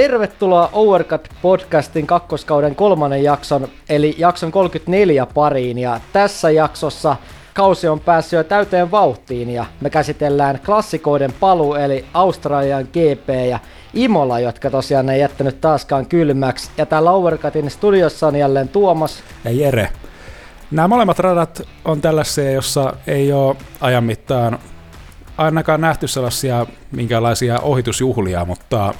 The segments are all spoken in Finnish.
Tervetuloa Overcut-podcastin kakkoskauden kolmannen jakson, eli jakson 34 pariin. Ja tässä jaksossa kausi on päässyt jo täyteen vauhtiin ja me käsitellään klassikoiden paluu, eli Australian GP ja Imola, jotka tosiaan ei jättänyt taaskaan kylmäksi. Ja täällä Overcutin studiossa on jälleen Tuomas. Ja Jere. Nämä molemmat radat on tällaisia, jossa ei ole ajan mittaan ainakaan nähty sellaisia minkälaisia ohitusjuhlia, mutta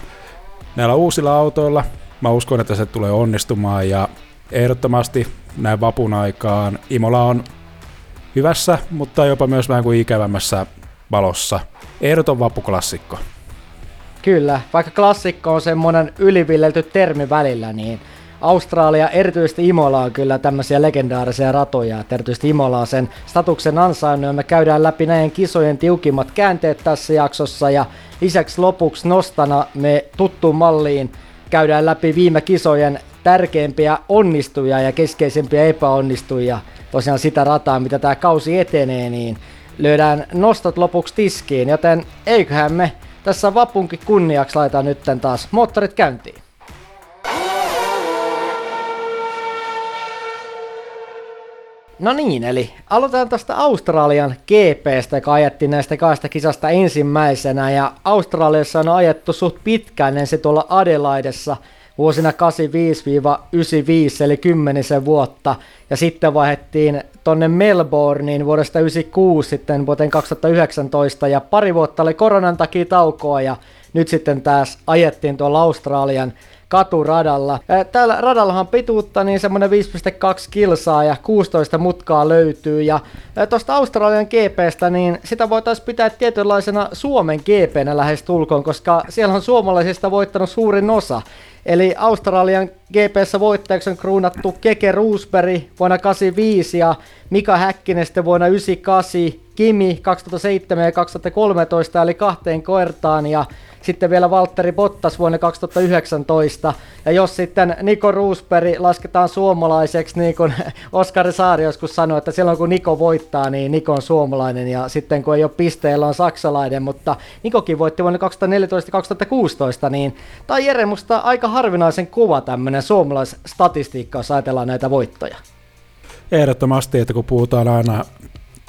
näillä uusilla autoilla mä uskon, että se tulee onnistumaan ja ehdottomasti näin vapun aikaan Imola on hyvässä, mutta jopa myös vähän kuin ikävämmässä valossa. Ehdoton vappuklassikko. Kyllä, vaikka klassikko on semmoinen ylivillelty termi välillä, niin Australia, erityisesti Imola on kyllä tämmöisiä legendaarisia ratoja, että erityisesti Imola on sen statuksen ansainnut. Me käydään läpi näiden kisojen tiukimmat käänteet tässä jaksossa. Ja lisäksi lopuksi nostana me tuttuun malliin käydään läpi viime kisojen tärkeimpiä onnistujia ja keskeisimpiä epäonnistujia, tosiaan sitä rataa, mitä tämä kausi etenee, niin löydään nostot lopuksi tiskiin, joten eiköhän me tässä vapunkin kunniaksi laita nytten taas moottorit käyntiin. No niin, eli aloitetaan tästä Australian GPstä, joka ajettiin näistä kahdesta kisasta ensimmäisenä. Ja Australiassa on ajettu suht pitkään ensin tuolla Adelaidessa vuosina 85-95, eli kymmenisen vuotta. Ja sitten vaihdettiin tonne Melbourneen vuodesta 96 sitten vuoteen 2019 ja pari vuotta oli koronan takia taukoa ja nyt sitten taas ajettiin tuolla Australian katuradalla. Täällä radallahan pituutta niin semmonen 5,2 kilsaa ja 16 mutkaa löytyy. Ja tuosta Australian GPstä niin sitä voitaisiin pitää tietynlaisena Suomen GPnä lähes tulkoon, koska siellä on suomalaisista voittanut suurin osa. Eli Australian GPssä voittajaksi on kruunattu Keke Roosberg vuonna 85 ja Mika Häkkinen sitten vuonna 98, Kimi 2007 ja 2013 eli kahteen koertaan ja sitten vielä Valtteri Bottas vuonna 2019. Ja jos sitten Niko Roosberg lasketaan suomalaiseksi, niin kuin Oskari Saari joskus sanoi, että silloin kun Niko voittaa, niin Niko on suomalainen ja sitten kun ei ole pisteellä on saksalainen, mutta Nikokin voitti vuonna 2014-2016, niin tai Jere, musta aika harvinaisen kuva tämmöinen suomalaisstatistiikka, jos ajatellaan näitä voittoja. Ehdottomasti, että kun puhutaan aina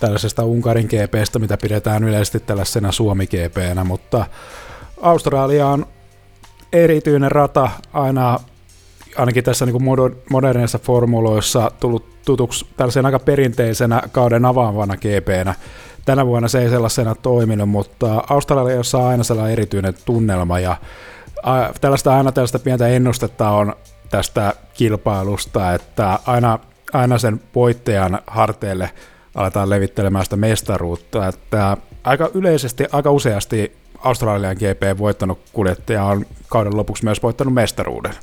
tällaisesta Unkarin GPstä, mitä pidetään yleisesti tällaisena Suomi GPnä, mutta Australia on erityinen rata aina ainakin tässä niin moderneissa formuloissa tullut tutuksi tällaisen aika perinteisenä kauden avaavana GPnä. Tänä vuonna se ei sellaisena toiminut, mutta Australiassa on aina sellainen erityinen tunnelma ja tällaista aina tällaista pientä ennustetta on tästä kilpailusta, että aina, aina sen voittajan harteille aletaan levittelemään sitä mestaruutta, että aika yleisesti, aika useasti Australian GP voittanut kuljettaja on kauden lopuksi myös voittanut mestaruuden.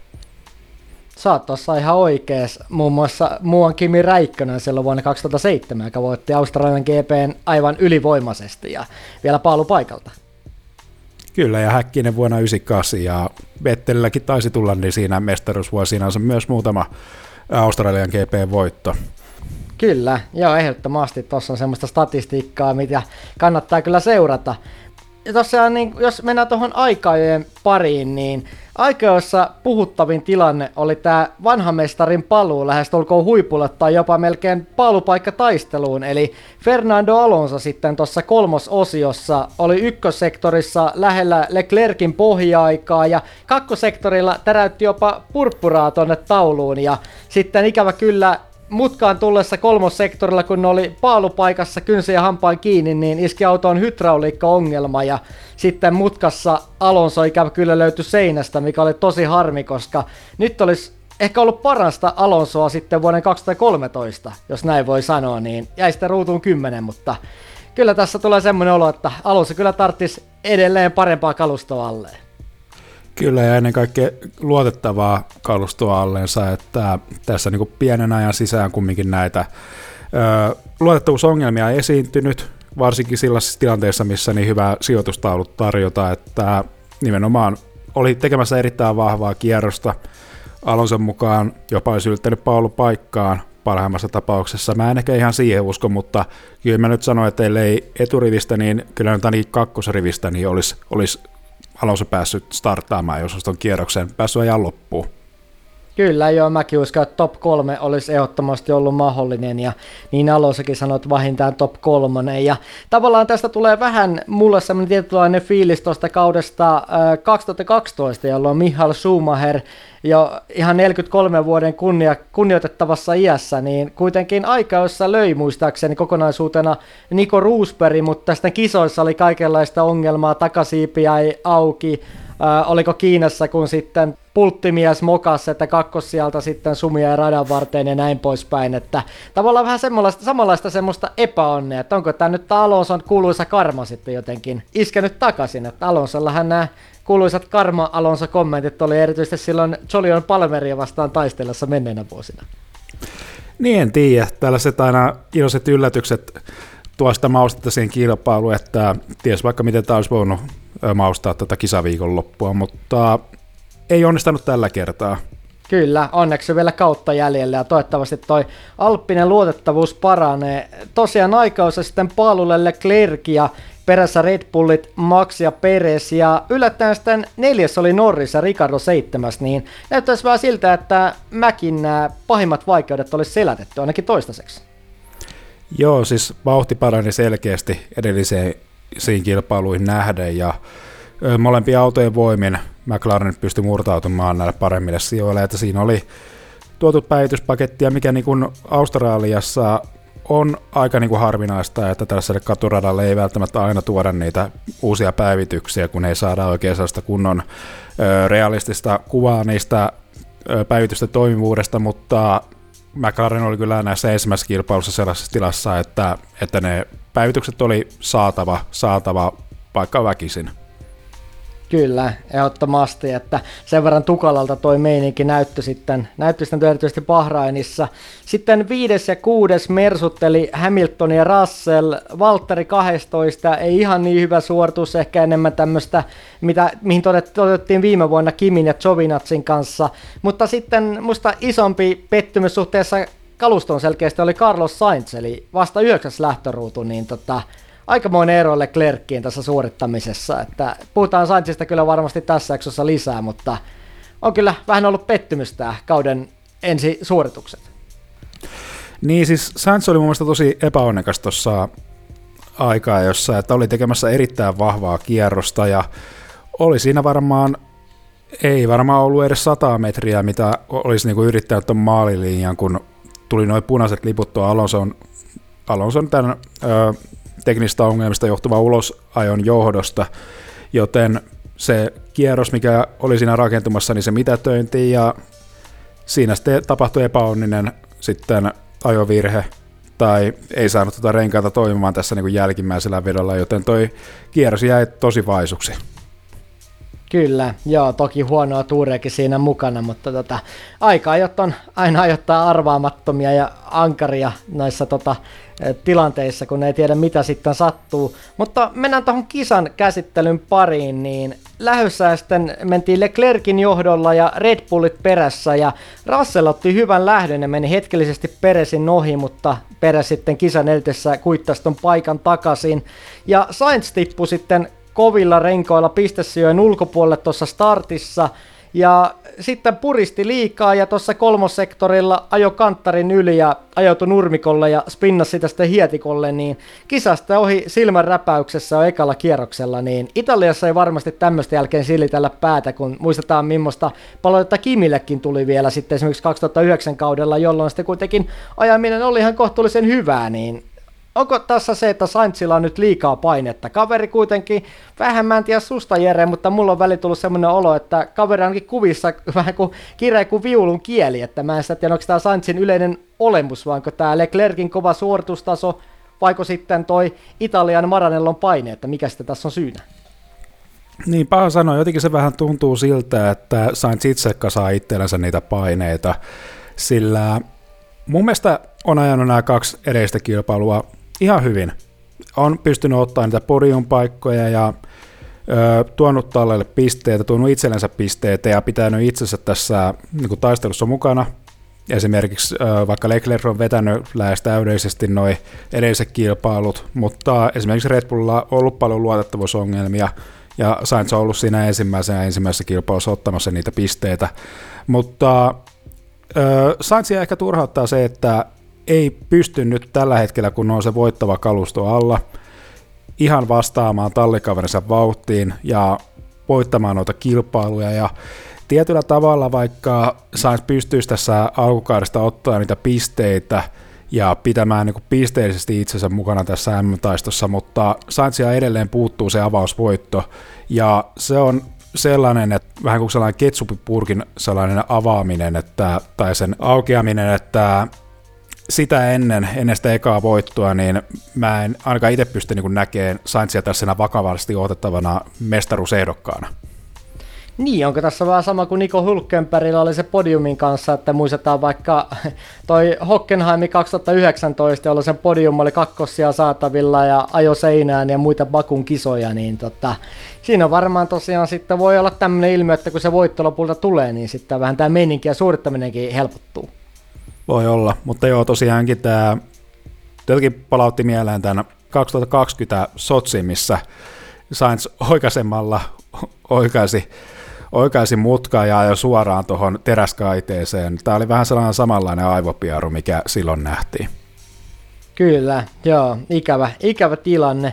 Sä oot tossa ihan oikees. Muun muassa muuan Kimi Räikkönen silloin vuonna 2007, joka voitti Australian GPn aivan ylivoimaisesti ja vielä paalupaikalta. Kyllä, ja Häkkinen vuonna 98 ja Vettelilläkin taisi tulla niin siinä mestaruusvuosina myös muutama Australian GP-voitto. Kyllä, joo, ehdottomasti. Tuossa on semmoista statistiikkaa, mitä kannattaa kyllä seurata. Tosiaan, niin, jos mennään tuohon aikajojen pariin, niin aikajoissa puhuttavin tilanne oli tämä vanha mestarin paluu lähestulkoon huipulle tai jopa melkein paalupaikka taisteluun. Eli Fernando Alonso sitten tuossa kolmososiossa oli ykkössektorissa lähellä Leclerkin pohja-aikaa ja kakkosektorilla täräytti jopa purppuraa tonne tauluun. Ja sitten ikävä kyllä mutkaan tullessa kolmossektorilla, kun ne oli paalupaikassa kynsi ja hampaan kiinni, niin iski autoon hydrauliikka-ongelma ja sitten mutkassa Alonso ikävä kyllä löytyi seinästä, mikä oli tosi harmi, koska nyt olisi ehkä ollut parasta Alonsoa sitten vuoden 2013, jos näin voi sanoa, niin jäi sitten ruutuun 10, mutta kyllä tässä tulee semmoinen olo, että Alonso kyllä tarttisi edelleen parempaa kalustoa alleen. Kyllä, ja ennen kaikkea luotettavaa kalustoa allensa, että tässä niin pienen ajan sisään kumminkin näitä ö, luotettavuusongelmia esiintynyt, varsinkin sellaisissa tilanteissa, missä niin hyvä sijoitustaulut tarjota, että nimenomaan oli tekemässä erittäin vahvaa kierrosta. Alonson mukaan jopa olisi yltänyt Paulu paikkaan parhaimmassa tapauksessa. Mä en ehkä ihan siihen usko, mutta kyllä mä nyt sanoin, että ellei eturivistä, niin kyllä nyt ainakin kakkosrivistä niin olisi, olisi Alonso päässyt starttaamaan, jos on kierroksen päässyt ajan loppuun. Kyllä, joo, mäkin uskon, että top kolme olisi ehdottomasti ollut mahdollinen, ja niin Alonsokin sanoi, että vähintään top kolmonen, ja tavallaan tästä tulee vähän mulle semmoinen tietynlainen fiilis tuosta kaudesta äh, 2012, jolloin Michael Schumacher jo ihan 43 vuoden kunnia, kunnioitettavassa iässä, niin kuitenkin aika, jossa löi muistaakseni kokonaisuutena Niko Roosberg, mutta tästä kisoissa oli kaikenlaista ongelmaa, takasiipi jäi auki, äh, oliko Kiinassa, kun sitten pulttimies mokas, että kakkossialta sitten sumia ja radan varteen ja näin poispäin, että tavallaan vähän samanlaista, samanlaista semmoista epäonnea, että onko tämä nyt Alonson kuuluisa karma sitten jotenkin iskenyt takaisin, että Alonsollahan nämä kuuluisat karma Alonso kommentit oli erityisesti silloin Jolion Palmeria vastaan taistellessa menneenä vuosina. Niin en tiedä, tällaiset aina iloiset yllätykset tuosta maustetta siihen kilpailuun, että ties vaikka miten tämä olisi voinut maustaa tätä kisaviikon loppua, mutta ei onnistanut tällä kertaa. Kyllä, onneksi vielä kautta jäljellä ja toivottavasti toi Alppinen luotettavuus paranee. Tosiaan aikaus sitten paalulle Leclerc ja perässä Red Bullit, Max ja Perez ja yllättäen sitten neljäs oli Norris ja Ricardo seitsemäs, niin näyttäisi vähän siltä, että Mäkin nämä pahimmat vaikeudet olisi selätetty ainakin toistaiseksi. Joo, siis vauhti parani selkeästi edelliseen kilpailuihin nähden ja molempien autojen voimin McLaren pystyi murtautumaan näille paremmille sijoille, että siinä oli tuotu päivityspaketti, mikä niin kuin Australiassa on aika niin kuin harvinaista, että tällaiselle katuradalle ei välttämättä aina tuoda niitä uusia päivityksiä, kun ei saada oikein sellaista kunnon realistista kuvaa niistä päivitysten toimivuudesta, mutta McLaren oli kyllä näissä ensimmäisessä kilpailussa sellaisessa tilassa, että, että ne päivitykset oli saatava, saatava vaikka väkisin. Kyllä, ehdottomasti, että sen verran tukalalta toi meininki näyttö sitten, näyttö sitten erityisesti Bahrainissa. Sitten viides ja kuudes mersutteli Hamilton ja Russell, Valtteri 12, ei ihan niin hyvä suoritus, ehkä enemmän tämmöistä, mitä, mihin todettiin viime vuonna Kimin ja Jovinatsin kanssa, mutta sitten musta isompi pettymys suhteessa kaluston selkeästi oli Carlos Sainz, eli vasta yhdeksäs lähtöruutu, niin tota, aikamoinen ero Leclerckiin tässä suorittamisessa. Että puhutaan Sainzista kyllä varmasti tässä jaksossa lisää, mutta on kyllä vähän ollut pettymys tämä kauden ensi suoritukset. Niin siis Sainz oli mun mielestä tosi epäonnekas tuossa aikaa, jossa että oli tekemässä erittäin vahvaa kierrosta ja oli siinä varmaan, ei varmaan ollut edes 100 metriä, mitä olisi niinku yrittänyt tuon maalilinjan, kun tuli noin punaiset liput tuon Alonson, Alonson tämän ö, teknistä ongelmista johtuva ulosajon johdosta, joten se kierros, mikä oli siinä rakentumassa, niin se mitätöintiin ja siinä sitten tapahtui epäonninen sitten ajovirhe tai ei saanut tuota renkaata toimimaan tässä niin kuin jälkimmäisellä vedolla, joten toi kierros jäi tosi vaisuksi. Kyllä, joo, toki huonoa tuureakin siinä mukana, mutta tota, aika ajot on aina ajoittaa arvaamattomia ja ankaria noissa tota, tilanteissa, kun ei tiedä mitä sitten sattuu. Mutta mennään tuohon kisan käsittelyn pariin, niin lähössä sitten mentiin Leclerkin johdolla ja Red Bullit perässä ja Russell otti hyvän lähdön ja meni hetkellisesti Peresin ohi, mutta Peres sitten kisan eltessä kuittasi ton paikan takaisin. Ja Sainz tippui sitten kovilla renkoilla pistesijojen ulkopuolelle tuossa startissa. Ja sitten puristi liikaa ja tuossa kolmossektorilla ajo kanttarin yli ja ajoutui nurmikolle ja spinnasi sitä sitten hietikolle, niin kisasta ohi silmän räpäyksessä on ekalla kierroksella, niin Italiassa ei varmasti tämmöistä jälkeen silitellä päätä, kun muistetaan millaista palautetta Kimillekin tuli vielä sitten esimerkiksi 2009 kaudella, jolloin sitten kuitenkin ajaminen oli ihan kohtuullisen hyvää, niin onko tässä se, että Saintsilla on nyt liikaa painetta? Kaveri kuitenkin, vähän mä en tiedä susta Jere, mutta mulla on väli tullut semmoinen olo, että kaveri onkin kuvissa vähän kuin kirja kuin viulun kieli, että mä en tiedä, onko tämä Saintsin yleinen olemus, vai onko tämä Leclerkin kova suoritustaso, vaiko sitten toi Italian Maranellon paine, että mikä sitten tässä on syynä? Niin, paha sanoa. Jotenkin se vähän tuntuu siltä, että Sainz itse kasaa itsellensä niitä paineita, sillä mun mielestä on ajanut nämä kaksi edellistä kilpailua ihan hyvin. On pystynyt ottaa niitä podiumpaikkoja ja ö, tuonut tallelle pisteitä, tuonut itsellensä pisteitä ja pitänyt itsensä tässä niin kuin taistelussa mukana. Esimerkiksi ö, vaikka Leclerc on vetänyt lähes täydellisesti noin edelliset kilpailut, mutta esimerkiksi Red Bullilla on ollut paljon luotettavuusongelmia ja Sainz on ollut siinä ensimmäisenä ensimmäisessä kilpailussa ottamassa niitä pisteitä, mutta Sainzia ehkä turhauttaa se, että ei pysty nyt tällä hetkellä, kun on se voittava kalusto alla, ihan vastaamaan tallikaverinsa vauhtiin ja voittamaan noita kilpailuja. Ja tietyllä tavalla vaikka Sainz pystyisi tässä alkukaudesta ottaa niitä pisteitä ja pitämään niin pisteellisesti itsensä mukana tässä M-taistossa, mutta Sainzia edelleen puuttuu se avausvoitto. Ja se on sellainen, että vähän kuin sellainen ketsupipurkin sellainen avaaminen että, tai sen aukeaminen, että sitä ennen, ennen sitä ekaa voittoa, niin mä en ainakaan itse pysty niin näkemään Sainzia tässä vakavasti otettavana mestaruusehdokkaana. Niin, onko tässä vähän sama kuin Niko Hulkenbergillä oli se podiumin kanssa, että muistetaan vaikka toi Hockenheim 2019, jolloin sen podium oli kakkossia saatavilla ja ajo seinään ja muita Bakun kisoja, niin tota, siinä varmaan tosiaan sitten voi olla tämmöinen ilmiö, että kun se voitto lopulta tulee, niin sitten vähän tämä meininki ja suorittaminenkin helpottuu. Voi olla, mutta joo, tosiaankin tämä jotenkin palautti mieleen tämän 2020 Sotsi, missä Sainz oikaisemalla oikaisi, oikaisi mutkaa ja jo suoraan tuohon teräskaiteeseen. Tämä oli vähän sellainen samanlainen aivopiaru, mikä silloin nähtiin. Kyllä, joo, ikävä, ikävä tilanne.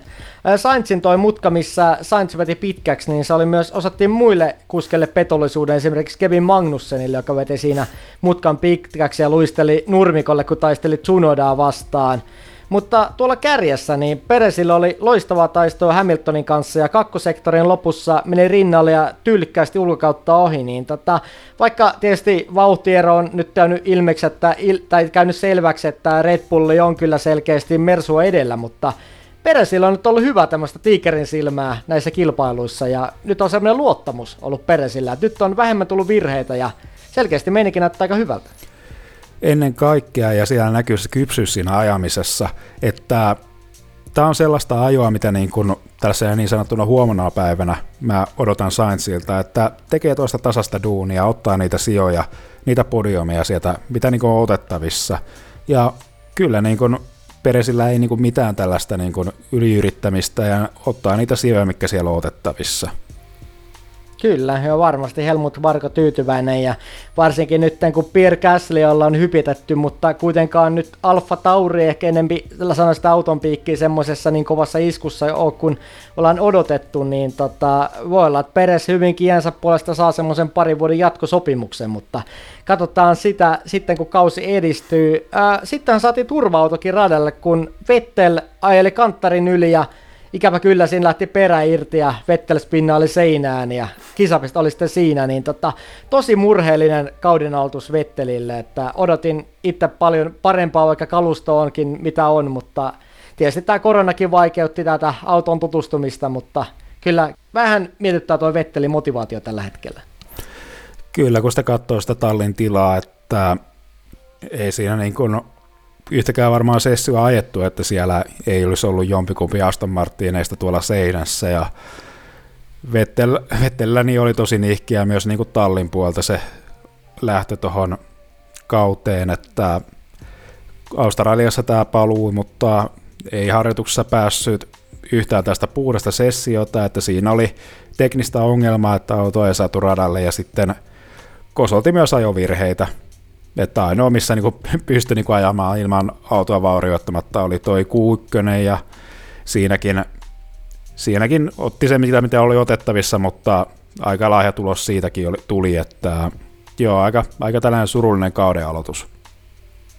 Sainzin toi mutka, missä Sainz veti pitkäksi, niin se oli myös, osattiin muille kuskelle petollisuuden, esimerkiksi Kevin Magnussenille, joka veti siinä mutkan pitkäksi ja luisteli nurmikolle, kun taisteli Tsunodaa vastaan. Mutta tuolla kärjessä niin Peresillä oli loistavaa taistoa Hamiltonin kanssa ja kakkosektorin lopussa meni rinnalle ja tyylikkäästi ulkokautta ohi. Niin tota, vaikka tietysti vauhtiero on nyt käynyt ilmeksi, että, il, tai käynyt selväksi, että Red Bulli on kyllä selkeästi Mersua edellä, mutta Peresillä on nyt ollut hyvä tämmöistä tiikerin silmää näissä kilpailuissa ja nyt on semmoinen luottamus ollut Peresillä, että nyt on vähemmän tullut virheitä ja selkeästi meininkin näyttää aika hyvältä ennen kaikkea, ja siellä näkyy se kypsyys siinä ajamisessa, että tämä on sellaista ajoa, mitä niin kuin tällaisena niin sanottuna huomenna päivänä mä odotan Sainzilta, että tekee tuosta tasasta duunia, ottaa niitä sijoja, niitä podiumeja sieltä, mitä niin kuin on otettavissa. Ja kyllä niin kuin Peresillä ei niin kuin mitään tällaista niin kuin yliyrittämistä ja ottaa niitä sijoja, mikä siellä on otettavissa. Kyllä, ja varmasti Helmut Varko tyytyväinen ja varsinkin nyt kun Pierre Gasly ollaan hypitetty, mutta kuitenkaan nyt Alfa Tauri ehkä enempi sanoa sitä auton piikkiä semmoisessa niin kovassa iskussa ole, kun ollaan odotettu, niin tota, voi olla, että Peres hyvin kiensä puolesta saa semmoisen parin vuoden jatkosopimuksen, mutta katsotaan sitä sitten kun kausi edistyy. Ää, sitten saatiin turva-autokin radalle, kun Vettel ajeli kanttarin yli ja ikävä kyllä siinä lähti perä irti ja Vettel oli seinään ja kisapista oli sitten siinä, niin tota, tosi murheellinen kaudenaltus Vettelille, että odotin itse paljon parempaa, vaikka kalusto onkin mitä on, mutta tietysti tämä koronakin vaikeutti tätä auton tutustumista, mutta kyllä vähän mietittää tuo Vettelin motivaatio tällä hetkellä. Kyllä, kun sitä katsoo sitä tallin tilaa, että ei siinä niin kuin yhtäkään varmaan sessio ajettu, että siellä ei olisi ollut jompikumpi Aston Martineista tuolla seinässä. Ja Vettel, Vettelläni oli tosi nihkiä myös niin kuin tallin puolta se lähtö tuohon kauteen, että Australiassa tämä paluu, mutta ei harjoituksessa päässyt yhtään tästä puhdasta sessiota, että siinä oli teknistä ongelmaa, että auto ei saatu radalle ja sitten kosolti myös ajovirheitä, että ainoa, missä niinku pystyi niinku ajamaan ilman autoa vaurioittamatta, oli toi Q1, ja siinäkin, siinäkin otti se, mitä, mitä oli otettavissa, mutta aika laaja tulos siitäkin oli, tuli, että joo, aika, aika tällainen surullinen kauden aloitus.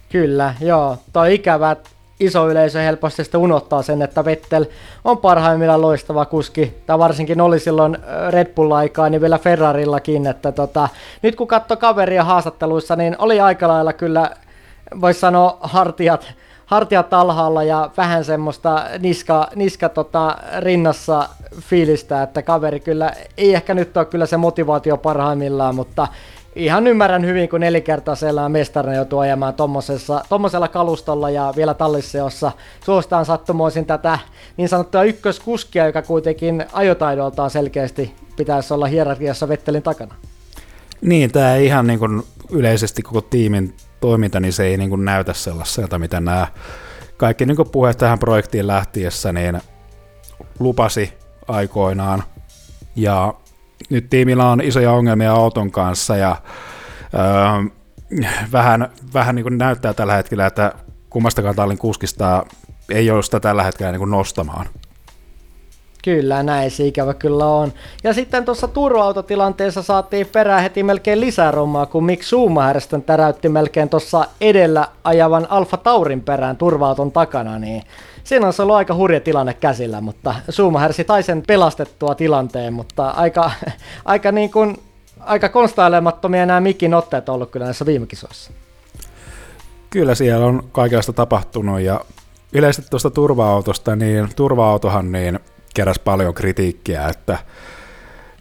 Kyllä, joo. Toi ikävä, iso yleisö helposti sitten unohtaa sen, että Vettel on parhaimmillaan loistava kuski, tai varsinkin oli silloin Red Bull-aikaa, niin vielä Ferrarillakin, että tota, nyt kun katsoi kaveria haastatteluissa, niin oli aika lailla kyllä, voisi sanoa, hartiat, hartiat alhaalla ja vähän semmoista niska, niska tota, rinnassa fiilistä, että kaveri kyllä ei ehkä nyt ole kyllä se motivaatio parhaimmillaan, mutta ihan ymmärrän hyvin, kun nelikertaisella mestarina joutuu ajamaan tommosella kalustolla ja vielä tallissa, jossa suostaan sattumoisin tätä niin sanottua ykköskuskia, joka kuitenkin ajotaidoltaan selkeästi pitäisi olla hierarkiassa Vettelin takana. Niin, tämä ei ihan niin kuin yleisesti koko tiimin toiminta, niin se ei niin kuin näytä sellaiselta, mitä nämä kaikki niin kuin puheet tähän projektiin lähtiessä, niin lupasi aikoinaan Ja nyt tiimillä on isoja ongelmia auton kanssa ja öö, vähän, vähän niin kuin näyttää tällä hetkellä, että kummastakaan tallin kuskista ei ole sitä tällä hetkellä niin kuin nostamaan. Kyllä, näin se ikävä kyllä on. Ja sitten tuossa turva-autotilanteessa saatiin perään heti melkein lisärommaa, kun Mick Schumacher täräytti melkein tuossa edellä ajavan Alfa Taurin perään turva-auton takana, niin siinä on ollut aika hurja tilanne käsillä, mutta Schumacher sai sen pelastettua tilanteen, mutta aika, aika, niin kuin, aika konstailemattomia nämä Mikin otteet on ollut kyllä näissä viime kisoissa. Kyllä siellä on kaikenlaista tapahtunut ja yleisesti tuosta turva-autosta, niin turva-autohan niin keräsi paljon kritiikkiä, että,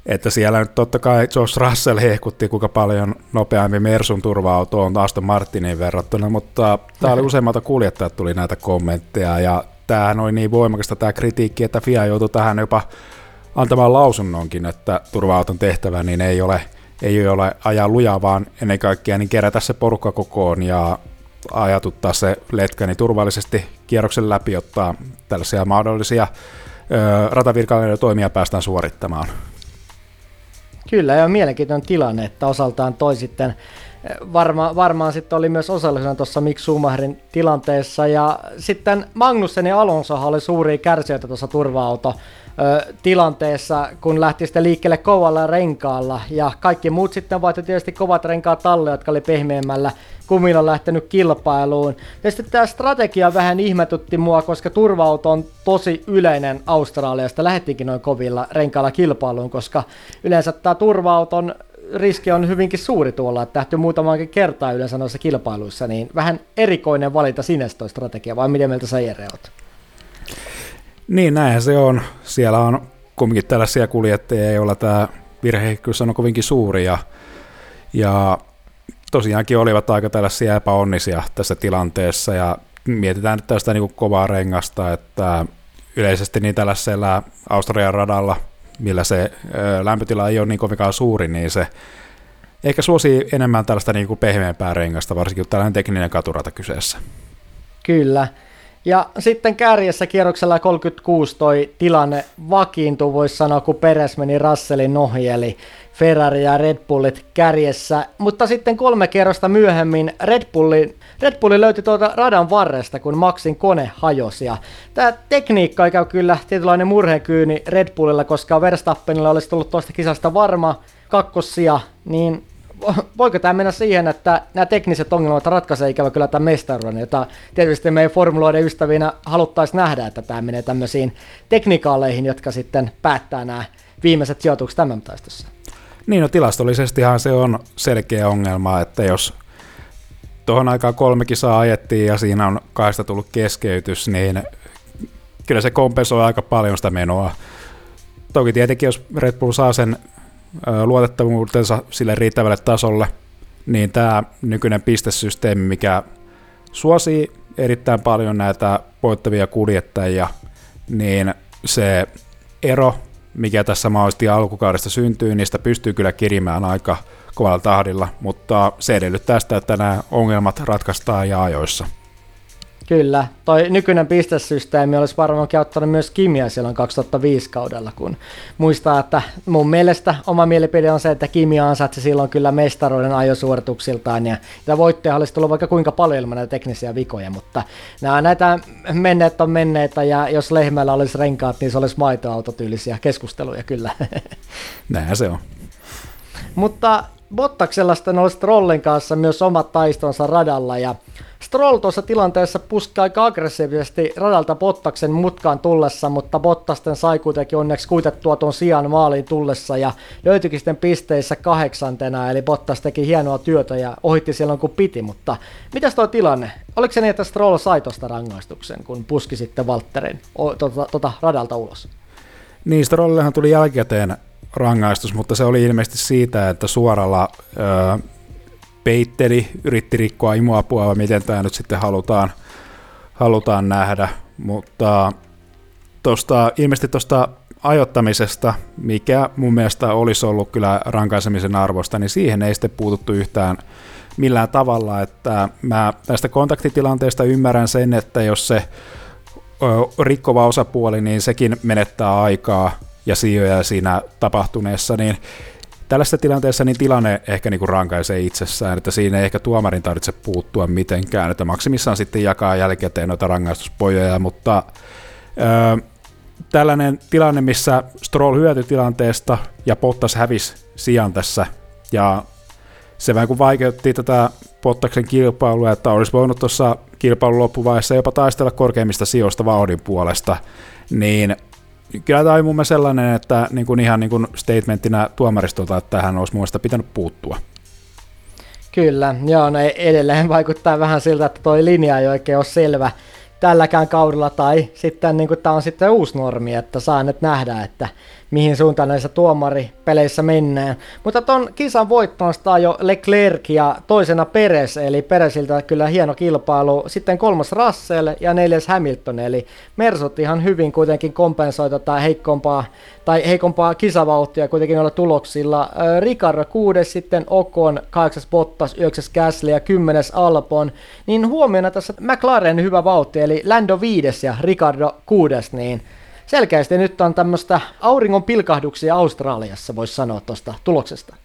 että siellä nyt totta kai Josh Russell hehkutti, kuinka paljon nopeammin Mersun turva-auto on Aston Martinin verrattuna, mutta tämä oli useammalta kuljettajat tuli näitä kommentteja, ja tämähän oli niin voimakasta tämä kritiikki, että FIA joutui tähän jopa antamaan lausunnonkin, että turva-auton tehtävä niin ei ole, ei ole ajaa lujaa, vaan ennen kaikkea niin kerätä se porukka kokoon ja ajatuttaa se letkäni turvallisesti kierroksen läpi, ottaa tällaisia mahdollisia ratavirkailijoiden toimia päästään suorittamaan. Kyllä, ja mielenkiintoinen tilanne, että osaltaan toi sitten varma, varmaan sitten oli myös osallisena tuossa Mick Schumacherin tilanteessa. Ja sitten Magnussen ja Alonso oli suuria kärsijöitä tuossa turva-auto tilanteessa, kun lähti sitten liikkeelle kovalla renkaalla. Ja kaikki muut sitten vaihtoi tietysti kovat renkaat talle, jotka oli pehmeämmällä kumilla lähtenyt kilpailuun. Ja sitten tämä strategia vähän ihmetytti mua, koska turva on tosi yleinen Australiasta. Lähettikin noin kovilla renkailla kilpailuun, koska yleensä tämä turva-auton riski on hyvinkin suuri tuolla, että tähtyy muutamankin kertaa yleensä noissa kilpailuissa, niin vähän erikoinen valinta sinne toi strategia, vai miten mieltä sä Jere oot? Niin, näinhän se on. Siellä on kumminkin tällaisia kuljettajia, joilla tämä virheikkyys on kovinkin suuri, ja, ja tosiaankin olivat aika tällaisia epäonnisia tässä tilanteessa, ja mietitään nyt tästä niin kovaa rengasta, että yleisesti niin tällaisella Australian radalla, millä se lämpötila ei ole niin kovinkaan suuri, niin se ehkä suosii enemmän tällaista niin kuin pehmeämpää rengasta, varsinkin kun tällainen tekninen katurata kyseessä. Kyllä, ja sitten kärjessä kierroksella 36 toi tilanne vakiintui, voisi sanoa, kun Peres meni Russellin ohi, eli Ferrari ja Red Bullit kärjessä. Mutta sitten kolme kierrosta myöhemmin Red Bulli, Red Bulli löytyi tuolta radan varresta, kun Maxin kone hajosi. Ja tämä tekniikka käy kyllä tietynlainen murhekyyni Red Bullilla, koska Verstappenilla olisi tullut tuosta kisasta varma kakkossia, niin voiko tämä mennä siihen, että nämä tekniset ongelmat ratkaisee ikävä kyllä tämän mestaruuden, jota tietysti meidän formuloiden ystävinä haluttaisiin nähdä, että tämä menee tämmöisiin teknikaaleihin, jotka sitten päättää nämä viimeiset sijoitukset tämän taistossa. Niin, no tilastollisestihan se on selkeä ongelma, että jos tuohon aikaan kolme kisaa ajettiin ja siinä on kahdesta tullut keskeytys, niin kyllä se kompensoi aika paljon sitä menoa. Toki tietenkin, jos Red Bull saa sen luotettavuutensa sille riittävälle tasolle, niin tämä nykyinen pistesysteemi, mikä suosii erittäin paljon näitä voittavia kuljettajia, niin se ero, mikä tässä mahdollisesti alkukaudesta syntyy, niistä pystyy kyllä kirimään aika kovalla tahdilla, mutta se edellyttää sitä, että nämä ongelmat ratkaistaan ja ajoissa. Kyllä, toi nykyinen pistesysteemi olisi varmaankin ottanut myös Kimiä silloin 2005 kaudella, kun muistaa, että mun mielestä oma mielipide on se, että Kimi ansaitsi silloin kyllä mestaruuden ajosuorituksiltaan ja, ja voittoja olisi tullut vaikka kuinka paljon ilman näitä teknisiä vikoja, mutta nämä, näitä menneet on menneitä ja jos lehmällä olisi renkaat, niin se olisi maitoautotyylisiä keskusteluja kyllä. Näin se on. mutta Bottaksella sitten olisi Trollin kanssa myös omat taistonsa radalla ja Stroll tuossa tilanteessa puski aika aggressiivisesti radalta Bottaksen mutkaan tullessa, mutta Bottasten sai kuitenkin onneksi kuitettua tuon sijaan maaliin tullessa ja löytyikin sitten pisteissä kahdeksantena, eli Bottas teki hienoa työtä ja ohitti silloin kun piti, mutta mitäs tuo tilanne? Oliko se niin, että Stroll sai tuosta rangaistuksen, kun puski sitten Walterin tuota, tuota radalta ulos? Niin, Strollillehan tuli jälkikäteen rangaistus, mutta se oli ilmeisesti siitä, että suoralla öö, peitteli, yritti rikkoa imuapua, vai miten tämä nyt sitten halutaan, halutaan nähdä, mutta tosta, ilmeisesti tuosta ajottamisesta, mikä mun mielestä olisi ollut kyllä rankaisemisen arvosta, niin siihen ei sitten puututtu yhtään millään tavalla, että mä tästä kontaktitilanteesta ymmärrän sen, että jos se rikkova osapuoli, niin sekin menettää aikaa ja sijoja siinä tapahtuneessa, niin tällaisessa tilanteessa niin tilanne ehkä niin kuin rankaisee itsessään, että siinä ei ehkä tuomarin tarvitse puuttua mitenkään, että maksimissaan sitten jakaa jälkikäteen noita rangaistuspojoja, mutta öö, tällainen tilanne, missä Stroll hyötyi tilanteesta ja Pottas hävisi sijaan tässä, ja se vähän kuin vaikeutti tätä Pottaksen kilpailua, että olisi voinut tuossa kilpailun loppuvaiheessa jopa taistella korkeimmista sijoista vauhdin puolesta, niin kyllä tämä oli mun mielestä sellainen, että niin kuin ihan niin kuin statementtina tuomaristolta, että tähän olisi mun pitänyt puuttua. Kyllä, joo, no edelleen vaikuttaa vähän siltä, että toi linja ei oikein ole selvä tälläkään kaudella, tai sitten niin tämä on sitten uusi normi, että saa nyt nähdä, että mihin suuntaan näissä tuomaripeleissä mennään. Mutta ton kisan voittamasta jo Leclerc ja toisena Peres, eli Peresiltä kyllä hieno kilpailu. Sitten kolmas Russell ja neljäs Hamilton, eli Mersut ihan hyvin kuitenkin kompensoi tätä heikompaa, tai heikompaa kisavauhtia kuitenkin noilla tuloksilla. Ricardo kuudes, sitten Okon, kahdeksas Bottas, yhdeksäs Gasly ja kymmenes Alpon. Niin huomiona tässä McLaren hyvä vauhti, eli Lando viides ja Ricardo kuudes, niin selkeästi nyt on tämmöistä auringon pilkahduksia Australiassa, voisi sanoa tuosta tuloksesta.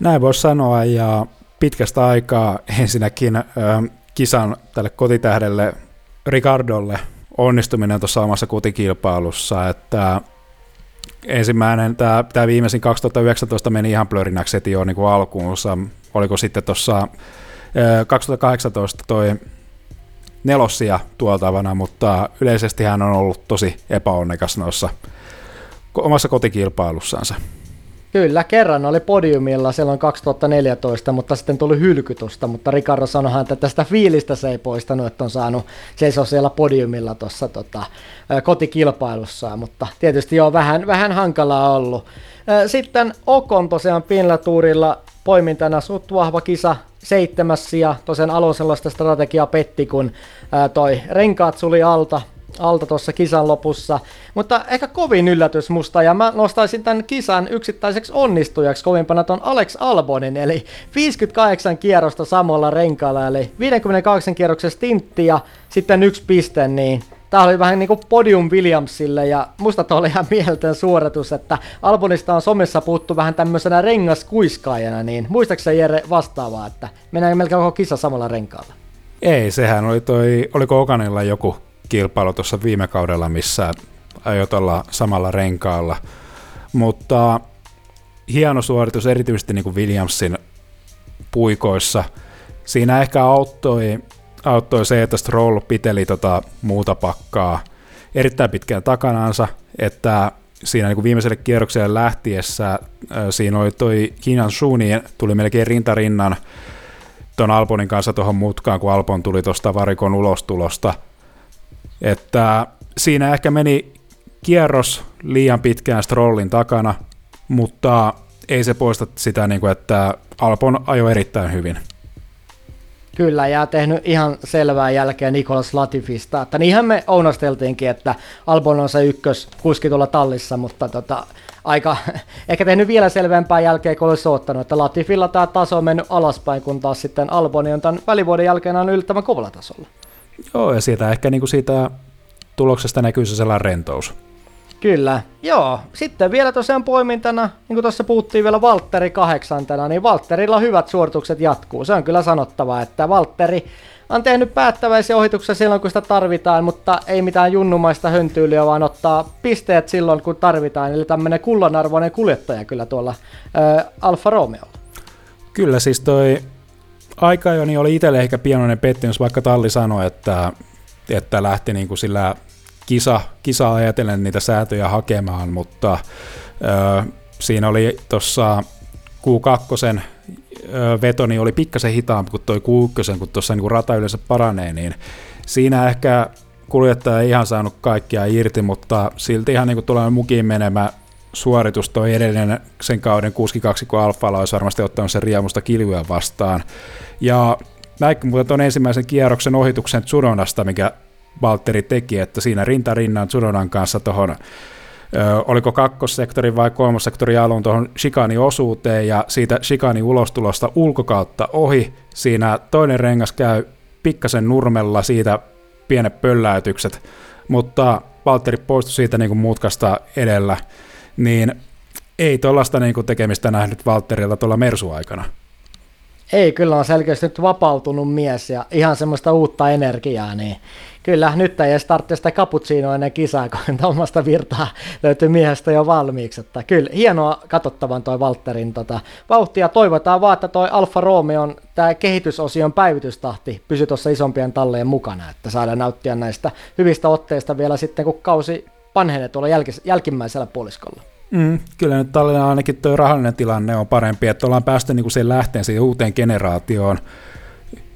Näin voisi sanoa, ja pitkästä aikaa ensinnäkin ö, kisan tälle kotitähdelle Ricardolle onnistuminen tuossa omassa kotikilpailussa, että ensimmäinen, tämä, tämä viimeisin 2019 meni ihan plörinäksi heti jo niin kuin alkuunsa, oliko sitten tuossa 2018 toi nelossia tuoltavana, mutta yleisesti hän on ollut tosi epäonnekas noissa omassa kotikilpailussansa. Kyllä, kerran oli podiumilla silloin 2014, mutta sitten tuli hylkytusta, mutta Ricardo sanoi, että tästä fiilistä se ei poistanut, että on saanut seisoa siellä podiumilla tuossa tota, kotikilpailussaan, mutta tietysti jo vähän, vähän hankalaa ollut. Sitten Okon tosiaan Pinlatuurilla poimintana suht vahva kisa, seitsemäs ja tosiaan Alonsella sitä strategiaa petti, kun ää, toi renkaat suli alta, alta tuossa kisan lopussa. Mutta ehkä kovin yllätys musta, ja mä nostaisin tämän kisan yksittäiseksi onnistujaksi kovimpana ton Alex Albonin, eli 58 kierrosta samalla renkaalla, eli 58 kierroksen stintti ja sitten yksi piste, niin Tämä oli vähän niin kuin podium Williamsille ja musta toi oli ihan mieletön suoritus, että Albonista on somessa puuttu vähän tämmöisenä rengaskuiskaajana, niin muistaakseni Jere vastaavaa, että mennään melkein koko kisa samalla renkaalla? Ei, sehän oli toi, oliko Okanilla joku kilpailu tuossa viime kaudella, missä aiot olla samalla renkaalla, mutta hieno suoritus erityisesti niin kuin Williamsin puikoissa. Siinä ehkä auttoi auttoi se, että Stroll piteli tota muuta pakkaa erittäin pitkään takanaansa, että siinä niin kuin viimeiselle kierrokselle lähtiessä siinä oli toi Kinan Shuni, tuli melkein rintarinnan ton Alponin kanssa tuohon mutkaan, kun Alpon tuli tuosta varikon ulostulosta. Että siinä ehkä meni kierros liian pitkään Strollin takana, mutta ei se poista sitä, niin kuin, että Alpon ajoi erittäin hyvin. Kyllä, ja tehnyt ihan selvää jälkeen Nikolas Latifista. Että niinhän me ounasteltiinkin, että Albon on se ykkös kuski tuolla tallissa, mutta tota, aika, ehkä tehnyt vielä selvempää jälkeen, kun olisi ottanut, että Latifilla tämä taso on mennyt alaspäin, kun taas sitten Alboni on tämän välivuoden jälkeen on yllättävän kovalla tasolla. Joo, ja siitä ehkä niin kuin siitä tuloksesta näkyy se sellainen rentous. Kyllä, joo. Sitten vielä tosiaan poimintana, niin kuin tuossa puhuttiin vielä Valtteri kahdeksantena, niin Valtterilla hyvät suoritukset jatkuu. Se on kyllä sanottava, että Valtteri on tehnyt päättäväisiä ohituksia silloin, kun sitä tarvitaan, mutta ei mitään junnumaista höntyyliä, vaan ottaa pisteet silloin, kun tarvitaan. Eli tämmöinen kullanarvoinen kuljettaja kyllä tuolla ää, Alfa Romeolla. Kyllä, siis toi aika jo niin oli itselle ehkä pienoinen pettymys, vaikka Talli sanoi, että, että lähti niin kuin sillä kisa, kisa ajatellen niitä säätöjä hakemaan, mutta ö, siinä oli tuossa Q2 veto niin oli pikkasen hitaampi kuin toi Q1, kun tuossa niin rata yleensä paranee, niin siinä ehkä kuljettaja ei ihan saanut kaikkia irti, mutta silti ihan niin kuin mukiin menemä suoritus toi edellinen sen kauden 62, kun Alfalla olisi varmasti ottanut sen riemusta kilvyä vastaan. Ja näikö muuten tuon ensimmäisen kierroksen ohituksen Tsunonasta, mikä Valtteri teki, että siinä rinta rinnan Tsunodan kanssa tuohon oliko kakkossektori vai kolmossektori alun tuohon shikani osuuteen ja siitä shikani ulostulosta ulkokautta ohi. Siinä toinen rengas käy pikkasen nurmella siitä pienet pölläytykset, mutta Valtteri poistui siitä niin kuin mutkasta edellä niin ei tuollaista niin tekemistä nähnyt Valtterilta tuolla Mersu-aikana. Ei, kyllä on selkeästi nyt vapautunut mies ja ihan semmoista uutta energiaa, niin kyllä nyt ei edes tarvitse sitä cappuccinoa ennen kisaa, kun tuommoista virtaa löytyy miehestä jo valmiiksi. Että kyllä, hienoa katsottavan toi Valtterin tota, vauhtia. Toivotaan vaan, että toi Alfa Romeo, tämä kehitysosion päivitystahti pysyy tuossa isompien talleen mukana, että saadaan nauttia näistä hyvistä otteista vielä sitten, kun kausi panhenee tuolla jälkis, jälkimmäisellä puoliskolla. Mm, kyllä nyt Tallinnan ainakin tuo rahallinen tilanne on parempi, että ollaan päästy niin sen lähteen siihen uuteen generaatioon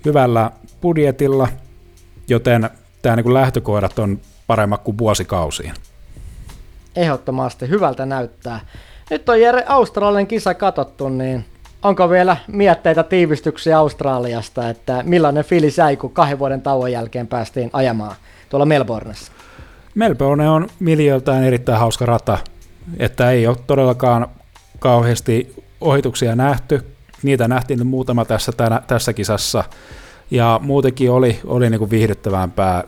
hyvällä budjetilla, joten tämä niin lähtökohdat on paremmat kuin vuosikausiin. Ehdottomasti, hyvältä näyttää. Nyt on Jere Australian kisa katsottu, niin onko vielä mietteitä tiivistyksiä Australiasta, että millainen fiilis jäi, kun kahden vuoden tauon jälkeen päästiin ajamaan tuolla Melbourneissa? Melbourne on miljöiltään erittäin hauska rata, että ei ole todellakaan kauheasti ohituksia nähty. Niitä nähtiin muutama tässä, tänä, tässä kisassa, ja muutenkin oli, oli niin kuin viihdyttävämpää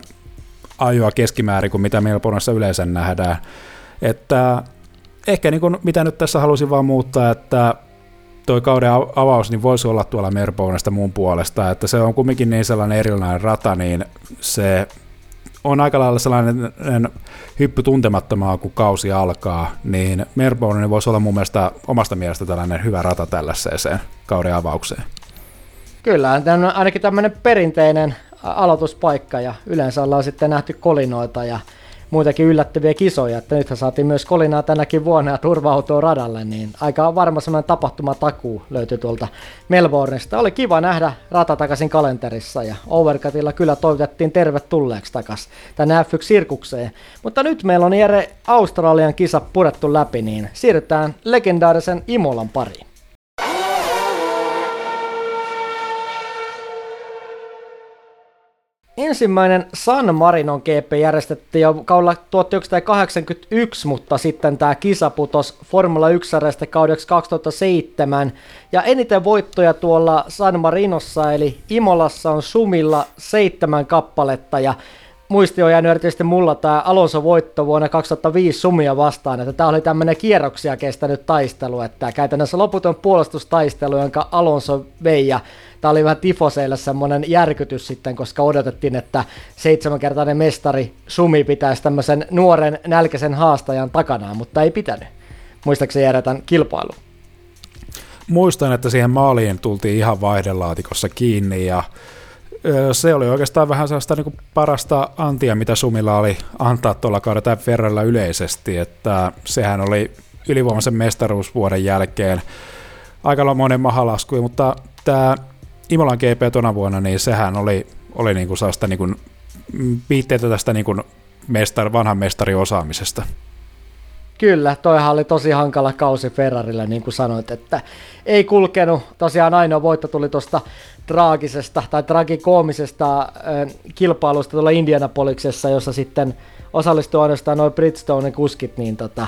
ajoa keskimäärin kuin mitä Melbourneissa yleensä nähdään. Että ehkä niin kuin, mitä nyt tässä halusin vaan muuttaa, että toi kauden avaus niin voisi olla tuolla Melbourneista muun puolesta, että se on kumminkin niin sellainen erilainen rata, niin se on aika lailla sellainen hyppy tuntemattomaa, kun kausi alkaa, niin Melbourne voisi olla mun mielestä omasta mielestä tällainen hyvä rata tällaiseen kauden avaukseen. Kyllä, tämä on ainakin tämmöinen perinteinen aloituspaikka ja yleensä ollaan sitten nähty kolinoita ja muitakin yllättäviä kisoja, että nythän saatiin myös kolinaa tänäkin vuonna ja turvautua radalle, niin aika varma semmoinen tapahtumatakuu löytyi tuolta Melbourneista. Oli kiva nähdä rata takaisin kalenterissa ja Overcutilla kyllä toivotettiin tervetulleeksi takaisin tänne F1-sirkukseen. Mutta nyt meillä on Jere Australian kisa purettu läpi, niin siirrytään legendaarisen Imolan pariin. Ensimmäinen San Marinon GP järjestettiin jo kaudella 1981, mutta sitten tämä kisa putosi Formula 1 kaudeksi 2007. Ja eniten voittoja tuolla San Marinossa eli Imolassa on Sumilla seitsemän kappaletta ja muisti on jäänyt erityisesti mulla tämä Alonso voitto vuonna 2005 Sumia vastaan, että tämä oli tämmöinen kierroksia kestänyt taistelu, että käytännössä loputon puolustustaistelu, jonka Alonso vei ja tämä oli vähän tifoseille semmoinen järkytys sitten, koska odotettiin, että seitsemänkertainen mestari Sumi pitäisi tämmöisen nuoren nälkäisen haastajan takanaan, mutta ei pitänyt. Muistaakseni jäädä tämän kilpailu? Muistan, että siihen maaliin tultiin ihan vaihdelaatikossa kiinni ja se oli oikeastaan vähän sellaista niin parasta antia, mitä Sumilla oli antaa tuolla kaudella Ferralla yleisesti, että sehän oli ylivoimaisen mestaruusvuoden jälkeen aika monen mahalasku, mutta tämä Imolan GP tuona vuonna, niin sehän oli, oli niin kuin sellaista niin kuin viitteitä tästä niin kuin mestar, vanhan mestarin osaamisesta. Kyllä, toihan oli tosi hankala kausi Ferrarille, niin kuin sanoit, että ei kulkenut. Tosiaan ainoa voitto tuli tuosta traagisesta tai tragikoomisesta kilpailusta tuolla Indianapoliksessa, jossa sitten osallistui ainoastaan noin Bridgestone kuskit, niin tota,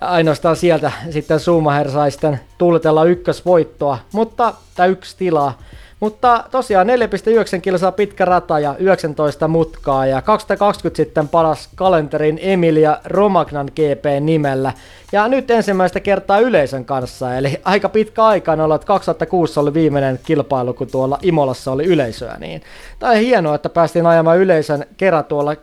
ainoastaan sieltä sitten Schumacher sai sitten tuuletella ykkösvoittoa, mutta tämä yksi tilaa. Mutta tosiaan 4,9 kilsaa pitkä rata ja 19 mutkaa ja 2020 sitten palas kalenterin Emilia Romagnan GP nimellä. Ja nyt ensimmäistä kertaa yleisön kanssa, eli aika pitkä aika on ollut, että 2006 oli viimeinen kilpailu, kun tuolla Imolassa oli yleisöä. Niin. On hienoa, että päästiin ajamaan yleisön kerran tuolla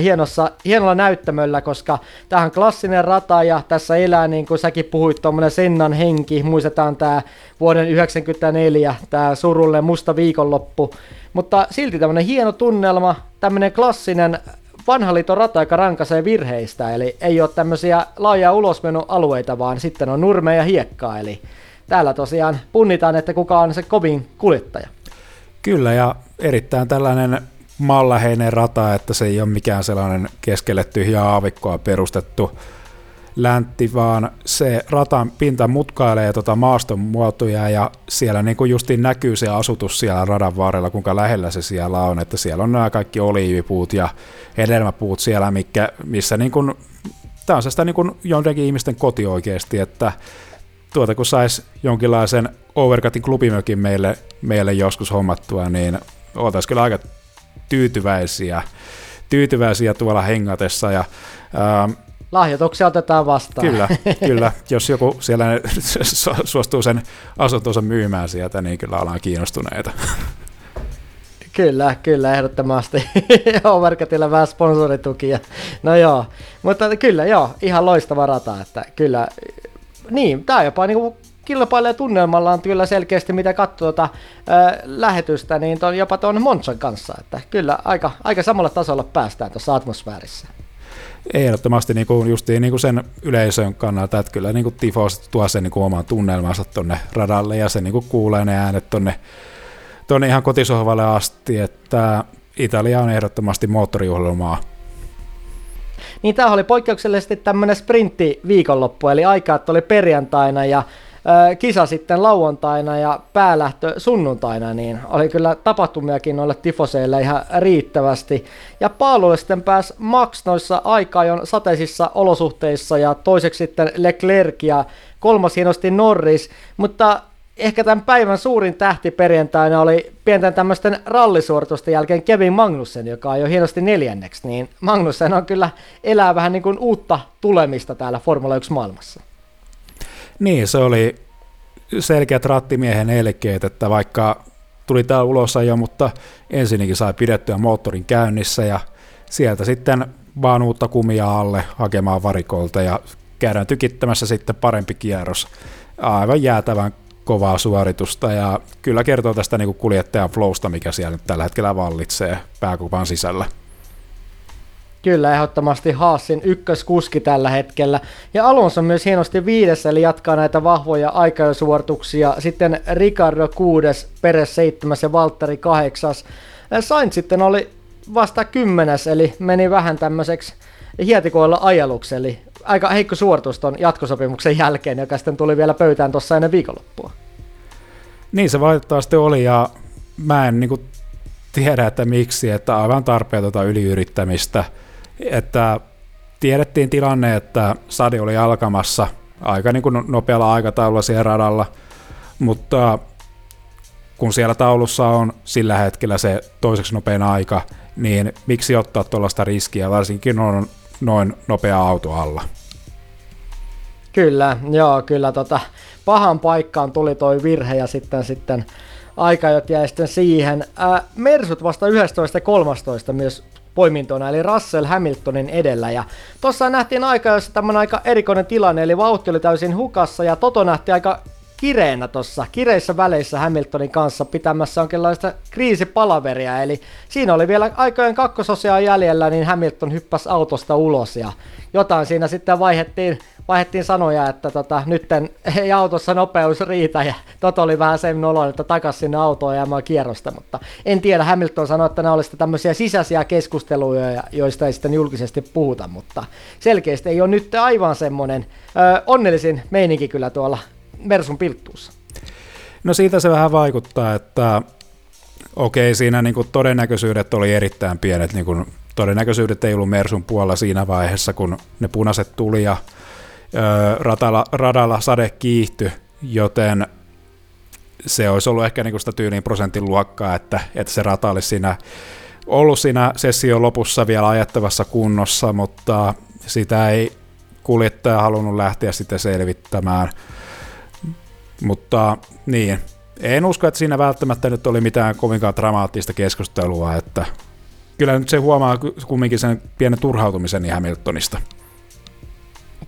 hienossa, hienolla näyttämöllä, koska tähän klassinen rata ja tässä elää, niin kuin säkin puhuit, tuommoinen Sennan henki. Muistetaan tämä vuoden 1994, tämä surullinen musta viikonloppu. Mutta silti tämmöinen hieno tunnelma, tämmöinen klassinen vanha liiton rata, joka rankaisee virheistä, eli ei ole tämmöisiä laajaa ulosmenoalueita, vaan sitten on nurme ja hiekkaa, eli täällä tosiaan punnitaan, että kuka on se kovin kuljettaja. Kyllä, ja erittäin tällainen maanläheinen rata, että se ei ole mikään sellainen keskelle tyhjää aavikkoa perustettu läntti, vaan se ratan pinta mutkailee tota maaston muotoja ja siellä niin kuin justiin näkyy se asutus siellä radan varrella, kuinka lähellä se siellä on, että siellä on nämä kaikki oliivipuut ja hedelmäpuut siellä, mikä, missä niin kuin, tämä on sitä niin kuin jonnekin ihmisten koti oikeasti, että tuota kun saisi jonkinlaisen Overcutin klubimökin meille, meille joskus hommattua, niin oltaisiin kyllä aika tyytyväisiä, tyytyväisiä tuolla hengatessa. Ja, ää, ähm, Lahjoituksia otetaan vastaan. Kyllä, kyllä. Jos joku siellä suostuu sen asuntonsa myymään sieltä, niin kyllä ollaan kiinnostuneita. Kyllä, kyllä, ehdottomasti. Overcutilla vähän sponsoritukia. No joo, mutta kyllä joo, ihan loistava rata, että kyllä, niin, tämä jopa niinku kilpailee tunnelmallaan kyllä selkeästi, mitä katsoo tuota, äh, lähetystä, niin ton, jopa tuon Monson kanssa, että kyllä aika, aika samalla tasolla päästään tuossa atmosfäärissä. Ehdottomasti niin kuin justiin niin kuin sen yleisön kannalta, että kyllä niin kuin Tifos tuo sen niin kuin oman tunnelmansa tuonne radalle ja se niin kuin kuulee ne äänet tuonne tonne ihan kotisohvalle asti, että Italia on ehdottomasti moottorijuhlimaa. Niin tämä oli poikkeuksellisesti tämmöinen sprintti viikonloppu, eli aikaa oli perjantaina ja kisa sitten lauantaina ja päälähtö sunnuntaina, niin oli kyllä tapahtumiakin noille tifoseille ihan riittävästi. Ja Paalulle sitten pääsi Max noissa aikaajon sateisissa olosuhteissa ja toiseksi sitten Leclerc ja kolmas hienosti Norris, mutta ehkä tämän päivän suurin tähti perjantaina oli pienten tämmöisten rallisuoritusten jälkeen Kevin Magnussen, joka on jo hienosti neljänneksi, niin Magnussen on kyllä elää vähän niin kuin uutta tulemista täällä Formula 1 maailmassa. Niin, se oli selkeät rattimiehen elkeet, että vaikka tuli tää ulos jo, mutta ensinnäkin sai pidettyä moottorin käynnissä ja sieltä sitten vaan uutta kumia alle hakemaan varikolta ja käydään tykittämässä sitten parempi kierros. Aivan jäätävän kovaa suoritusta ja kyllä kertoo tästä niin kuljettajan flowsta, mikä siellä nyt tällä hetkellä vallitsee pääkupan sisällä. Kyllä, ehdottomasti Haasin ykköskuski tällä hetkellä. Ja Alonso myös hienosti viidessä, eli jatkaa näitä vahvoja aikajosuorituksia. Sitten Ricardo kuudes, Peres seitsemäs ja Valtteri kahdeksas. Sainz sitten oli vasta kymmenes, eli meni vähän tämmöiseksi hietikoilla ajeluksi, eli aika heikko suoritus ton jatkosopimuksen jälkeen, joka sitten tuli vielä pöytään tuossa ennen viikonloppua. Niin se valitettavasti oli, ja mä en niin kuin, tiedä, että miksi, että aivan tarpeetonta yliyrittämistä – että tiedettiin tilanne, että sadi oli alkamassa aika niin kuin nopealla aikataululla siellä radalla, mutta kun siellä taulussa on sillä hetkellä se toiseksi nopein aika, niin miksi ottaa tuollaista riskiä, varsinkin on noin nopea auto alla. Kyllä, joo, kyllä tota, pahan paikkaan tuli toi virhe ja sitten, sitten aikajot jäi sitten siihen. Ää, Mersut vasta 11.13 myös poimintona, eli Russell Hamiltonin edellä. Ja tuossa nähtiin aika, jossa tämmöinen aika erikoinen tilanne, eli vauhti oli täysin hukassa, ja Toto nähti aika kireenä tuossa kireissä väleissä Hamiltonin kanssa pitämässä onkinlaista kriisipalaveria, eli siinä oli vielä aikojen kakkososia jäljellä, niin Hamilton hyppäsi autosta ulos ja jotain siinä sitten vaihettiin, vaihettiin sanoja, että tota, nyt ei autossa nopeus riitä. Ja Toto oli vähän sen nolon, että takas sinne autoon ja kierrosta, mutta en tiedä, Hamilton sanoi, että nämä olisivat tämmöisiä sisäisiä keskusteluja, joista ei sitten julkisesti puhuta, mutta selkeästi ei ole nyt aivan semmoinen ö, onnellisin meininki kyllä tuolla Mersun pilttuussa. No siitä se vähän vaikuttaa, että okei, siinä niin kuin todennäköisyydet oli erittäin pienet, niin kuin todennäköisyydet ei ollut Mersun puolella siinä vaiheessa, kun ne punaiset tuli ja ö, radalla, radalla sade kiihtyi, joten se olisi ollut ehkä niin sitä tyyliin prosentin luokkaa, että, että se rata olisi siinä ollut siinä session lopussa vielä ajettavassa kunnossa, mutta sitä ei kuljettaja halunnut lähteä sitten selvittämään. Mutta niin, en usko, että siinä välttämättä nyt oli mitään kovinkaan dramaattista keskustelua, että kyllä nyt se huomaa kumminkin sen pienen turhautumisen Hamiltonista.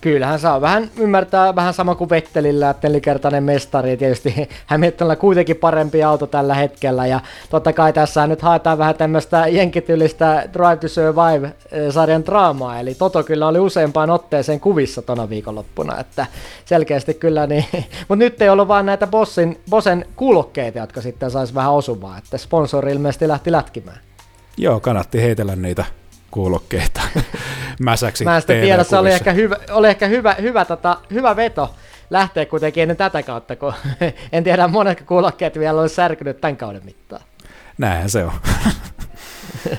Kyllähän saa vähän ymmärtää vähän sama kuin Vettelillä, että nelikertainen mestari, tietysti Hamiltonilla kuitenkin parempi auto tällä hetkellä, ja totta kai tässä nyt haetaan vähän tämmöistä jenkityllistä Drive to Survive-sarjan draamaa, eli Toto kyllä oli useampaan otteeseen kuvissa tona viikonloppuna, että selkeästi kyllä niin, mutta nyt ei ollut vaan näitä Bossin, Bossen kuulokkeita, jotka sitten saisi vähän osuvaa, että sponsori ilmeisesti lähti lätkimään. Joo, kannatti heitellä niitä kuulokkeita mäsäksi. Mä en sitten tiedä, se oli ehkä hyvä, oli ehkä hyvä, hyvä, tota, hyvä veto lähteä kuitenkin ennen tätä kautta, kun en tiedä monetko kuulokkeet vielä olisi särkynyt tämän kauden mittaan. Näinhän se on.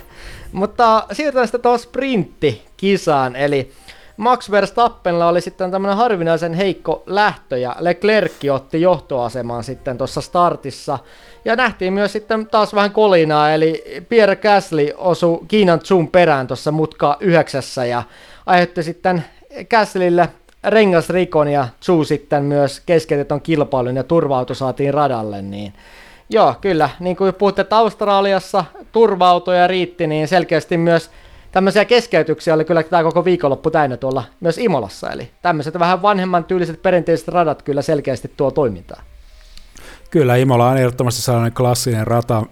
Mutta siirrytään sitten tuohon sprinttikisaan, eli Max Verstappenilla oli sitten tämmöinen harvinaisen heikko lähtö ja Leclerc otti johtoaseman sitten tuossa startissa. Ja nähtiin myös sitten taas vähän kolinaa, eli Pierre Gasly osui Kiinan Zoom perään tuossa mutka yhdeksässä ja aiheutti sitten Käslille rengasrikon ja Zhu sitten myös keskeytetön kilpailun ja turvautu saatiin radalle, niin joo, kyllä, niin kuin puhutte, että Australiassa turvautoja riitti, niin selkeästi myös tämmöisiä keskeytyksiä oli kyllä tämä koko viikonloppu täynnä tuolla myös Imolassa, eli tämmöiset vähän vanhemman tyyliset perinteiset radat kyllä selkeästi tuo toimintaa. Kyllä, Imola on ehdottomasti sellainen klassinen rata,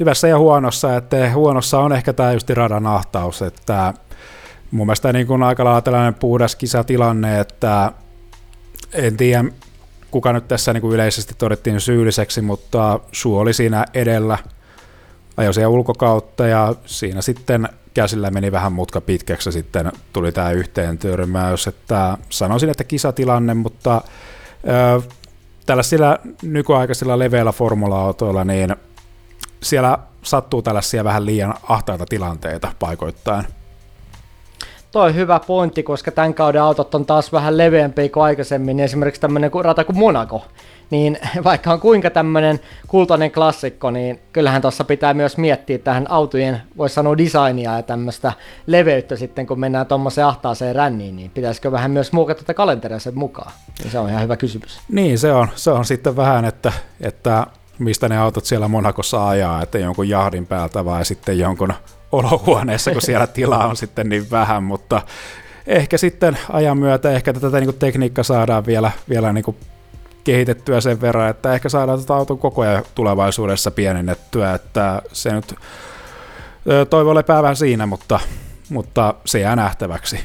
hyvässä ja huonossa, että huonossa on ehkä tämä just radan ahtaus, että mun mielestä niin kuin aika lailla tällainen puhdas kisatilanne, että en tiedä kuka nyt tässä niin kuin yleisesti todettiin syylliseksi, mutta Su oli siinä edellä, ajoi siellä ulkokautta ja siinä sitten käsillä meni vähän mutka pitkäksi sitten tuli tämä yhteen törmäys, että sanoisin, että kisatilanne, mutta ö, tällaisilla nykyaikaisilla leveillä formula-autoilla, niin siellä sattuu tällaisia vähän liian ahtaita tilanteita paikoittain. Toi hyvä pointti, koska tämän kauden autot on taas vähän leveämpiä kuin aikaisemmin, esimerkiksi tämmöinen rata kuin Monaco, niin vaikka on kuinka tämmöinen kultainen klassikko, niin kyllähän tuossa pitää myös miettiä tähän autojen, voisi sanoa designia ja tämmöistä leveyttä sitten, kun mennään tuommoiseen ahtaaseen ränniin, niin pitäisikö vähän myös muokata tätä kalenteria sen mukaan? Niin se on ihan hyvä kysymys. Niin, se on, se on sitten vähän, että, että mistä ne autot siellä Monakossa ajaa, että jonkun jahdin päältä vai sitten jonkun olohuoneessa, kun siellä tilaa on sitten niin vähän, mutta ehkä sitten ajan myötä ehkä tätä niin kuin tekniikka saadaan vielä, vielä niin kehitettyä sen verran, että ehkä saadaan tätä auton koko ajan tulevaisuudessa pienennettyä, että se nyt toivo lepää vähän siinä, mutta, mutta se jää nähtäväksi.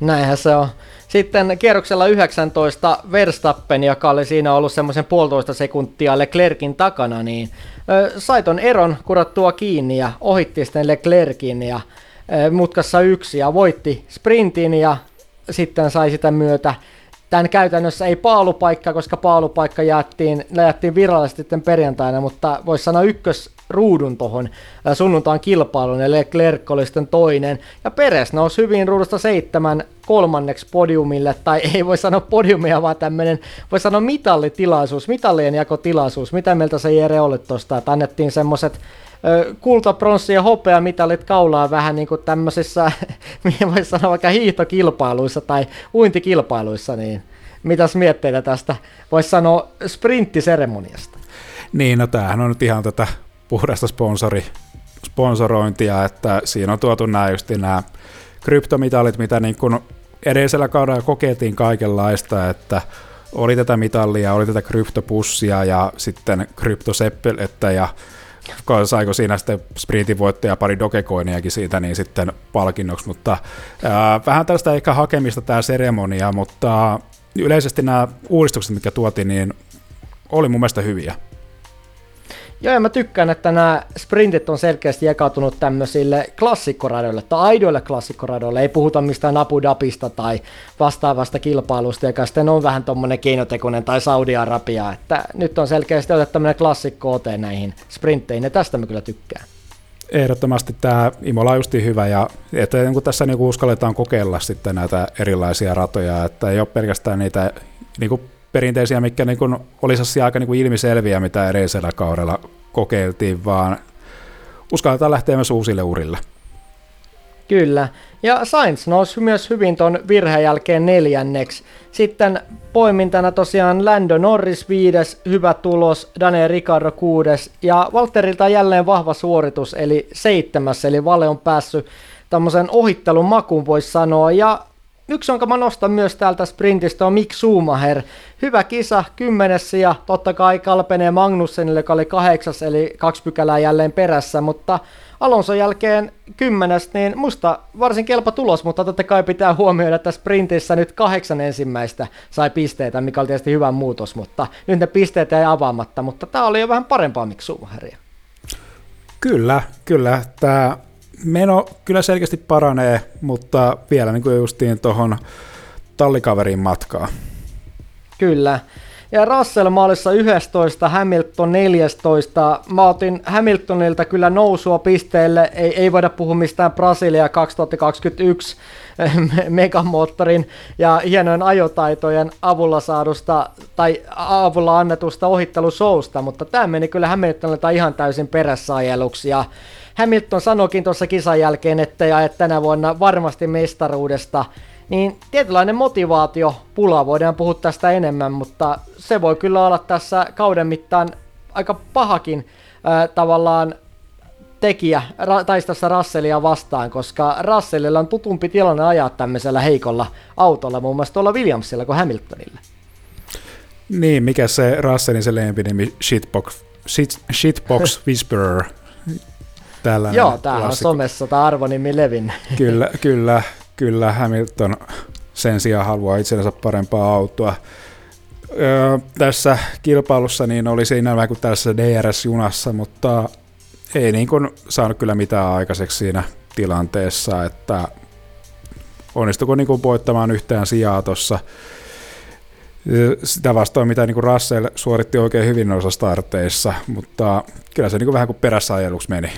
Näinhän se on. Sitten kierroksella 19 Verstappen, joka oli siinä ollut semmoisen puolitoista sekuntia Leclerkin takana, niin sai ton eron kurattua kiinni ja ohitti sitten Leclerkin ja mutkassa yksi ja voitti sprintin ja sitten sai sitä myötä tämän käytännössä ei paalupaikka, koska paalupaikka jaettiin, jaettiin virallisesti sitten perjantaina, mutta voisi sanoa ykkös ruudun tuohon sunnuntaan kilpailuun, ja Leclerc oli sitten toinen, ja Peres nousi hyvin ruudusta seitsemän kolmanneksi podiumille, tai ei voi sanoa podiumia, vaan tämmöinen, voi sanoa mitallitilaisuus, mitallien jakotilaisuus. Mitä mieltä se Jere oli tuosta, että annettiin semmoiset kulta, pronssi ja hopea mitalit kaulaa vähän niin kuin tämmöisissä, mihin voi sanoa vaikka hiihtokilpailuissa tai uintikilpailuissa, niin mitäs mietteitä tästä voisi sanoa sprinttiseremoniasta? Niin, no tämähän on nyt ihan tätä puhdasta sponsori, sponsorointia, että siinä on tuotu nämä just nämä kryptomitalit, mitä niin kuin edellisellä kaudella kokeiltiin kaikenlaista, että oli tätä mitallia, oli tätä kryptopussia ja sitten kryptoseppelettä ja saiko siinä sitten sprintin voittaja pari dogecoiniakin siitä niin sitten palkinnoksi, mutta ää, vähän tästä ehkä hakemista tämä seremonia, mutta yleisesti nämä uudistukset, mitkä tuotiin, niin oli mun mielestä hyviä. Joo, ja mä tykkään, että nämä sprintit on selkeästi jakautunut tämmöisille klassikkoradoille tai aidoille klassikkoradoille. Ei puhuta mistään Abu Dhabista tai vastaavasta kilpailusta, joka sitten on vähän tommonen keinotekoinen tai Saudi-Arabia. Että nyt on selkeästi otettu tämmöinen klassikko näihin sprintteihin, ja tästä mä kyllä tykkään. Ehdottomasti tämä Imola on hyvä, ja että niin tässä niin uskalletaan kokeilla sitten näitä erilaisia ratoja, että ei ole pelkästään niitä niin perinteisiä, mikä niin kuin olisi aika niin kuin ilmiselviä, mitä edellisellä kaudella kokeiltiin, vaan uskalletaan lähteä myös uusille urille. Kyllä. Ja Sainz nousi myös hyvin tuon virheen jälkeen neljänneksi. Sitten poimintana tosiaan Lando Norris viides, hyvä tulos, Daniel Ricardo kuudes ja Walterilta jälleen vahva suoritus eli seitsemäs, eli Vale on päässyt tämmöisen ohittelun makuun voisi sanoa ja Yksi, jonka mä nostan myös täältä sprintistä, on Mick Schumacher. Hyvä kisa, kymmenes ja totta kai kalpenee Magnussenille, joka oli kahdeksas, eli kaksi pykälää jälleen perässä, mutta Alonson jälkeen kymmenes, niin musta varsin kelpa tulos, mutta totta kai pitää huomioida, että sprintissä nyt kahdeksan ensimmäistä sai pisteitä, mikä oli tietysti hyvä muutos, mutta nyt ne pisteet ei avaamatta, mutta tämä oli jo vähän parempaa Mick Schumacheria. Kyllä, kyllä. Tämä meno kyllä selkeästi paranee, mutta vielä niin kuin justiin tuohon tallikaverin matkaa. Kyllä. Ja Russell maalissa 11, Hamilton 14. Mä otin Hamiltonilta kyllä nousua pisteelle. Ei, ei voida puhua mistään Brasilia 2021 megamoottorin ja hienojen ajotaitojen avulla saadusta tai avulla annetusta ohittelusousta, mutta tämä meni kyllä Hamiltonilta ihan täysin perässäajeluksi ja Hamilton sanoikin tuossa kisan jälkeen, että ja että tänä vuonna varmasti mestaruudesta niin tietynlainen motivaatio pula voidaan puhua tästä enemmän, mutta se voi kyllä olla tässä kauden mittaan aika pahakin äh, tavallaan tekijä ra- taistassa Russellia vastaan, koska Russellilla on tutumpi tilanne ajaa tämmöisellä heikolla autolla, muun muassa tuolla Williamsilla kuin Hamiltonilla. Niin, mikä se Russellin se lempinimi Shitbox, shit, shitbox Whisperer. Tällainen Joo, tää on somessa tämä arvonimi Levin. Kyllä, kyllä, kyllä Hamilton sen sijaan haluaa itsellensä parempaa autoa. Öö, tässä kilpailussa niin oli siinä vähän kuin tässä DRS-junassa, mutta ei niin kuin saanut kyllä mitään aikaiseksi siinä tilanteessa, että onnistuiko niin kuin voittamaan yhtään sijaa tuossa. Sitä vastoin, mitä niin kuin Russell suoritti oikein hyvin noissa starteissa, mutta kyllä se niin kuin vähän kuin perässä ajeluksi meni.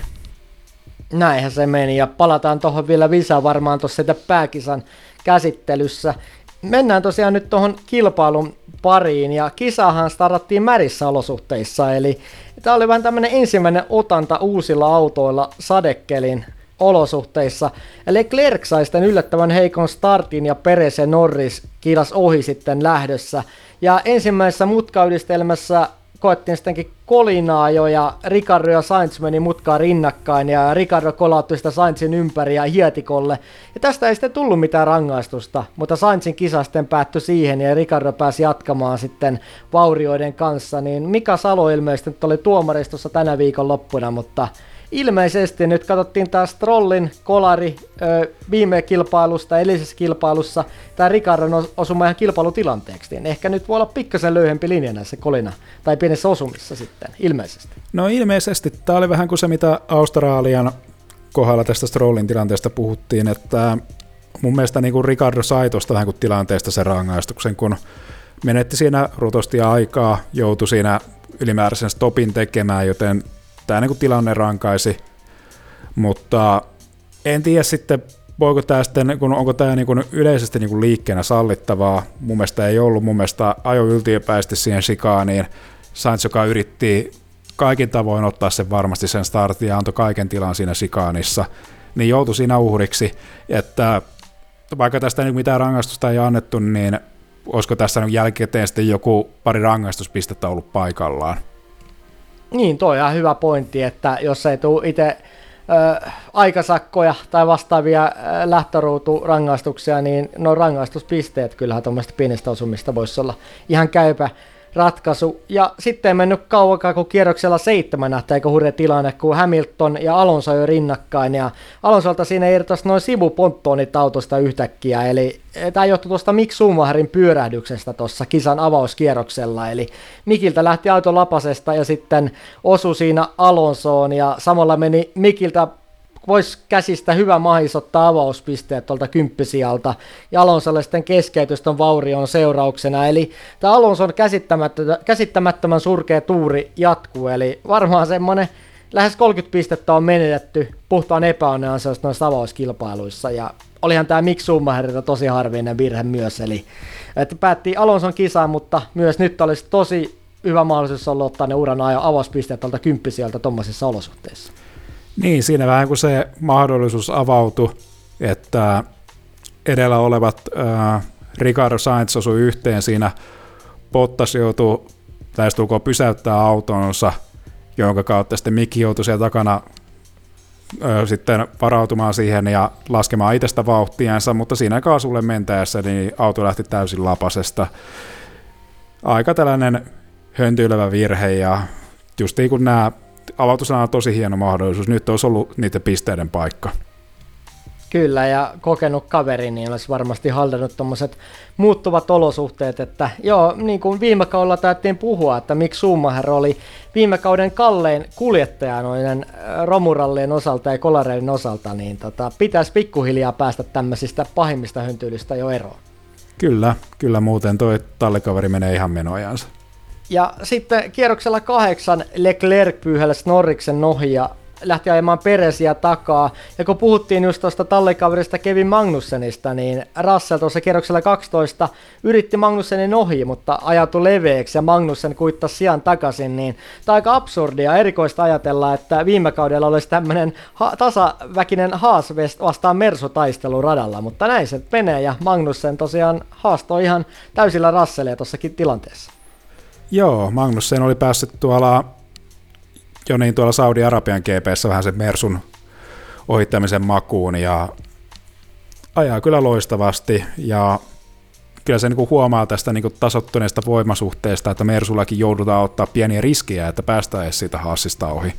Näinhän se meni, ja palataan tuohon vielä lisää varmaan tuossa pääkisan käsittelyssä. Mennään tosiaan nyt tuohon kilpailun pariin, ja kisahan startattiin märissä olosuhteissa, eli tämä oli vähän tämmöinen ensimmäinen otanta uusilla autoilla sadekelin olosuhteissa. Eli Klerk sai sitten yllättävän heikon startin ja Peres ja Norris kiilas ohi sitten lähdössä. Ja ensimmäisessä mutkayhdistelmässä koettiin sittenkin kolinaa jo ja Ricardo ja Sainz meni mutkaan rinnakkain ja Ricardo kolauttui sitä Sainzin ympäri ja hietikolle. Ja tästä ei sitten tullut mitään rangaistusta, mutta Sainzin kisa sitten päättyi siihen ja Ricardo pääsi jatkamaan sitten vaurioiden kanssa. Niin Mika Salo ilmeisesti oli tuomaristossa tänä viikon loppuna, mutta ilmeisesti nyt katsottiin taas Strollin kolari ö, viime kilpailusta, edellisessä kilpailussa, tämä Ricardon osuma ihan kilpailutilanteeksi, niin ehkä nyt voi olla pikkasen löyhempi linja näissä kolina, tai pienessä osumissa sitten, ilmeisesti. No ilmeisesti, tämä oli vähän kuin se, mitä Australian kohdalla tästä Strollin tilanteesta puhuttiin, että mun mielestä niin kuin Ricardo sai tuosta vähän kuin tilanteesta sen rangaistuksen, kun menetti siinä rutosti aikaa, joutui siinä ylimääräisen stopin tekemään, joten tämä niin tilanne rankaisi, mutta en tiedä sitten, voiko tämä sitten, kun onko tämä niin kuin yleisesti niin kuin liikkeenä sallittavaa. Mun mielestä ei ollut, mun mielestä ajo yltiöpäisesti siihen sikaaniin. Sainz, joka yritti kaikin tavoin ottaa sen varmasti sen startin ja antoi kaiken tilan siinä sikaanissa, niin joutui siinä uhriksi, että vaikka tästä ei mitään rangaistusta ei annettu, niin olisiko tässä jälkikäteen sitten joku pari rangaistuspistettä ollut paikallaan. Niin, toi on ihan hyvä pointti, että jos ei tule itse aikasakkoja tai vastaavia lähtöruuturangaistuksia, niin no rangaistuspisteet kyllähän tuommoista pienestä osumista voisi olla ihan käypä ratkaisu. Ja sitten ei mennyt kauankaan, kun kierroksella seitsemän nähtä, eikö hurja tilanne, kun Hamilton ja Alonso jo rinnakkain. Ja Alonsolta siinä irtosi noin sivuponttoonit autosta yhtäkkiä. Eli eh, tämä johtui tuosta Mick Schumacherin pyörähdyksestä tuossa kisan avauskierroksella. Eli Mikiltä lähti auto lapasesta ja sitten osui siinä Alonsoon ja samalla meni Mikiltä voisi käsistä hyvä mahis ottaa avauspisteet tuolta kymppisijalta ja Alonsolle sitten keskeytystön vaurion seurauksena. Eli tämä Alonson käsittämättömän surkea tuuri jatkuu, eli varmaan semmoinen lähes 30 pistettä on menetetty puhtaan epäonneen noissa avauskilpailuissa ja olihan tämä Mick Schumacherilta tosi harvinainen virhe myös, eli että päätti Alonson kisaan, mutta myös nyt olisi tosi hyvä mahdollisuus olla ottaa ne uran avauspisteet tuolta kymppisijalta tuommoisissa olosuhteissa. Niin, siinä vähän kuin se mahdollisuus avautui, että edellä olevat äh, Ricardo Sainz osui yhteen siinä, Bottas joutui lähestulkoon pysäyttää autonsa, jonka kautta sitten Mikki joutui siellä takana ö, sitten varautumaan siihen ja laskemaan itsestä vauhtiansa, mutta siinä kaasulle mentäessä niin auto lähti täysin lapasesta. Aika tällainen höntyilevä virhe ja just niin kuin nämä avautusena on tosi hieno mahdollisuus. Nyt olisi ollut niiden pisteiden paikka. Kyllä, ja kokenut kaveri, niin olisi varmasti hallinnut tuommoiset muuttuvat olosuhteet, että joo, niin kuin viime kaudella täyttiin puhua, että miksi Schumacher oli viime kauden kallein kuljettaja noiden äh, romurallien osalta ja kolareiden osalta, niin tota, pitäisi pikkuhiljaa päästä tämmöisistä pahimmista höntyylistä jo eroon. Kyllä, kyllä muuten toi tallikaveri menee ihan menojansa. Ja sitten kierroksella kahdeksan Leclerc pyyhälsi Norriksen nohi ja lähti ajamaan Peresiä takaa. Ja kun puhuttiin just tuosta tallikaverista Kevin Magnussenista, niin Russell tuossa kierroksella 12 yritti Magnussenin ohi, mutta ajautui leveäksi ja Magnussen kuittasi sijaan takaisin, niin tämä aika absurdia erikoista ajatella, että viime kaudella olisi tämmöinen ha- tasaväkinen Haas vastaan Mersu-taistelu radalla, mutta näin se menee ja Magnussen tosiaan haastoi ihan täysillä Russellia tuossakin tilanteessa. Joo, Magnussen oli päässyt tuolla jo niin tuolla Saudi-Arabian GPssä vähän sen Mersun ohittamisen makuun ja ajaa kyllä loistavasti ja kyllä se niin huomaa tästä niin tasottuneesta voimasuhteesta, että Mersullakin joudutaan ottaa pieniä riskiä, että päästään edes siitä hassista ohi.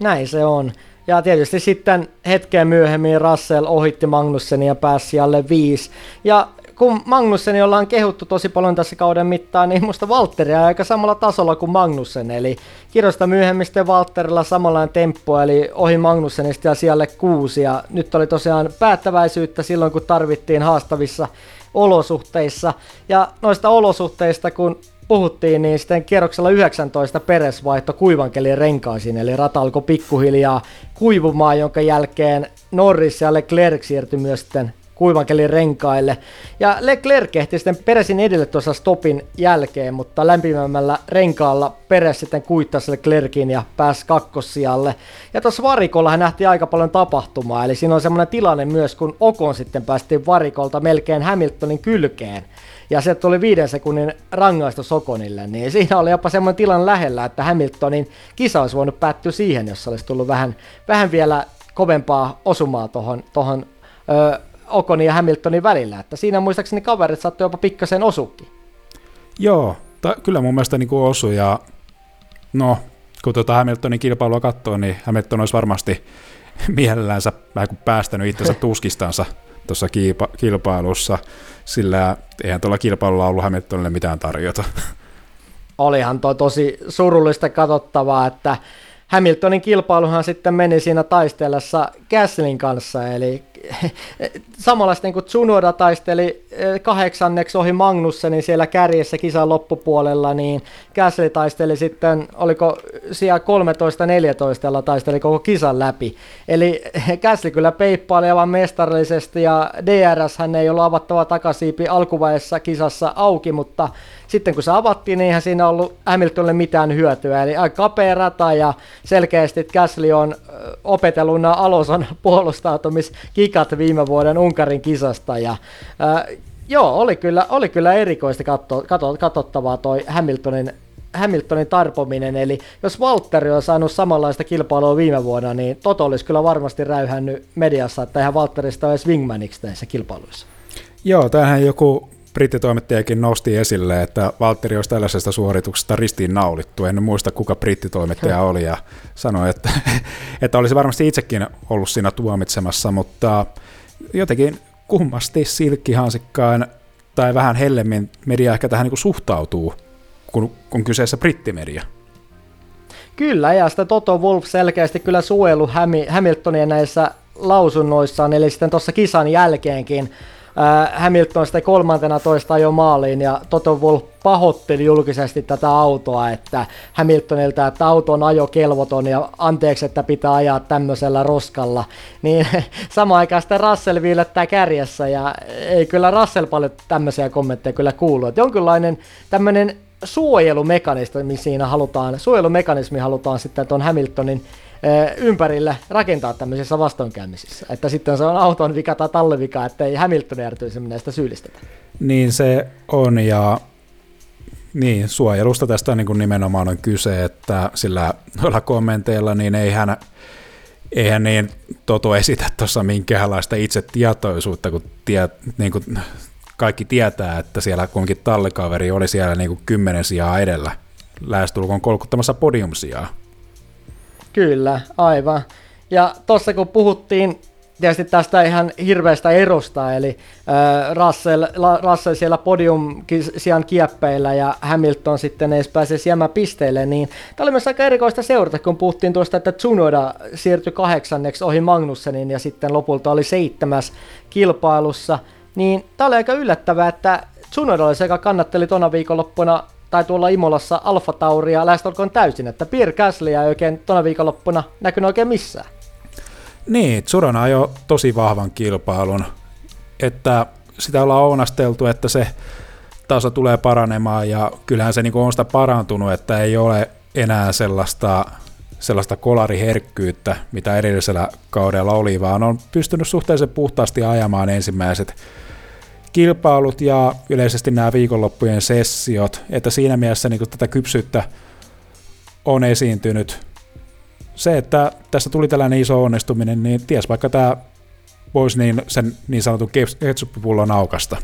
Näin se on. Ja tietysti sitten hetken myöhemmin Russell ohitti Magnusseni ja pääsi alle viisi. Ja kun Magnusseni ollaan kehuttu tosi paljon tässä kauden mittaan, niin musta Valtteri on aika samalla tasolla kuin Magnussen. Eli kirjoista myöhemmin sitten Valtterilla samanlainen temppu, eli ohi Magnussenista ja siellä kuusi. Ja nyt oli tosiaan päättäväisyyttä silloin, kun tarvittiin haastavissa olosuhteissa. Ja noista olosuhteista, kun puhuttiin, niin sitten kierroksella 19 Peres vaihto kuivankelin renkaisiin, eli rata alkoi pikkuhiljaa kuivumaan, jonka jälkeen Norris ja Leclerc siirtyi myös sitten kuivankelin renkaille. Ja Leclerc ehti sitten Peresin edelle tuossa stopin jälkeen, mutta lämpimämmällä renkaalla Peres sitten kuittasi Leclerkin ja pääsi kakkossijalle. Ja tuossa varikolla nähtiin aika paljon tapahtumaa, eli siinä on semmoinen tilanne myös, kun Okon sitten päästiin varikolta melkein Hamiltonin kylkeen ja se tuli viiden sekunnin rangaistus Sokonille, niin siinä oli jopa semmoinen tilan lähellä, että Hamiltonin kisa olisi voinut päättyä siihen, jos olisi tullut vähän, vähän vielä kovempaa osumaa tuohon tohon, Okonin ja Hamiltonin välillä, että siinä muistaakseni kaverit saattoi jopa pikkasen osukin. Joo, ta- kyllä mun mielestä niin osui ja no, kun tuota Hamiltonin kilpailua katsoo, niin Hamilton olisi varmasti mielellänsä vähän kuin päästänyt itsensä tuskistansa tuossa kilpailussa, sillä eihän tuolla kilpailulla ollut Hamiltonille mitään tarjota. Olihan toi tosi surullista katsottavaa, että Hamiltonin kilpailuhan sitten meni siinä taistellessa Gaslin kanssa, eli samanlaista niin kuin Tsunoda taisteli kahdeksanneksi ohi Magnussenin siellä kärjessä kisan loppupuolella, niin Gasly taisteli sitten, oliko siellä 13-14, jolla taisteli koko kisan läpi. Eli Gasly kyllä peippaili aivan mestarillisesti ja DRS hän ei ollut avattava takasiipi alkuvaiheessa kisassa auki, mutta sitten kun se avattiin, niin eihän siinä ollut Hamiltonille mitään hyötyä. Eli aika kapea rata ja selkeästi Gasly on opetellut nämä Aloson puolustautumiskikat viime vuoden Unkarin kisasta. Ja, joo, oli kyllä, oli kyllä erikoista katso, katso, katsottavaa toi Hamiltonin Hamiltonin tarpominen, eli jos Valtteri on saanut samanlaista kilpailua viime vuonna, niin Toto olisi kyllä varmasti räyhännyt mediassa, että eihän Valtterista olisi wingmaniksi näissä kilpailuissa. Joo, tämähän joku brittitoimittajakin nosti esille, että Valtteri olisi tällaisesta suorituksesta ristiin naulittu. En muista, kuka brittitoimittaja oli ja sanoi, että, että olisi varmasti itsekin ollut siinä tuomitsemassa, mutta jotenkin kummasti silkkihansikkaan tai vähän hellemmin media ehkä tähän niin suhtautuu, kun, kun kyseessä brittimedia. Kyllä, ja sitä Toto Wolf selkeästi kyllä suojelu Hamiltonia näissä lausunnoissaan, eli sitten tuossa kisan jälkeenkin Hamilton sitten kolmantena toista jo maaliin ja Toto Wolff pahoitteli julkisesti tätä autoa, että Hamiltonilta, että auto on ajokelvoton ja anteeksi, että pitää ajaa tämmöisellä roskalla. Niin samaan aikaan sitten Russell viilettää kärjessä ja ei kyllä Russell paljon tämmöisiä kommentteja kyllä kuulu. Että jonkinlainen tämmöinen suojelumekanismi siinä halutaan, suojelumekanismi halutaan sitten tuon Hamiltonin ympärille rakentaa tämmöisissä vastoinkäymisissä. Että sitten se on auton vika tai tallevika, että ei Hamilton erityisemmin näistä syyllistetä. Niin se on ja niin, suojelusta tästä niin kuin nimenomaan on kyse, että sillä noilla kommenteilla niin eihän, eihän niin Toto esitä tuossa minkäänlaista tietoisuutta, kun, tie, niin kuin kaikki tietää, että siellä kunkin tallikaveri oli siellä niin kuin kymmenen sijaa edellä lähestulkoon kolkuttamassa podiumsijaa. Kyllä, aivan. Ja tuossa kun puhuttiin tietysti tästä ihan hirveästä erosta, eli äh, Russell, la, Russell siellä podium sijaan kieppeillä ja Hamilton sitten ei pääse jäämään pisteille, niin tämä oli myös aika erikoista seurata, kun puhuttiin tuosta, että Tsunoda siirtyi kahdeksanneksi ohi Magnussenin ja sitten lopulta oli seitsemäs kilpailussa, niin tämä oli aika yllättävää, että Tsunoda oli se, joka kannatteli tuona viikonloppuna tai tuolla Imolassa Alfa Tauria lähestulkoon täysin, että Pierre Gasly ei oikein tuona viikonloppuna näkynyt oikein missään. Niin, Tsunoda ajoi tosi vahvan kilpailun, että sitä ollaan ounasteltu, että se taso tulee paranemaan ja kyllähän se niin on sitä parantunut, että ei ole enää sellaista, sellaista kolariherkkyyttä, mitä edellisellä kaudella oli, vaan on pystynyt suhteellisen puhtaasti ajamaan ensimmäiset kilpailut ja yleisesti nämä viikonloppujen sessiot, että siinä mielessä niin tätä kypsyyttä on esiintynyt. Se, että tässä tuli tällainen iso onnistuminen, niin ties vaikka tämä voisi niin, sen niin sanotun ketsuppipullon aukasta.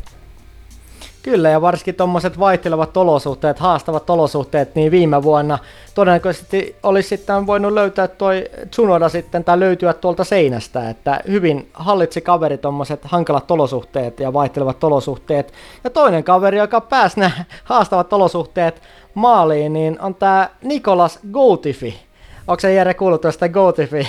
Kyllä, ja varsinkin tuommoiset vaihtelevat olosuhteet, haastavat olosuhteet, niin viime vuonna todennäköisesti olisi sitten voinut löytää toi Tsunoda sitten, tai löytyä tuolta seinästä, että hyvin hallitsi kaveri tuommoiset hankalat olosuhteet ja vaihtelevat olosuhteet. Ja toinen kaveri, joka pääsi nämä haastavat olosuhteet maaliin, niin on tämä Nikolas Goutifi Onko se Jere kuullut tuosta Gotifi?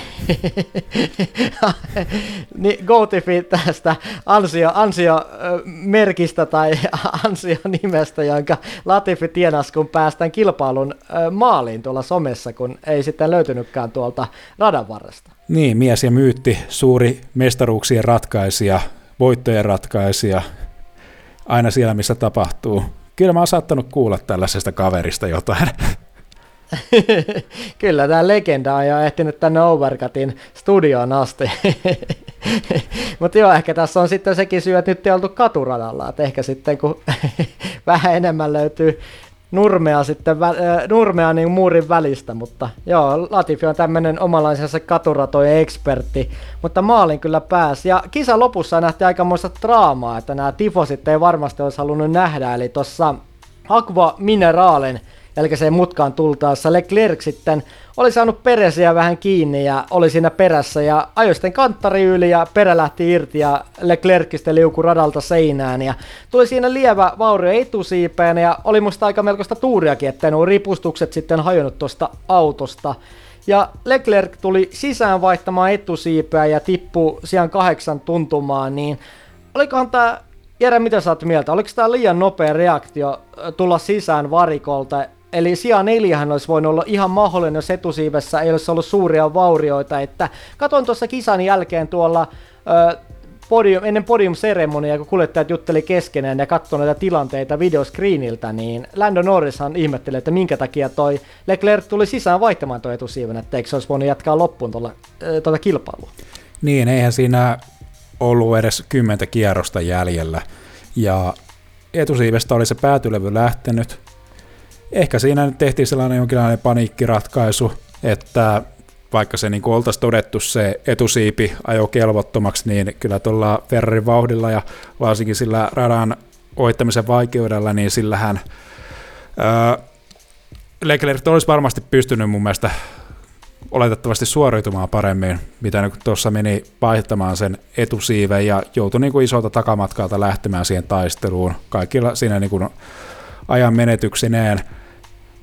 niin Gotifi tästä ansio, ansio-merkistä tai ansio-nimestä, jonka Latifi tienasi, kun päästään kilpailun maaliin tuolla somessa, kun ei sitten löytynytkään tuolta radan varresta. Niin, mies ja myytti, suuri mestaruuksien ratkaisija, voittojen ratkaisija, aina siellä, missä tapahtuu. Kyllä mä oon saattanut kuulla tällaisesta kaverista jotain. Kyllä, tämä legenda on jo ehtinyt tänne Overcutin studioon asti. Mutta joo, ehkä tässä on sitten sekin syy, että nyt ei oltu katuradalla, että ehkä sitten kun vähän enemmän löytyy nurmea sitten, vä- nurmea niin muurin välistä, mutta joo, Latifi on tämmöinen omanlaisensa katuratojen ekspertti, mutta maalin kyllä pääsi. Ja kisa lopussa nähtiin aikamoista draamaa, että nämä tifosit ei varmasti olisi halunnut nähdä, eli tuossa Aqua Mineraalen jälkeiseen mutkaan tultaessa Leclerc sitten oli saanut peresiä vähän kiinni ja oli siinä perässä ja ajoi sitten kanttari yli ja perä lähti irti ja Leclerc sitten liuku radalta seinään ja tuli siinä lievä vaurio etusiipeen ja oli musta aika melkoista tuuriakin, että nuo ripustukset sitten hajonnut tuosta autosta. Ja Leclerc tuli sisään vaihtamaan etusiipeä ja tippui sijaan kahdeksan tuntumaan, niin olikohan tämä Jere, mitä sä oot mieltä? Oliko tämä liian nopea reaktio tulla sisään varikolta Eli sija neljähän olisi voinut olla ihan mahdollinen, jos etusiivessä ei olisi ollut suuria vaurioita. Että katon tuossa kisan jälkeen tuolla ö, podium, ennen podium-seremoniaa, kun kuljettajat jutteli keskenään ja katsoi näitä tilanteita videoscreeniltä, niin Lando Norrishan ihmetteli, että minkä takia toi Leclerc tuli sisään vaihtamaan tuo etusiiven, että eikö se olisi voinut jatkaa loppuun tuolla, tuota kilpailua. Niin, eihän siinä ollut edes kymmentä kierrosta jäljellä. Ja etusiivestä oli se päätylevy lähtenyt, ehkä siinä nyt tehtiin sellainen jonkinlainen paniikkiratkaisu, että vaikka se niin oltaisiin todettu se etusiipi ajo kelvottomaksi, niin kyllä tuolla Ferrarin vauhdilla ja varsinkin sillä radan oittamisen vaikeudella, niin sillähän ää, Leclerc olisi varmasti pystynyt mun mielestä oletettavasti suoriutumaan paremmin, mitä nyt tuossa meni vaihtamaan sen etusiiven ja joutui niin kuin isolta takamatkalta lähtemään siihen taisteluun kaikilla siinä niin kuin ajan menetyksineen.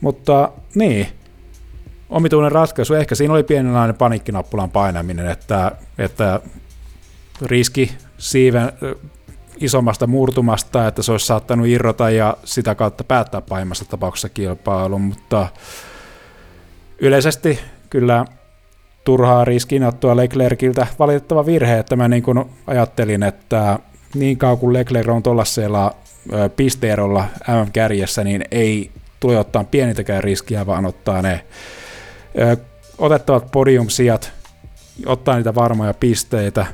Mutta niin, omituinen ratkaisu. Ehkä siinä oli pienenlainen panikkinappulan painaminen, että, että riski siiven isommasta murtumasta, että se olisi saattanut irrota ja sitä kautta päättää pahimmassa tapauksessa kilpailun, mutta yleisesti kyllä turhaa riskinottoa Leclerciltä. Valitettava virhe, että mä niin kuin ajattelin, että niin kauan kuin Leclerc on tuollaisella pisteerolla MM-kärjessä, niin ei tule ottaa pienintäkään riskiä, vaan ottaa ne ö, otettavat podiumsijat, ottaa niitä varmoja pisteitä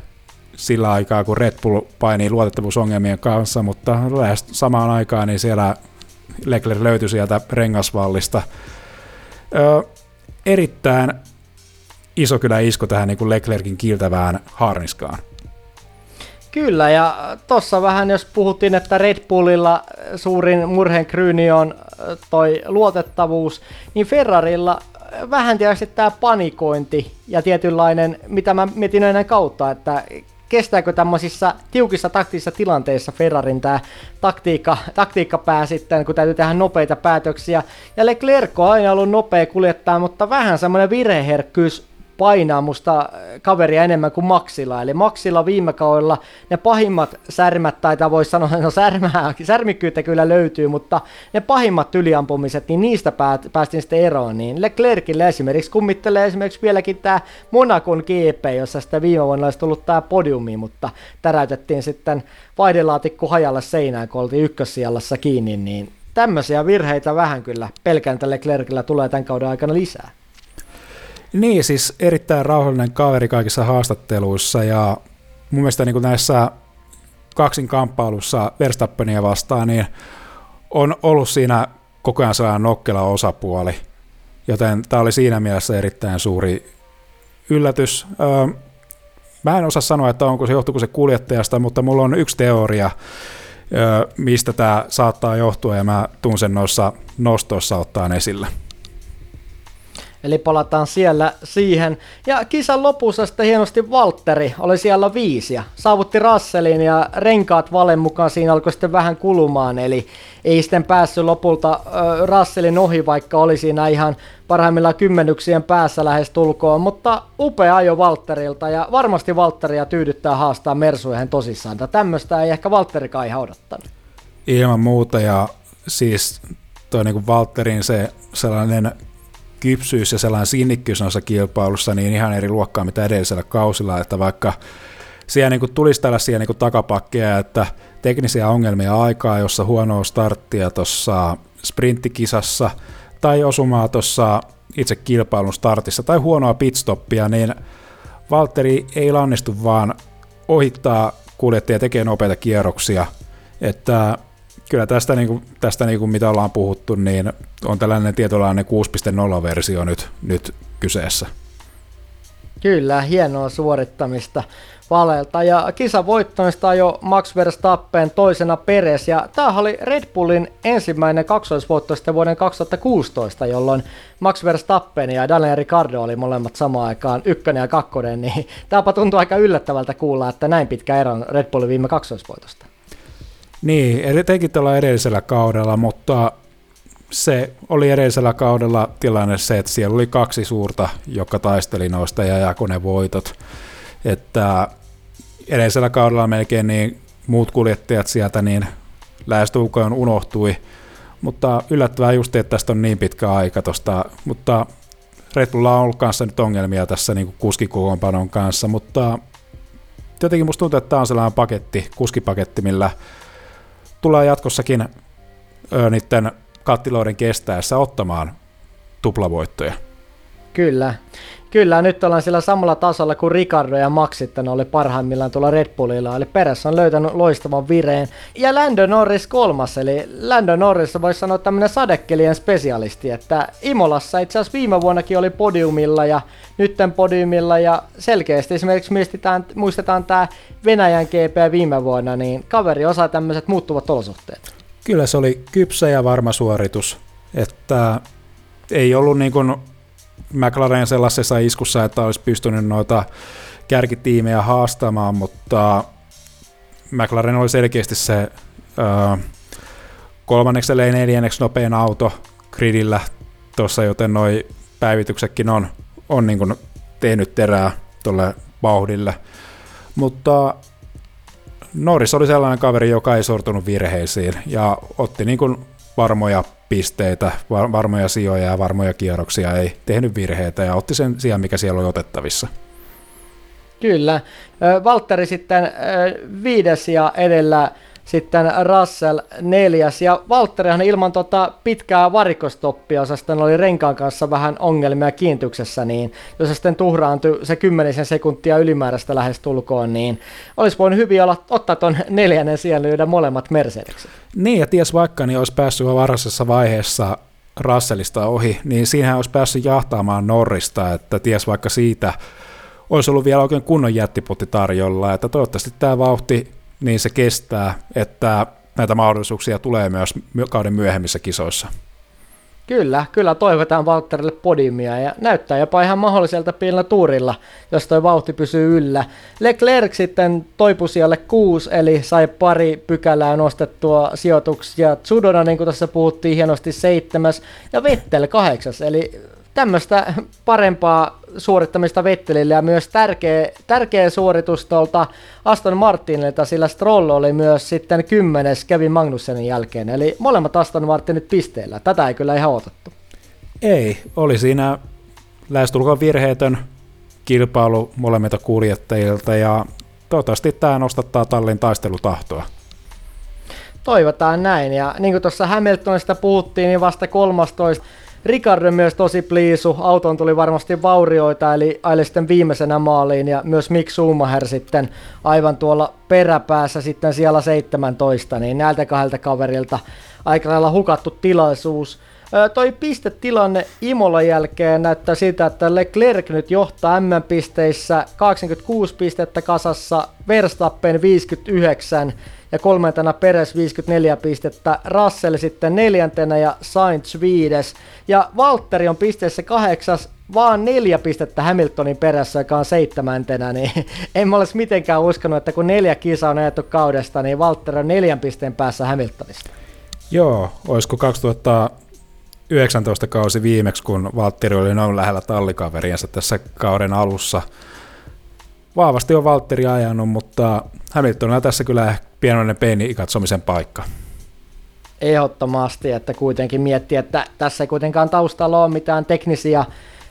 sillä aikaa, kun Red Bull painii luotettavuusongelmien kanssa, mutta lähes samaan aikaan niin siellä Leclerc löytyi sieltä rengasvallista. Ö, erittäin iso kyllä isku tähän niin kuin Leclerkin kiiltävään harniskaan. Kyllä, ja tuossa vähän jos puhuttiin, että Red Bullilla suurin murheen kryyni on toi luotettavuus, niin Ferrarilla vähän tietysti tämä panikointi ja tietynlainen, mitä mä mietin ennen kautta, että kestääkö tämmöisissä tiukissa taktisissa tilanteissa Ferrarin tämä taktiikka, taktiikkapää sitten, kun täytyy tehdä nopeita päätöksiä. Ja Leclerc on aina ollut nopea kuljettaa, mutta vähän semmoinen virheherkkyys painaa musta kaveria enemmän kuin Maxilla. Eli Maxilla viime kaudella ne pahimmat särmät, tai voisi sanoa, no särmää, särmikkyyttä kyllä löytyy, mutta ne pahimmat yliampumiset, niin niistä päästiin sitten eroon. Niin Leclercille esimerkiksi kummittelee esimerkiksi vieläkin tämä Monakon GP, jossa sitten viime vuonna olisi tullut tämä podiumi, mutta täräytettiin sitten vaihdelaatikko hajalle seinään, kun oltiin ykkössijallassa kiinni, niin tämmöisiä virheitä vähän kyllä pelkään tälle Leclercillä tulee tämän kauden aikana lisää. Niin, siis erittäin rauhallinen kaveri kaikissa haastatteluissa ja mun mielestä niin näissä kaksin kamppailussa Verstappenia vastaan, niin on ollut siinä koko ajan sellainen nokkela osapuoli, joten tämä oli siinä mielessä erittäin suuri yllätys. Öö, mä en osaa sanoa, että onko se johtuuko se kuljettajasta, mutta mulla on yksi teoria, öö, mistä tämä saattaa johtua, ja mä tuun sen noissa nostoissa ottaa esille. Eli palataan siellä siihen. Ja kisan lopussa sitten hienosti Valtteri oli siellä viisi ja saavutti Rasselin ja renkaat valen mukaan siinä alkoi sitten vähän kulumaan. Eli ei sitten päässyt lopulta äh, Rasselin ohi, vaikka oli siinä ihan parhaimmillaan kymmenyksien päässä lähes tulkoon. Mutta upea ajo Valtterilta ja varmasti Valtteria tyydyttää haastaa Mersuihin tosissaan. Tämmöistä ei ehkä Valtterikaan ihan odottanut. Ilman muuta ja siis toi niinku Valtterin se sellainen kypsyys ja sellainen sinnikkyys noissa kilpailussa niin ihan eri luokkaa mitä edellisellä kausilla, että vaikka siellä niin kuin tulisi tällaisia niin kuin takapakkeja, että teknisiä ongelmia aikaa, jossa huonoa starttia tuossa sprinttikisassa tai osumaa tuossa itse kilpailun startissa tai huonoa pitstoppia, niin Valtteri ei lannistu vaan ohittaa kuljettaja tekee nopeita kierroksia, että kyllä tästä, niin kuin, tästä niin kuin mitä ollaan puhuttu, niin on tällainen tietynlainen 6.0-versio nyt, nyt kyseessä. Kyllä, hienoa suorittamista Valelta. Ja kisa voittamista jo Max Verstappen toisena Peres. Ja tämä oli Red Bullin ensimmäinen kaksoisvoitto sitten vuoden 2016, jolloin Max Verstappen ja Daniel Ricciardo oli molemmat samaan aikaan ykkönen ja kakkonen. Niin tämäpä tuntuu aika yllättävältä kuulla, että näin pitkä ero on Red Bullin viime kaksoisvoitosta. Niin, etenkin tällä edellisellä kaudella, mutta se oli edellisellä kaudella tilanne se, että siellä oli kaksi suurta, jotka taisteli noista ja jakoi ne voitot. Että edellisellä kaudella melkein niin muut kuljettajat sieltä niin lähestulkoon unohtui, mutta yllättävää just, että tästä on niin pitkä aika tosta, mutta Red Bulla on ollut kanssa nyt ongelmia tässä niin kuskikokoonpanon kanssa, mutta jotenkin musta tuntuu, että tämä on sellainen paketti, kuskipaketti, millä tullaan jatkossakin ö, niiden kattiloiden kestäessä ottamaan tuplavoittoja. Kyllä. Kyllä, nyt ollaan sillä samalla tasolla kuin Ricardo ja Max sitten oli parhaimmillaan tuolla Red Bullilla, eli perässä on löytänyt loistavan vireen. Ja Lando Norris kolmas, eli Lando Norris voisi sanoa tämmöinen sadekelien spesialisti, että Imolassa itse asiassa viime vuonnakin oli podiumilla ja nytten podiumilla ja selkeästi esimerkiksi muistetaan, muistetaan tämä Venäjän GP viime vuonna, niin kaveri osaa tämmöiset muuttuvat olosuhteet. Kyllä se oli kypsä ja varma suoritus, että ei ollut niin kuin McLaren sellaisessa iskussa, että olisi pystynyt noita kärkitiimejä haastamaan, mutta McLaren oli selkeästi se ö, kolmanneksi eli neljänneksi nopein auto gridillä tuossa, joten noi päivityksetkin on, on niin kuin tehnyt terää tuolle vauhdille. Mutta Norris oli sellainen kaveri, joka ei sortunut virheisiin ja otti niin kuin varmoja pisteitä, varmoja sijoja ja varmoja kierroksia, ei tehnyt virheitä ja otti sen sijaan, mikä siellä oli otettavissa. Kyllä. Valtteri sitten viides ja edellä sitten Russell neljäs. Ja Valtterihan ilman tota pitkää varikostoppia, jossa sitten oli renkaan kanssa vähän ongelmia kiintyksessä, niin jos sitten tuhraantui se kymmenisen sekuntia ylimääräistä lähes tulkoon, niin olisi voinut hyvin olla, ottaa tuon neljännen siellä lyödä molemmat Mercedekset. Niin, ja ties vaikka niin olisi päässyt varhaisessa vaiheessa Russellista ohi, niin siinähän olisi päässyt jahtaamaan Norrista, että ties vaikka siitä olisi ollut vielä oikein kunnon jättiputti tarjolla, että toivottavasti tämä vauhti niin se kestää, että näitä mahdollisuuksia tulee myös kauden myöhemmissä kisoissa. Kyllä, kyllä toivotaan Valtterille podiumia ja näyttää jopa ihan mahdolliselta pienellä tuurilla, jos toi vauhti pysyy yllä. Leclerc sitten toipui siellä kuusi, eli sai pari pykälää nostettua sijoituksia. Tsudoda, niin kuin tässä puhuttiin, hienosti seitsemäs ja Vettel kahdeksas, eli tämmöistä parempaa suorittamista Vettelille ja myös tärkeä, tärkeä suoritus tuolta Aston Martinilta, sillä Stroll oli myös sitten kymmenes Kevin Magnussenin jälkeen, eli molemmat Aston Martinit pisteellä. Tätä ei kyllä ihan otettu. Ei, oli siinä lähestulkoon virheetön kilpailu molemmilta kuljettajilta ja toivottavasti tämä nostattaa tallin taistelutahtoa. Toivotaan näin, ja niin kuin tuossa Hamiltonista puhuttiin, niin vasta 13 Ricardo myös tosi pliisu, auton tuli varmasti vaurioita, eli aile sitten viimeisenä maaliin, ja myös Mick Schumacher sitten aivan tuolla peräpäässä sitten siellä 17, niin näiltä kahdelta kaverilta aika lailla hukattu tilaisuus. Toi pistetilanne Imolan jälkeen näyttää siltä, että Leclerc nyt johtaa M-pisteissä 26 pistettä kasassa, Verstappen 59 ja kolmantena Peres 54 pistettä, Russell sitten neljäntenä ja Sainz viides. Ja Valtteri on pisteessä kahdeksas, vaan neljä pistettä Hamiltonin perässä, joka on seitsemäntenä, niin en mä olisi mitenkään uskonut, että kun neljä kisaa on ajettu kaudesta, niin Valtteri on neljän pisteen päässä Hamiltonista. Joo, olisiko 2019 kausi viimeksi, kun Valtteri oli noin lähellä tallikaveriensa tässä kauden alussa. Vahvasti on Valtteri ajanut, mutta Hamiltonilla tässä kyllä pienoinen peini katsomisen paikka. Ehdottomasti, että kuitenkin miettii, että tässä ei kuitenkaan taustalla ole mitään teknisiä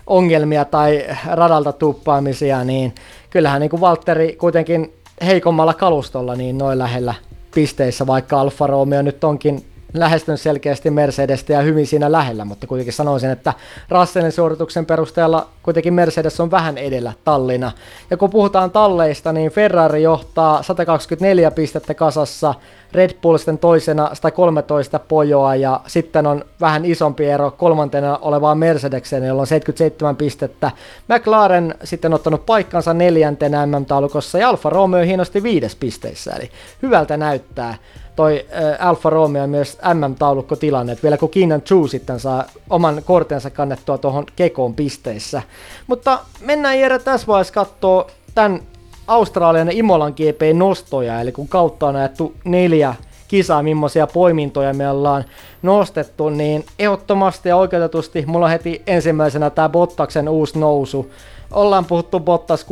ongelmia tai radalta tuppaamisia, niin kyllähän niin kuin Valtteri kuitenkin heikommalla kalustolla niin noin lähellä pisteissä, vaikka Alfa Romeo nyt onkin lähestyn selkeästi Mercedestä ja hyvin siinä lähellä, mutta kuitenkin sanoisin, että Russellin suorituksen perusteella kuitenkin Mercedes on vähän edellä tallina. Ja kun puhutaan talleista, niin Ferrari johtaa 124 pistettä kasassa, Red Bull sitten toisena 113 pojoa ja sitten on vähän isompi ero kolmantena olevaan Mercedekseen, jolla on 77 pistettä. McLaren sitten ottanut paikkansa neljäntenä MM-taulukossa ja Alfa Romeo hienosti viides pisteissä, eli hyvältä näyttää toi äh, Alfa Romeo myös MM-taulukkotilanne, että vielä kun Keenan Chu sitten saa oman kortensa kannettua tuohon kekoon pisteissä. Mutta mennään Jere tässä vaiheessa katsoa tämän Australian Imolan GP-nostoja, eli kun kautta on ajettu neljä kisaa, millaisia poimintoja me ollaan nostettu, niin ehdottomasti ja oikeutetusti mulla on heti ensimmäisenä tämä Bottaksen uusi nousu ollaan puhuttu Bottas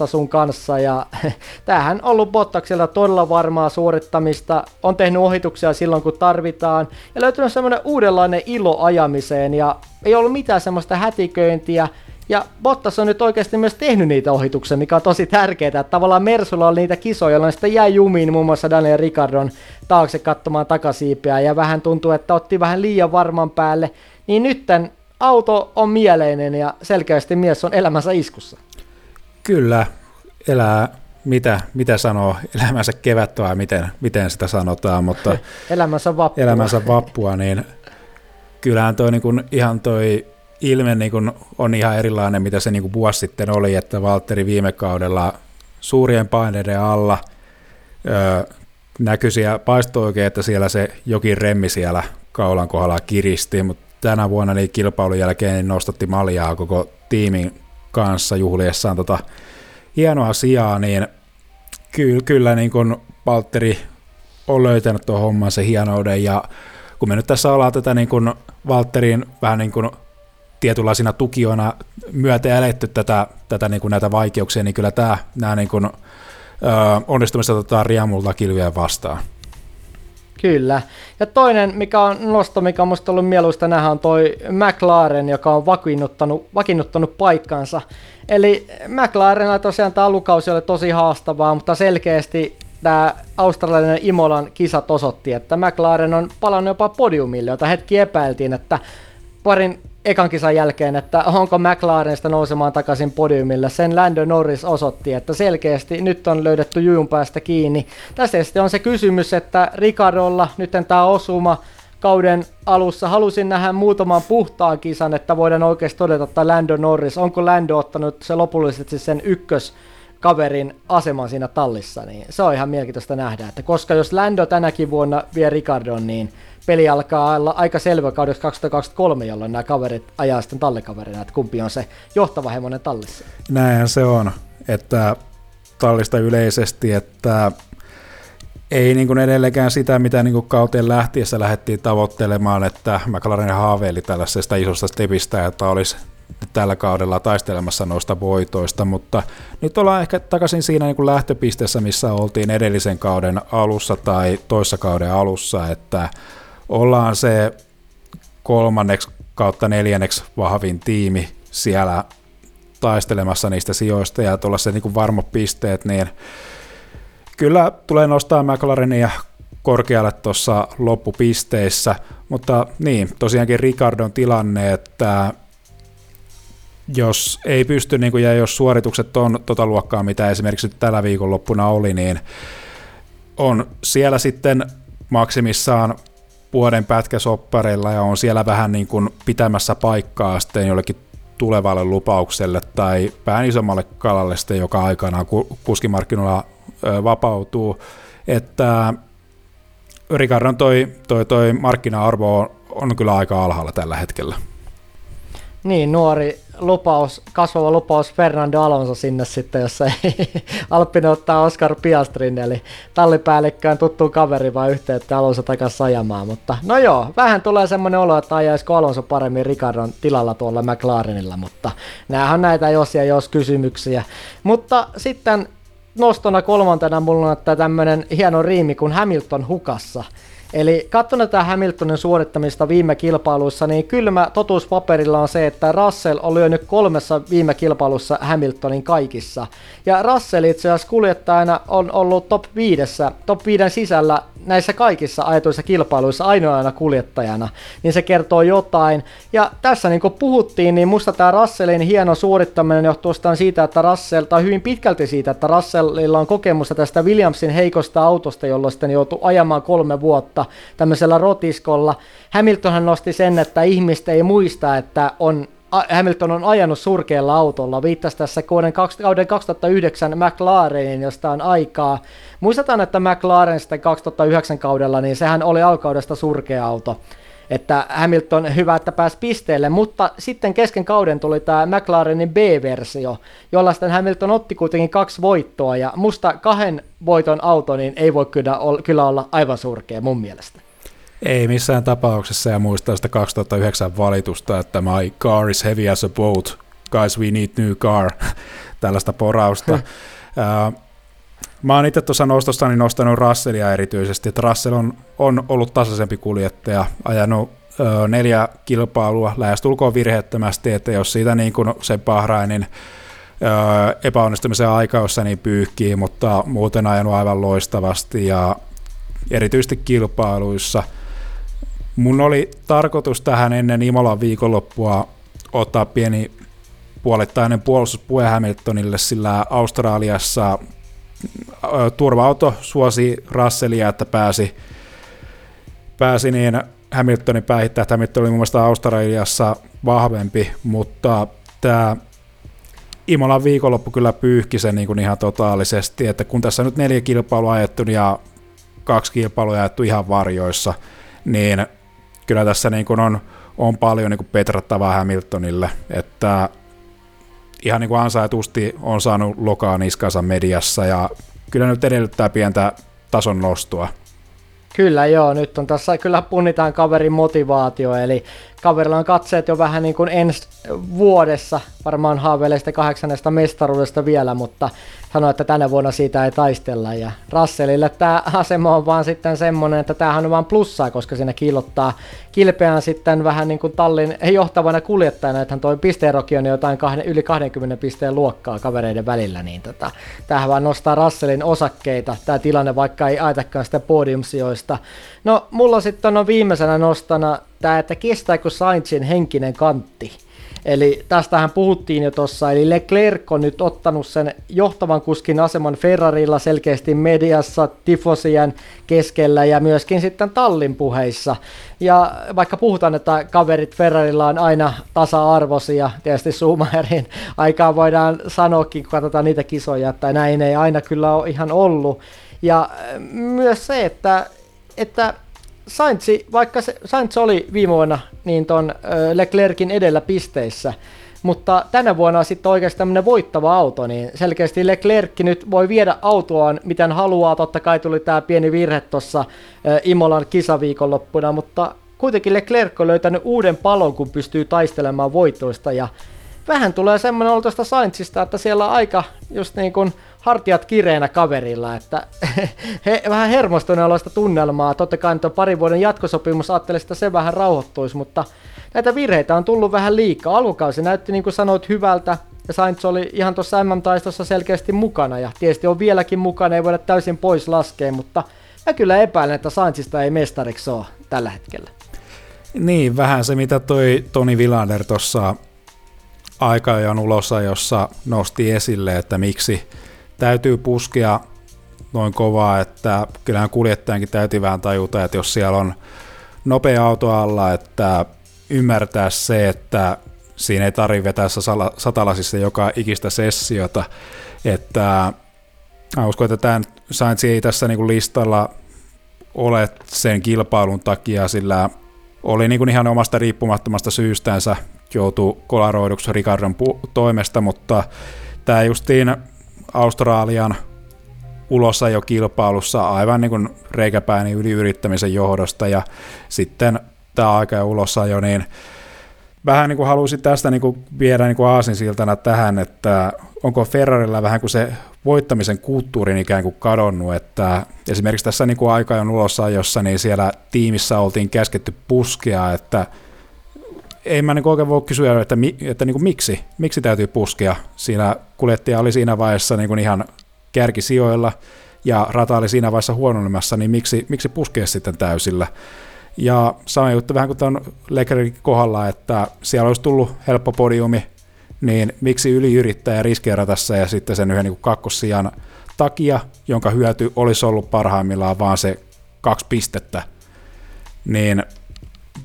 6.0 sun kanssa ja tämähän on ollut Bottaksella todella varmaa suorittamista, on tehnyt ohituksia silloin kun tarvitaan ja löytynyt semmoinen uudenlainen ilo ajamiseen ja ei ollut mitään semmoista hätiköintiä. Ja Bottas on nyt oikeasti myös tehnyt niitä ohituksia, mikä on tosi tärkeää, että tavallaan Mersulla oli niitä kisoja, joilla sitten jäi jumiin muun muassa Daniel Ricardon taakse katsomaan takasiipiä ja vähän tuntuu, että otti vähän liian varman päälle, niin nytten auto on mieleinen ja selkeästi mies on elämänsä iskussa. Kyllä, elää mitä, mitä sanoo elämänsä kevättä vai miten, miten sitä sanotaan, mutta elämänsä vappua. elämänsä vappua, niin kyllähän toi niin kuin, ihan toi ilme niin kuin, on ihan erilainen, mitä se niin kuin vuosi sitten oli, että Valtteri viime kaudella suurien paineiden alla öö, näkyi siellä, paistoi oikein, että siellä se jokin remmi siellä kaulan kohdalla kiristi, mutta tänä vuonna niin kilpailun jälkeen niin nostatti maljaa koko tiimin kanssa juhliessaan tota hienoa sijaa, niin kyllä, kyllä niin kuin Valtteri on löytänyt tuon homman se hienouden ja kun me nyt tässä ollaan tätä niin kuin Valtterin vähän niin kuin tietynlaisina tukijoina myötä eletty tätä, tätä niin kuin näitä vaikeuksia, niin kyllä tämä, nämä niin kuin, ö, onnistumista otetaan riemulta kilvien vastaan. Kyllä. Ja toinen, mikä on nosto, mikä on musta ollut mieluista nähdä, on toi McLaren, joka on vakiinnuttanut, vakiinnuttanut paikkansa. Eli McLarenilla tosiaan tämä alukausi oli tosi haastavaa, mutta selkeästi tämä australialainen Imolan kisat osoitti, että McLaren on palannut jopa podiumille, jota hetki epäiltiin, että parin ekan kisan jälkeen, että onko McLarenista nousemaan takaisin podiumille. Sen Lando Norris osoitti, että selkeästi nyt on löydetty jujun päästä kiinni. Tässä sitten on se kysymys, että Ricardolla nyt tämä osuma kauden alussa halusin nähdä muutaman puhtaan kisan, että voidaan oikeasti todeta, että Lando Norris, onko Lando ottanut se lopullisesti sen ykkös kaverin aseman siinä tallissa, niin se on ihan mielenkiintoista nähdä, että koska jos Lando tänäkin vuonna vie Ricardon, niin peli alkaa olla aika selvä kaudessa 2023, jolloin nämä kaverit ajaa sitten tallikaverina, että kumpi on se johtava hemonen tallissa. Näinhän se on, että tallista yleisesti, että ei niin kuin edelleenkään sitä, mitä niin kuin kauteen lähtiessä lähdettiin tavoittelemaan, että McLaren haaveili tällaisesta isosta stepistä, että olisi tällä kaudella taistelemassa noista voitoista, mutta nyt ollaan ehkä takaisin siinä niin kuin lähtöpisteessä, missä oltiin edellisen kauden alussa tai toissa kauden alussa, että ollaan se kolmanneksi kautta neljänneksi vahvin tiimi siellä taistelemassa niistä sijoista ja tuolla se niin kuin varmat pisteet, niin kyllä tulee nostaa McLarenia korkealle tuossa loppupisteissä, mutta niin, tosiaankin Ricardon tilanne, että jos ei pysty, niin kuin, ja jos suoritukset on tota luokkaa, mitä esimerkiksi tällä viikonloppuna oli, niin on siellä sitten maksimissaan vuoden pätkäsoppareilla ja on siellä vähän niin kuin pitämässä paikkaa sitten jollekin tulevalle lupaukselle tai vähän isommalle kalalle sitten, joka aikanaan kuskimarkkinoilla vapautuu. Että Ricardon toi, toi, toi markkina-arvo on, on kyllä aika alhaalla tällä hetkellä. Niin, nuori lupaus, kasvava lupaus Fernando Alonso sinne sitten, jos ei Alppinen ottaa Oscar Piastrin, eli tallipäällikköön tuttu kaveri vaan yhteyttä Alonso takaisin ajamaan, mutta no joo, vähän tulee semmoinen olo, että ajaisiko Alonso paremmin Ricardon tilalla tuolla McLarenilla, mutta näähän näitä jos ja jos kysymyksiä, mutta sitten nostona kolmantena mulla on tämmöinen hieno riimi kuin Hamilton hukassa, Eli katson tätä Hamiltonin suorittamista viime kilpailuissa, niin kylmä totuus paperilla on se, että Russell on lyönyt kolmessa viime kilpailussa Hamiltonin kaikissa. Ja Russell itse asiassa kuljettajana on ollut top 5, top 5 sisällä näissä kaikissa ajetuissa kilpailuissa ainoana kuljettajana, niin se kertoo jotain. Ja tässä niin kuin puhuttiin, niin musta tämä Russellin hieno suorittaminen johtuu siitä, että Russell, tai hyvin pitkälti siitä, että Russellilla on kokemusta tästä Williamsin heikosta autosta, jolloin sitten joutuu ajamaan kolme vuotta tämmöisellä rotiskolla. Hamiltonhan nosti sen, että ihmistä ei muista, että on Hamilton on ajanut surkealla autolla. Viittasi tässä kauden 2009 McLarenin, josta on aikaa. Muistetaan, että McLaren sitten 2009 kaudella, niin sehän oli alkaudesta surkea auto. Että Hamilton hyvä, että pääsi pisteelle, mutta sitten kesken kauden tuli tämä McLarenin B-versio, jolla sitten Hamilton otti kuitenkin kaksi voittoa, ja musta kahden voiton auto niin ei voi kyllä, kyllä olla aivan surkea mun mielestä. Ei missään tapauksessa, ja muistaa sitä 2009 valitusta, että my car is heavy as a boat, guys we need new car, tällaista porausta. uh, mä oon itse tuossa nostossani nostanut Russellia erityisesti, että Russell on, on ollut tasaisempi kuljettaja, ajanut uh, neljä kilpailua lähestulkoon virheettömästi, että jos siitä niin kuin se Bahrainin uh, epäonnistumisen aika, jossa niin pyyhkii, mutta muuten ajanut aivan loistavasti ja erityisesti kilpailuissa – Mun oli tarkoitus tähän ennen Imolan viikonloppua ottaa pieni puolittainen puolustuspuhe Hamiltonille, sillä Australiassa turva-auto suosi Russellia, että pääsi, pääsi niin Hamiltonin päihittää, Hamilton oli mun mielestä Australiassa vahvempi, mutta tämä Imolan viikonloppu kyllä pyyhki sen niin kuin ihan totaalisesti, että kun tässä nyt neljä kilpailua ajettu ja kaksi kilpailua ajettu ihan varjoissa, niin kyllä tässä niin kuin on, on paljon niin kuin petrattavaa Hamiltonille, että ihan niin kuin ansaitusti on saanut lokaa niskansa mediassa ja kyllä nyt edellyttää pientä tason nostua. Kyllä joo, nyt on tässä kyllä punnitaan kaverin motivaatio, eli kaverilla on katseet jo vähän niin kuin ensi vuodessa, varmaan haaveilee sitä kahdeksannesta mestaruudesta vielä, mutta sanoi, että tänä vuonna siitä ei taistella. Ja Russellille tämä asema on vaan sitten semmoinen, että tämähän on vaan plussaa, koska siinä kiillottaa kilpeään sitten vähän niin kuin tallin johtavana kuljettajana, että toi pisteerokin on jotain kahden, yli 20 pisteen luokkaa kavereiden välillä, niin tota, tämähän vaan nostaa Russellin osakkeita, tämä tilanne, vaikka ei ajetakaan sitä podiumsijoista. No, mulla sitten on viimeisenä nostana tämä, että kestääkö Sainzin henkinen kantti. Eli tästähän puhuttiin jo tuossa, eli Leclerc on nyt ottanut sen johtavan kuskin aseman Ferrarilla selkeästi mediassa, tifosien keskellä ja myöskin sitten tallin puheissa. Ja vaikka puhutaan, että kaverit Ferrarilla on aina tasa-arvoisia, tietysti Schumacherin aikaa voidaan sanoakin, kun katsotaan niitä kisoja, että näin ei aina kyllä ole ihan ollut. Ja myös se, että, että Saintsi, vaikka se, Sainz oli viime vuonna niin ton Leclerkin edellä pisteissä, mutta tänä vuonna sitten oikeasti tämmöinen voittava auto, niin selkeästi Leclerc nyt voi viedä autoaan miten haluaa, totta kai tuli tämä pieni virhe tuossa Imolan kisaviikonloppuna, mutta kuitenkin Leclerc on löytänyt uuden palon, kun pystyy taistelemaan voitoista. Ja vähän tulee semmoinen olo tuosta Sainzista, että siellä aika just niin kuin hartiat kireenä kaverilla, että he, vähän hermostuneoloista tunnelmaa. Totta kai nyt on parin vuoden jatkosopimus, ajattelin, että se vähän rauhoittuisi, mutta näitä virheitä on tullut vähän liikaa. Alkukausi näytti niin kuin sanoit hyvältä, ja Sainz oli ihan tuossa MM-taistossa selkeästi mukana, ja tietysti on vieläkin mukana, ei voida täysin pois laskea, mutta mä kyllä epäilen, että Sainzista ei mestariksi ole tällä hetkellä. Niin, vähän se mitä toi Toni Villander tuossa aikajan ulossa, jossa nosti esille, että miksi täytyy puskea noin kovaa, että kyllähän kuljettajankin täytyy vähän tajuta, että jos siellä on nopea auto alla, että ymmärtää se, että siinä ei tarvitse vetää satalasissa joka ikistä sessiota, että mä uskon, että tämän Sainz ei tässä niin listalla ole sen kilpailun takia, sillä oli niin ihan omasta riippumattomasta syystänsä joutuu kolaroiduksi Ricardon pu- toimesta, mutta tämä justiin Australian ulossa jo kilpailussa aivan niin kuin reikäpääni yli yrittämisen johdosta ja sitten tämä aika jo ulossa jo, niin vähän niin kuin haluaisin tästä niin kuin viedä niin kuin aasinsiltana tähän, että onko Ferrarilla vähän kuin se voittamisen kulttuurin ikään kuin kadonnut, että esimerkiksi tässä niin kuin aika on ulossa, jossa niin siellä tiimissä oltiin käsketty puskea, että ei mä niin oikein voi kysyä, että, että niin miksi, miksi täytyy puskea. Siinä kuljettaja oli siinä vaiheessa niin kuin ihan kärkisijoilla ja rata oli siinä vaiheessa huononemassa, niin miksi, miksi puskea sitten täysillä. Ja sama juttu vähän kuin tuon Leclercin kohdalla, että siellä olisi tullut helppo podiumi, niin miksi yli yrittää ja riskeerata tässä ja sitten sen yhden niin kakkossijan takia, jonka hyöty olisi ollut parhaimmillaan vaan se kaksi pistettä, niin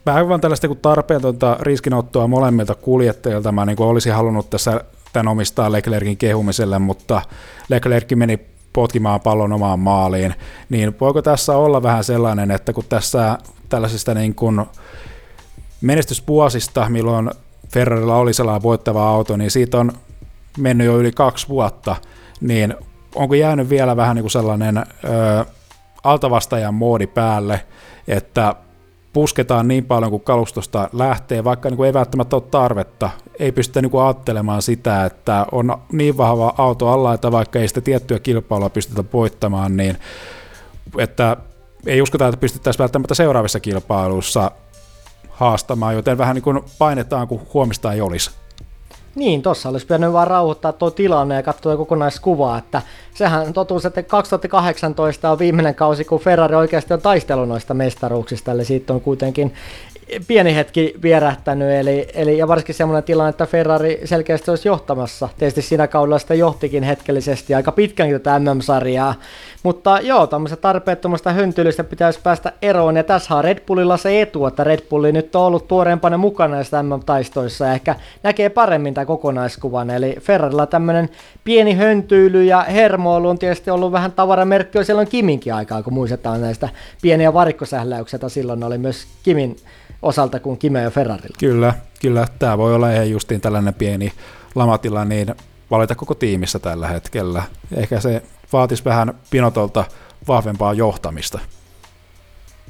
vähän vaan tällaista kuin tarpeetonta riskinottoa molemmilta kuljettajilta. Mä niin olisin halunnut tässä tämän omistaa Leclerkin kehumiselle, mutta Leclerc meni potkimaan pallon omaan maaliin, niin voiko tässä olla vähän sellainen, että kun tässä tällaisista niin kuin menestysvuosista, milloin Ferrarilla oli sellainen voittava auto, niin siitä on mennyt jo yli kaksi vuotta, niin onko jäänyt vielä vähän niin kuin sellainen ö, altavastajan moodi päälle, että pusketaan niin paljon kuin kalustosta lähtee, vaikka niin kuin ei välttämättä ole tarvetta. Ei pystytä niin kuin ajattelemaan sitä, että on niin vahva auto alla, että vaikka ei sitä tiettyä kilpailua pystytä voittamaan, niin että ei uskota, että pystyttäisiin välttämättä seuraavissa kilpailuissa haastamaan, joten vähän niin kuin painetaan, kun huomista ei olisi. Niin, tossa olisi pitänyt vaan rauhoittaa tuo tilanne ja katsoa kokonaiskuvaa, että sehän totuus, että 2018 on viimeinen kausi, kun Ferrari oikeasti on taistellut noista mestaruuksista, eli siitä on kuitenkin pieni hetki vierähtänyt, eli, eli ja varsinkin semmoinen tilanne, että Ferrari selkeästi olisi johtamassa. Tietysti siinä kaudella sitä johtikin hetkellisesti aika pitkänkin tätä MM-sarjaa, mutta joo, tämmöistä tarpeettomasta höntyilystä pitäisi päästä eroon, ja tässä on Red Bullilla se etu, että Red Bulli nyt on ollut tuoreempana mukana näissä MM-taistoissa, ja ehkä näkee paremmin tämän kokonaiskuvan, eli Ferrarilla tämmöinen pieni höntyily ja hermoilu on tietysti ollut vähän tavaramerkki jo silloin Kiminkin aikaa, kun muistetaan näistä pieniä varikkosähläyksiä, silloin oli myös Kimin osalta kuin Kime ja Ferrarilla. Kyllä, kyllä. Tämä voi olla ihan justiin tällainen pieni lamatila, niin valita koko tiimissä tällä hetkellä. Ehkä se vaatisi vähän Pinotolta vahvempaa johtamista.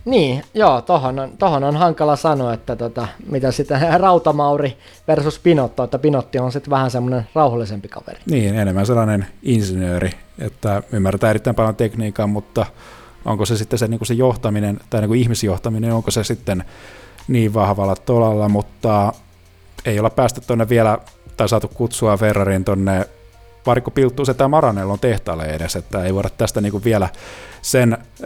Niin, joo, tohon on, tohon on hankala sanoa, että tota, mitä sitä Rautamauri versus Pinotto, että Pinotti on sitten vähän semmoinen rauhallisempi kaveri. Niin, enemmän sellainen insinööri, että ymmärtää erittäin paljon tekniikkaa, mutta onko se sitten se, niin kuin se johtaminen tai niin kuin ihmisjohtaminen, onko se sitten niin vahvalla tolalla, mutta ei olla päästy tuonne vielä, tai saatu kutsua Ferrarin tuonne varikko se tämä Maranellon tehtaalle edes, että ei voida tästä niinku vielä sen ö,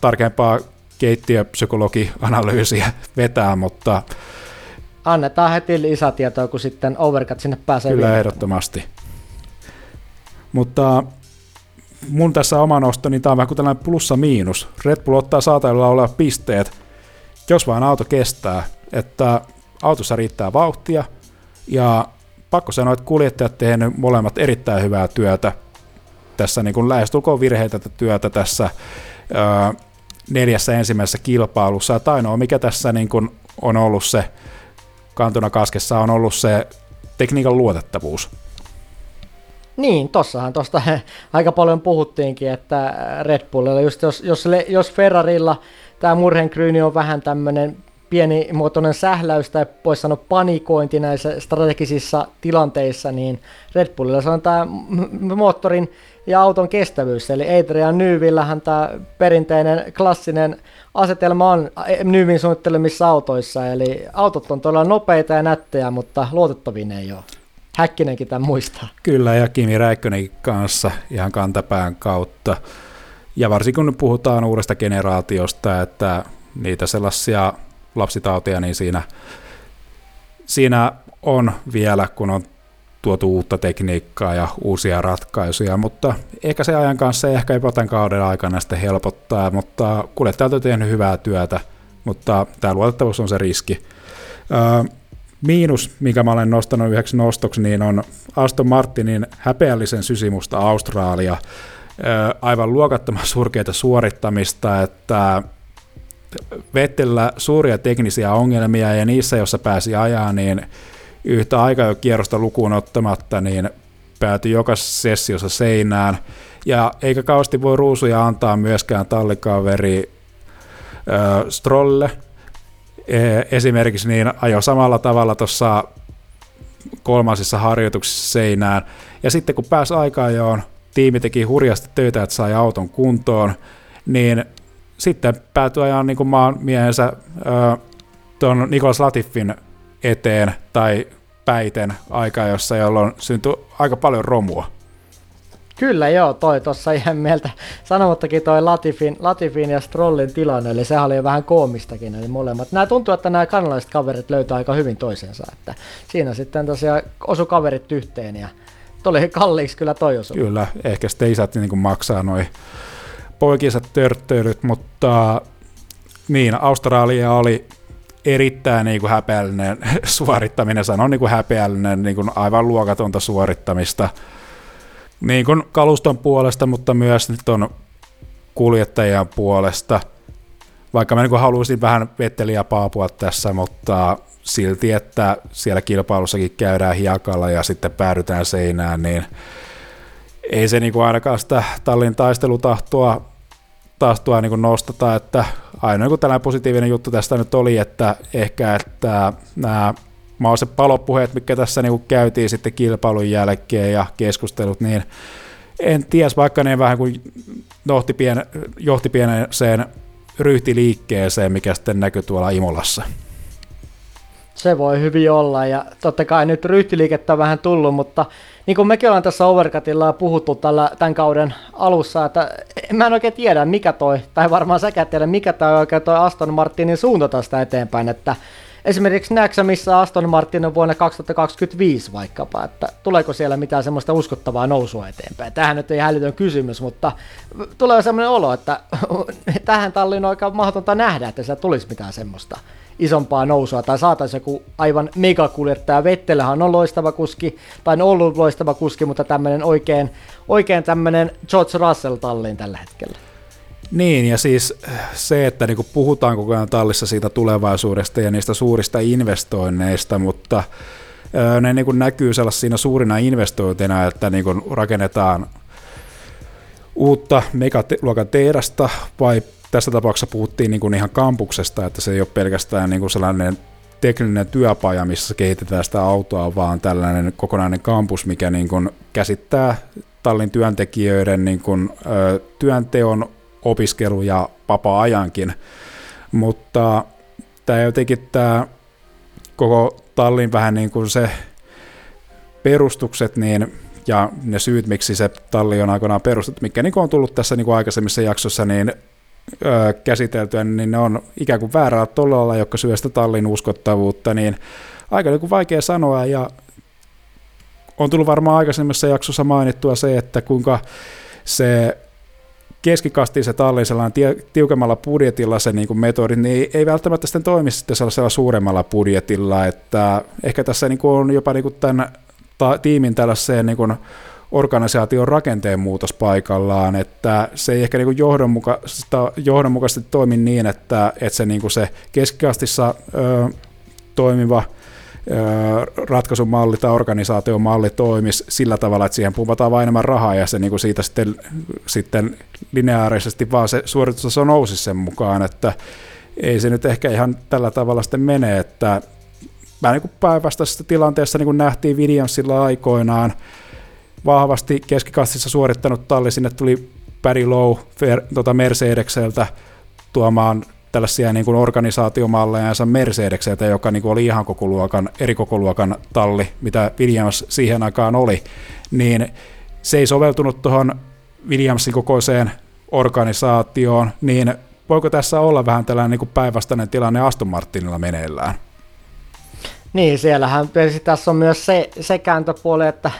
tarkempaa keittiöpsykologianalyysiä vetää, mutta Annetaan heti lisätietoa, kun sitten Overcut sinne pääsee. Kyllä, ehdottomasti. Mutta mun tässä oma nosto, niin tämä on vähän kuin tällainen plussa-miinus. Red Bull ottaa saatavilla olevat pisteet, jos vaan auto kestää, että autossa riittää vauhtia, ja pakko sanoa, että kuljettajat tehneet molemmat erittäin hyvää työtä tässä niin kuin lähestulkoon virheitä työtä tässä ää, neljässä ensimmäisessä kilpailussa. Ja ainoa, mikä tässä niin kuin on ollut se kantuna kaskessa, on ollut se tekniikan luotettavuus. Niin, tossahan tuosta aika paljon puhuttiinkin, että Red Bullilla, just jos, jos, jos Ferrarilla tämä Murhenkryyni on vähän tämmöinen pienimuotoinen sähläys tai voisi sanoa panikointi näissä strategisissa tilanteissa, niin Red Bullilla se on tämä moottorin ja auton kestävyys. Eli Adrian Nyvillähän tämä perinteinen klassinen asetelma on Nyvin suunnittelemissa autoissa, eli autot on todella nopeita ja nättejä, mutta luotettavin ei ole. Häkkinenkin tämän muistaa. Kyllä, ja Kimi Räikkönenkin kanssa ihan kantapään kautta. Ja varsinkin kun puhutaan uudesta generaatiosta, että niitä sellaisia lapsitautia, niin siinä, siinä on vielä, kun on tuotu uutta tekniikkaa ja uusia ratkaisuja, mutta ehkä se ajan kanssa ei ehkä jopa tämän kauden aikana sitten helpottaa, mutta kuljettajat on tehnyt hyvää työtä, mutta tämä luotettavuus on se riski. Öö, miinus, mikä mä olen nostanut yhdeksi nostoksi, niin on Aston Martinin häpeällisen sysimusta Australia. Aivan luokattoman surkeita suorittamista, että Vettellä suuria teknisiä ongelmia ja niissä, jossa pääsi ajaa, niin yhtä aikaa jo kierrosta lukuun ottamatta, niin päätyi joka sessiossa seinään. Ja eikä kausti voi ruusuja antaa myöskään tallikaveri äh, Strolle. E, esimerkiksi niin ajo samalla tavalla tuossa kolmansissa harjoituksissa seinään. Ja sitten kun pääsi aikaan tiimi teki hurjasti töitä, että sai auton kuntoon, niin sitten päätyi ajaa niin maan miehensä tuon Nikolas Latifin eteen tai päiten aikaa, jossa jolloin syntyi aika paljon romua. Kyllä joo, toi tuossa ihan mieltä sanomattakin toi Latifin, Latifin ja Strollin tilanne, eli sehän oli jo vähän koomistakin, eli molemmat. Nämä tuntuu, että nämä kanalaiset kaverit löytää aika hyvin toisensa, että siinä sitten tosiaan osu kaverit yhteen ja tuli kalliiksi kyllä toi osu. Kyllä, ehkä sitten isät niin maksaa noin poikinsa törttöilyt, mutta niin, Australia oli erittäin niin kuin häpeällinen suorittaminen, sanon niin kuin häpeällinen, niin kuin aivan luokatonta suorittamista niin kuin kaluston puolesta, mutta myös nyt on kuljettajien puolesta. Vaikka mä niin kuin haluaisin vähän vetteliä paapua tässä, mutta silti, että siellä kilpailussakin käydään hiekalla ja sitten päädytään seinään, niin ei se niin kuin ainakaan sitä tallin taistelutahtoa tuo niin nostata, että ainoa niin tällainen positiivinen juttu tästä nyt oli, että ehkä että nämä mahdolliset palopuheet, mikä tässä niin käytiin sitten kilpailun jälkeen ja keskustelut, niin en tiedä, vaikka ne vähän kuin johti, pien, johti pieneen ryhtiliikkeeseen, mikä sitten näkyy tuolla Imolassa. Se voi hyvin olla ja totta kai nyt ryhtiliikettä on vähän tullut, mutta niin kuin mekin ollaan tässä Overcutilla puhuttu tällä, tämän kauden alussa, että mä en oikein tiedä mikä toi, tai varmaan säkään tiedä mikä toi oikein toi Aston Martinin suunta tästä eteenpäin, että esimerkiksi näetkö missä Aston Martin on vuonna 2025 vaikkapa, että tuleeko siellä mitään semmoista uskottavaa nousua eteenpäin? Tähän nyt ei hälytön kysymys, mutta tulee semmoinen olo, että tähän talliin on aika mahdotonta nähdä, että siellä tulisi mitään semmoista isompaa nousua tai saataisiin joku aivan megakuljettaja. Vettelähän on loistava kuski, tai on ollut loistava kuski, mutta tämmöinen oikein, oikein tämmöinen George Russell talliin tällä hetkellä. Niin, ja siis se, että niin puhutaan koko ajan tallissa siitä tulevaisuudesta ja niistä suurista investoinneista, mutta ne niin näkyy sellaisina suurina investointeina, että niin rakennetaan uutta megaluokan tehdasta vai tässä tapauksessa puhuttiin niin kuin ihan kampuksesta, että se ei ole pelkästään niin kuin sellainen tekninen työpaja, missä kehitetään sitä autoa, vaan tällainen kokonainen kampus, mikä niin kuin käsittää tallin työntekijöiden niin kuin, ö, työnteon, opiskelu ja vapaa-ajankin. Mutta tämä jotenkin tämä koko tallin vähän niin kuin se perustukset, niin ja ne syyt, miksi se talli on aikoinaan perustettu, mikä niin on tullut tässä niin kuin aikaisemmissa jaksossa, niin käsiteltyä, niin ne on ikään kuin väärällä tolalla, jotka syö sitä tallin uskottavuutta, niin aika niin kuin vaikea sanoa, ja on tullut varmaan aikaisemmassa jaksossa mainittua se, että kuinka se keskikasti se tallin sellainen tiukemmalla budjetilla se niin kuin metodi, niin ei välttämättä sitten toimi sitten sellaisella suuremmalla budjetilla, että ehkä tässä niin kuin on jopa niin kuin tämän tiimin tällaiseen niin kuin organisaation rakenteen muutos paikallaan, että se ei ehkä niin johdonmuka- johdonmukaisesti toimi niin, että, että se, niin se keskikastissa ö, toimiva ratkaisumalli tai organisaatiomalli toimisi sillä tavalla, että siihen pumpataan vain enemmän rahaa ja se niin kuin siitä sitten, sitten lineaarisesti vaan se suoritustaso nousi sen mukaan, että ei se nyt ehkä ihan tällä tavalla sitten mene, että vähän niin päinvastaisessa tilanteessa niin kuin nähtiin Williamsilla aikoinaan, vahvasti keskikastissa suorittanut talli, sinne tuli Barry Lowe tota Mercedekseltä tuomaan tällaisia niin kuin organisaatiomalleensa Mercedekseltä, joka niin kuin oli ihan koko luokan, eri koko luokan talli, mitä Williams siihen aikaan oli, niin se ei soveltunut tuohon Williamsin kokoiseen organisaatioon, niin voiko tässä olla vähän tällainen niin kuin päinvastainen tilanne Aston Martinilla meneillään? Niin, siellähän tässä on myös se, se kääntöpuoli, että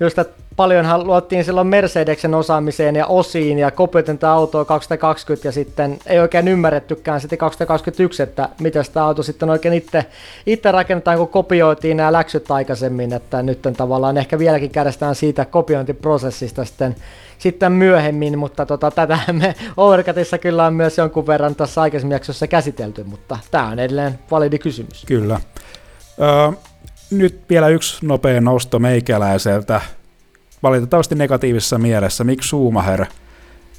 just että paljonhan luottiin silloin Mercedeksen osaamiseen ja osiin ja kopioitinta autoa 2020 ja sitten ei oikein ymmärrettykään sitten 2021, että miten sitä auto sitten oikein itse, itse rakennetaan, kun kopioitiin nämä läksyt aikaisemmin, että nyt tavallaan ehkä vieläkin kärsitään siitä kopiointiprosessista sitten, sitten myöhemmin, mutta tota, tätä me Overcutissa kyllä on myös jonkun verran tässä aikaisemmin jaksossa käsitelty, mutta tämä on edelleen validi kysymys. Kyllä. Öö, nyt vielä yksi nopea nosto meikäläiseltä valitettavasti negatiivisessa mielessä. Miksi Schumacher?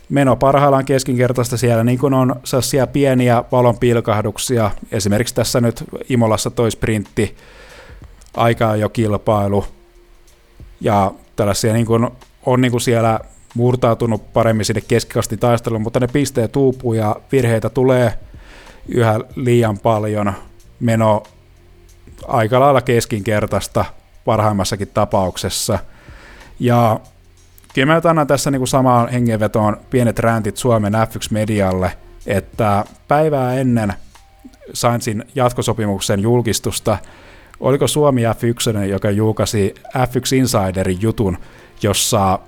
Meno parhaillaan keskinkertaista siellä, niin kuin on sellaisia pieniä valonpilkahduksia. Esimerkiksi tässä nyt Imolassa toi sprintti, aikaa jo kilpailu. Ja tällaisia niin kuin, on niin kuin siellä murtautunut paremmin sinne keskikasti taisteluun, mutta ne pisteet uupuu ja virheitä tulee yhä liian paljon. Meno aika lailla keskinkertaista parhaimmassakin tapauksessa – ja kyllä mä annan tässä niin kuin samaan hengenvetoon pienet räntit Suomen F1-medialle, että päivää ennen Sainzin jatkosopimuksen julkistusta, oliko Suomi F1, joka julkaisi F1 Insiderin jutun, jossa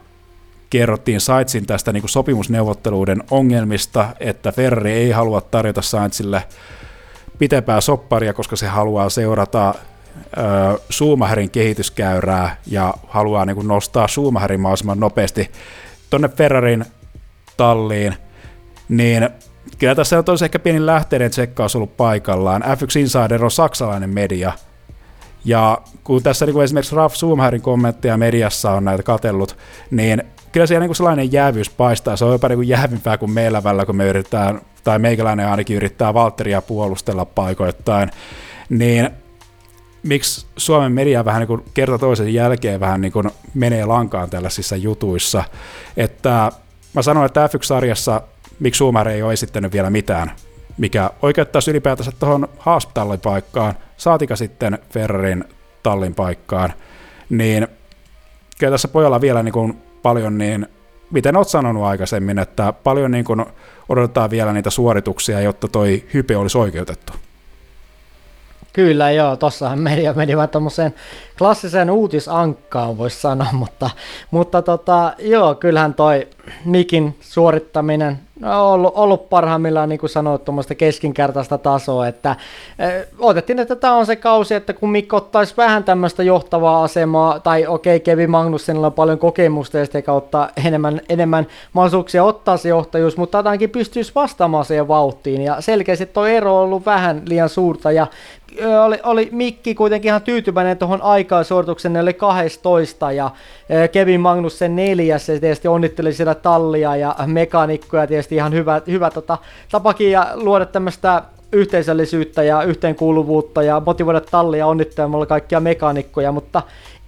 kerrottiin Sainzin tästä niin kuin sopimusneuvotteluiden ongelmista, että Ferrari ei halua tarjota Sainzille pitempää sopparia, koska se haluaa seurata Schumacherin kehityskäyrää ja haluaa niin kuin nostaa Schumacherin mahdollisimman nopeasti tuonne Ferrarin talliin, niin kyllä tässä on tosi ehkä pieni lähteiden tsekkaus ollut paikallaan. F1 Insider on saksalainen media, ja kun tässä niin kuin esimerkiksi Ralf Schumacherin kommentteja mediassa on näitä katellut, niin kyllä siellä niin kuin sellainen jäävyys paistaa, se on jopa niin kuin jäävimpää kuin meillä välillä, kun me yritetään, tai meikäläinen ainakin yrittää Valtteria puolustella paikoittain, niin miksi Suomen media vähän niin kuin kerta toisen jälkeen vähän niin kuin menee lankaan tällaisissa jutuissa. Että mä sanoin, että F1-sarjassa miksi Suomari ei ole esittänyt vielä mitään, mikä oikeuttaisi ylipäätänsä tuohon Haas-tallin paikkaan, saatika sitten Ferrarin tallin paikkaan, niin kyllä tässä pojalla vielä niin kuin paljon niin, miten olet sanonut aikaisemmin, että paljon niin kuin odotetaan vielä niitä suorituksia, jotta toi hype olisi oikeutettu. Kyllä joo, tossahan media meni vaan tuommoiseen klassiseen uutisankkaan voisi sanoa, mutta, mutta tota, joo, kyllähän toi Mikin suorittaminen on ollut, ollut parhaimmillaan, niin kuin sanoit, tuommoista keskinkertaista tasoa, että eh, otettiin, että tämä on se kausi, että kun Mikko ottaisi vähän tämmöistä johtavaa asemaa, tai okei, okay, Kevin Magnussenilla on paljon kokemusta ja sitä kautta enemmän, enemmän mahdollisuuksia ottaa se johtajuus, mutta ainakin pystyisi vastaamaan siihen vauhtiin, ja selkeästi tuo ero on ollut vähän liian suurta, ja oli, oli Mikki kuitenkin ihan tyytyväinen tuohon aikaisuorituksen, ne oli 12 ja Kevin Magnussen neljäs, ja tietysti onnitteli siellä tallia ja mekaanikkoja, tietysti ihan hyvä, hyvä tota, tapakin ja luoda tämmöistä yhteisöllisyyttä ja yhteenkuuluvuutta ja motivoida tallia onnittelemalla kaikkia mekaanikkoja, mutta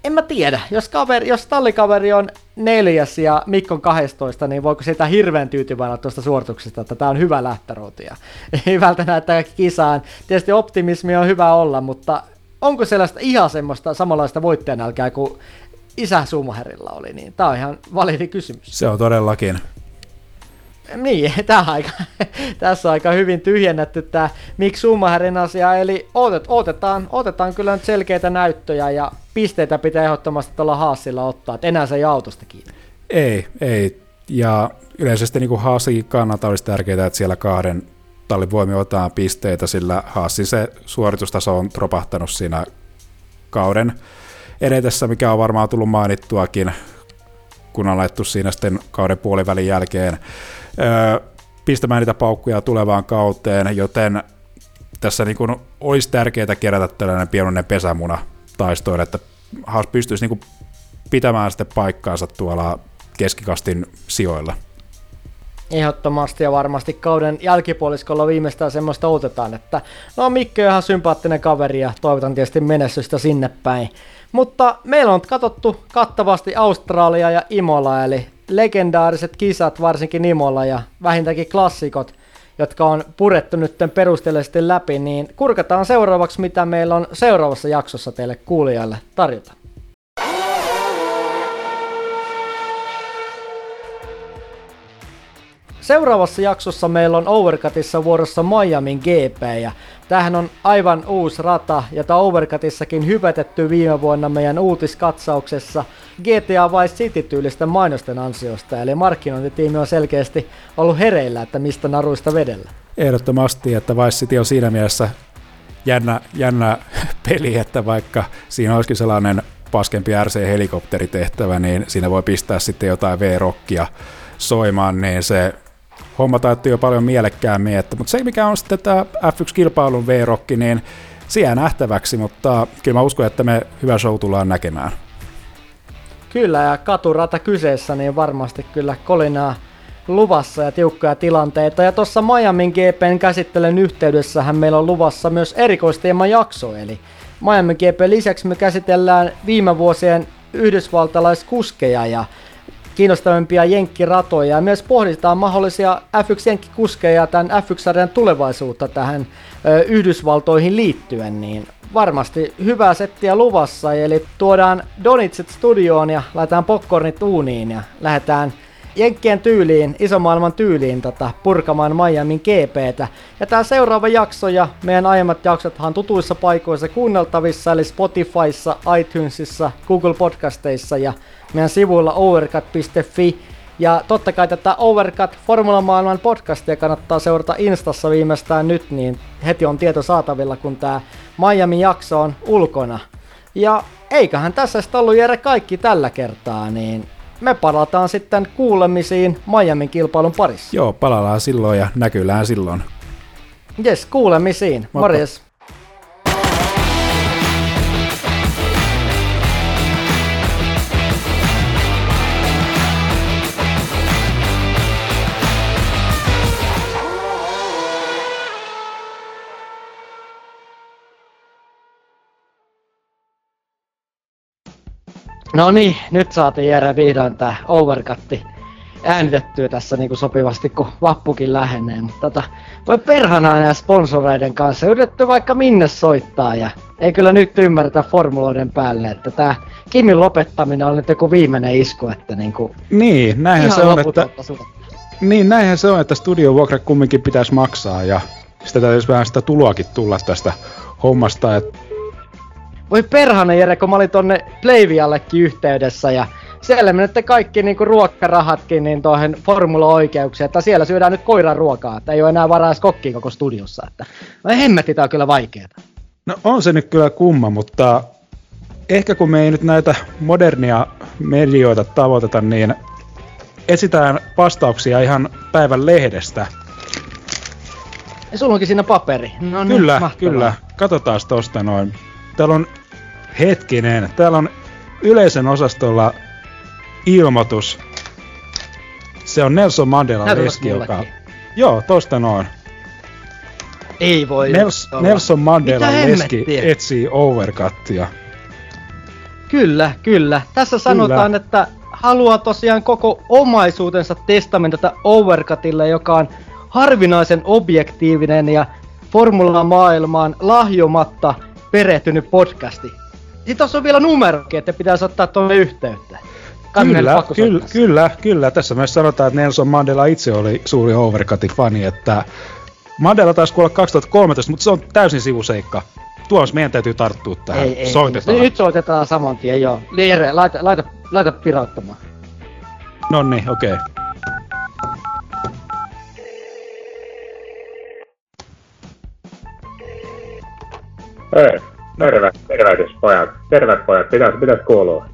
en mä tiedä, jos, kaveri, jos tallikaveri on neljäs ja Mikko on 12, niin voiko sitä hirveän tyytyväinen tuosta suorituksesta, että tämä on hyvä lähtöruuti ja ei välttämättä kisaan. Tietysti optimismi on hyvä olla, mutta onko sellaista ihan semmoista samanlaista voittajanälkää kuin isä Sumaherilla oli, niin tämä on ihan validi kysymys. Se on todellakin. Niin, aika, tässä on aika hyvin tyhjennetty tämä miksi Schumacherin asia, eli otet, otetaan, otetaan kyllä nyt selkeitä näyttöjä ja pisteitä pitää ehdottomasti tuolla Haasilla ottaa, että enää se ei autosta kiinni. Ei, ei, ja yleisesti niin kuin Haasin kannalta olisi tärkeää, että siellä kahden tallin voimi otetaan pisteitä, sillä Haasin se suoritustaso on tropahtanut siinä kauden edetessä, mikä on varmaan tullut mainittuakin, kun on laittu siinä sitten kauden puolivälin jälkeen pistämään niitä paukkuja tulevaan kauteen, joten tässä niin kuin olisi tärkeää kerätä tällainen pienoinen pesämuna taistoille, että Haas pystyisi niin kuin pitämään sitten paikkaansa tuolla keskikastin sijoilla. Ehdottomasti ja varmasti kauden jälkipuoliskolla viimeistään semmoista otetaan, että no Mikki on ihan sympaattinen kaveri ja toivotan tietysti menestystä sinne päin. Mutta meillä on katsottu kattavasti Australia ja Imola, eli legendaariset kisat, varsinkin Imola ja vähintäänkin klassikot, jotka on purettu nyt perusteellisesti läpi, niin kurkataan seuraavaksi, mitä meillä on seuraavassa jaksossa teille kuulijalle tarjota. Seuraavassa jaksossa meillä on Overcutissa vuorossa Miamin GP ja tämähän on aivan uusi rata, jota Overcutissakin hypätetty viime vuonna meidän uutiskatsauksessa GTA Vice City-tyylisten mainosten ansiosta, eli markkinointitiimi on selkeästi ollut hereillä, että mistä naruista vedellä. Ehdottomasti, että Vice City on siinä mielessä jännä, jännä peli, että vaikka siinä olisikin sellainen paskempi RC-helikopteritehtävä, niin siinä voi pistää sitten jotain V-rockia soimaan, niin se homma taittuu jo paljon mielekkäämmin. Että, mutta se, mikä on sitten tämä F1-kilpailun V-rokki, niin se jää nähtäväksi, mutta kyllä mä uskon, että me hyvä show tullaan näkemään. Kyllä, ja katurata kyseessä, niin varmasti kyllä kolinaa luvassa ja tiukkoja tilanteita. Ja tuossa Miamin GPn käsittelyn yhteydessähän meillä on luvassa myös erikoisteema jakso, eli Miami GP lisäksi me käsitellään viime vuosien yhdysvaltalaiskuskeja ja kiinnostavimpia jenkkiratoja. Ja myös pohditaan mahdollisia F1-jenkkikuskeja tämän F1-sarjan tulevaisuutta tähän ö, Yhdysvaltoihin liittyen, niin varmasti hyvää settiä luvassa, eli tuodaan Donitsit studioon ja laitetaan popcornit uuniin ja lähdetään Jenkkien tyyliin, isomaailman tyyliin tota, purkamaan Miamin GPtä. Ja tämä seuraava jakso ja meidän aiemmat jaksothan tutuissa paikoissa kuunneltavissa, eli Spotifyssa, iTunesissa, Google Podcasteissa ja meidän sivuilla overcut.fi. Ja totta kai tätä Overcut Formula Maailman podcastia kannattaa seurata Instassa viimeistään nyt, niin heti on tieto saatavilla, kun tämä Miami jakso on ulkona. Ja eiköhän tässä sitten ollut Jere kaikki tällä kertaa, niin me palataan sitten kuulemisiin Miamin kilpailun parissa. Joo, palataan silloin ja näkyllään silloin. Jes, kuulemisiin. Morjes. No niin, nyt saatiin Jere vihdoin tää overcutti äänitettyä tässä niinku sopivasti, kun vappukin lähenee. Mutta tota, voi perhana näiden sponsoreiden kanssa yritetty vaikka minne soittaa ja ei kyllä nyt ymmärretä formuloiden päälle, että tämä Kimin lopettaminen on nyt joku viimeinen isku, että niinku Niin, näinhän se on, että... Niin, näinhän se on, että studiovuokra kumminkin pitäisi maksaa ja sitä täytyisi vähän sitä tuloakin tulla tästä hommasta, että voi perhana Jere, kun mä olin tonne Playviallekin yhteydessä ja siellä menette kaikki niinku ruokkarahatkin niin tuohon formula-oikeuksia, että siellä syödään nyt koiran ruokaa, että ei ole enää varaa edes kokkiin koko studiossa, että no hemmetti tää on kyllä vaikeeta. No on se nyt kyllä kumma, mutta ehkä kun me ei nyt näitä modernia medioita tavoiteta, niin esitään vastauksia ihan päivän lehdestä. Ja sulla onkin siinä paperi. No, kyllä, niin, kyllä. Katsotaan tosta noin. Täällä on hetkinen, täällä on yleisen osastolla ilmoitus. Se on Nelson Mandela leski, joka... Joo, tosta noin. Ei voi Nels, Nelson Mandela leski etsii overcuttia. Kyllä, kyllä. Tässä sanotaan, kyllä. että haluaa tosiaan koko omaisuutensa testamentata overcutille, joka on harvinaisen objektiivinen ja formula-maailmaan lahjomatta perehtynyt podcasti. Sitten tuossa on vielä numerokin, että pitäisi ottaa tuonne yhteyttä. Kyllä, kyllä, kyllä, kyllä. Tässä myös sanotaan, että Nelson Mandela itse oli suuri Overcutin fani, että Mandela taisi kuolla 2013, mutta se on täysin sivuseikka. Tuossa meidän täytyy tarttua tähän. Ei, ei, soitetaan. Nyt soitetaan saman tien, joo. Jere, laita, laita, laita pirauttamaan. No niin, okei. Okay. Hei, terve, tervehdys pojat. Terve pojat, pitäis, pitäis kuulua.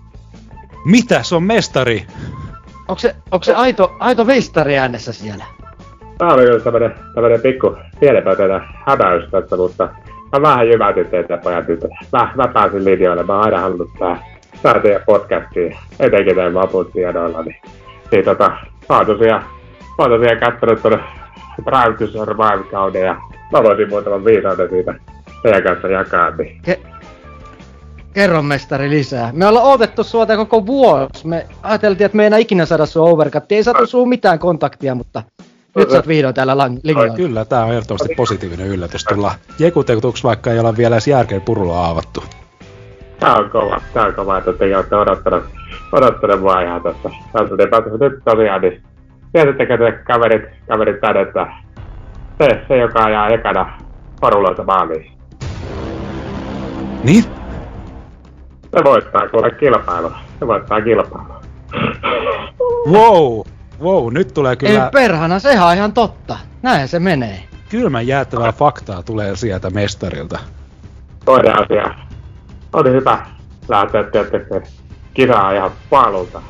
Mitä? Se on mestari! Onko se, onko se aito, aito mestari äänessä siellä? Tää oli just tämmönen, tämmönen pikku pienempää hämäys tässä, mutta mä vähän jymätin teitä pojat nyt. Mä, mä pääsin linjoille, mä oon aina halunnut tää, tää teidän podcastiin, etenkin näin vapun tiedoilla, niin, niin tota, mä oon tosiaan, mä oon tosiaan kattonut tuonne Drive to Survive-kauden ja mä voisin muutaman viisauden siitä teidän kanssa jakaa, niin Kerro mestari lisää. Me ollaan odotettu suota koko vuosi. Me ajateltiin, että me ei enää ikinä saada sua overcuttia. Ei saatu sua mitään kontaktia, mutta nyt sä oot vihdoin täällä lang- linjoilla. Kyllä, tää on ehdottomasti positiivinen yllätys tulla jekutetuksi, vaikka ei olla vielä edes järkeä purulla aavattu. Tää on kova, tää on kova, että te olette odottanut, odottanut mua ihan tässä. Tässä niin päätös nyt tosiaan, niin tiedättekö te kaverit, kaverit tänne, että se, se joka ajaa ekana poruloita maaliin. Niin? Se voittaa kuule kilpailua. Se voittaa kilpailua. Wow! Wow, nyt tulee Ei kyllä perhana, sehän on ihan totta. Näin se menee. kylmän jäättävää faktaa tulee sieltä mestarilta. Toinen asia. Oli hyvä lähteä tietysti kisaa ihan paalulta.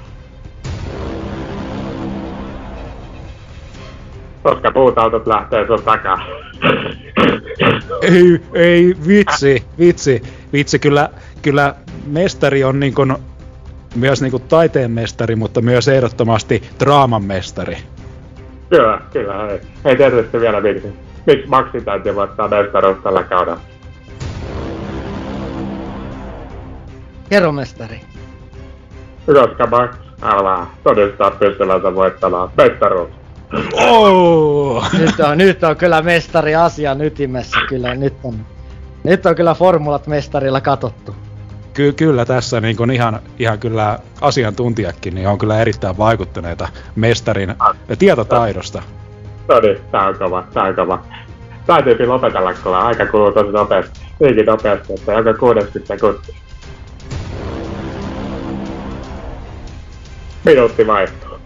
Koska puutautot lähtee sun takaa. Ei, ei, vitsi, vitsi, vitsi, kyllä, kyllä mestari on niin kuin, myös niin kuin taiteen mestari, mutta myös ehdottomasti draaman mestari. Kyllä, kyllä. Ei, ei tietysti vielä miksi. Miksi Maxi täytyy voittaa mestaruus tällä kaudella? Kerro mestari. Koska Max haluaa todistaa pystyvänsä voittamaan mestaruus. Oh! Nyt on, nyt on kyllä mestari asian ytimessä. Kyllä, nyt on, nyt on kyllä formulat mestarilla katottu. Ky- kyllä tässä niin kuin ihan, ihan kyllä asiantuntijakin niin on kyllä erittäin vaikuttuneita mestarin tietotaidosta. No niin, tää on kova, tää on kova. Täytyy lopetella, kun aika kuluu tosi nopeasti. Niinkin nopeasti, että joka 60 sekuntia. Minuutti vaihtuu.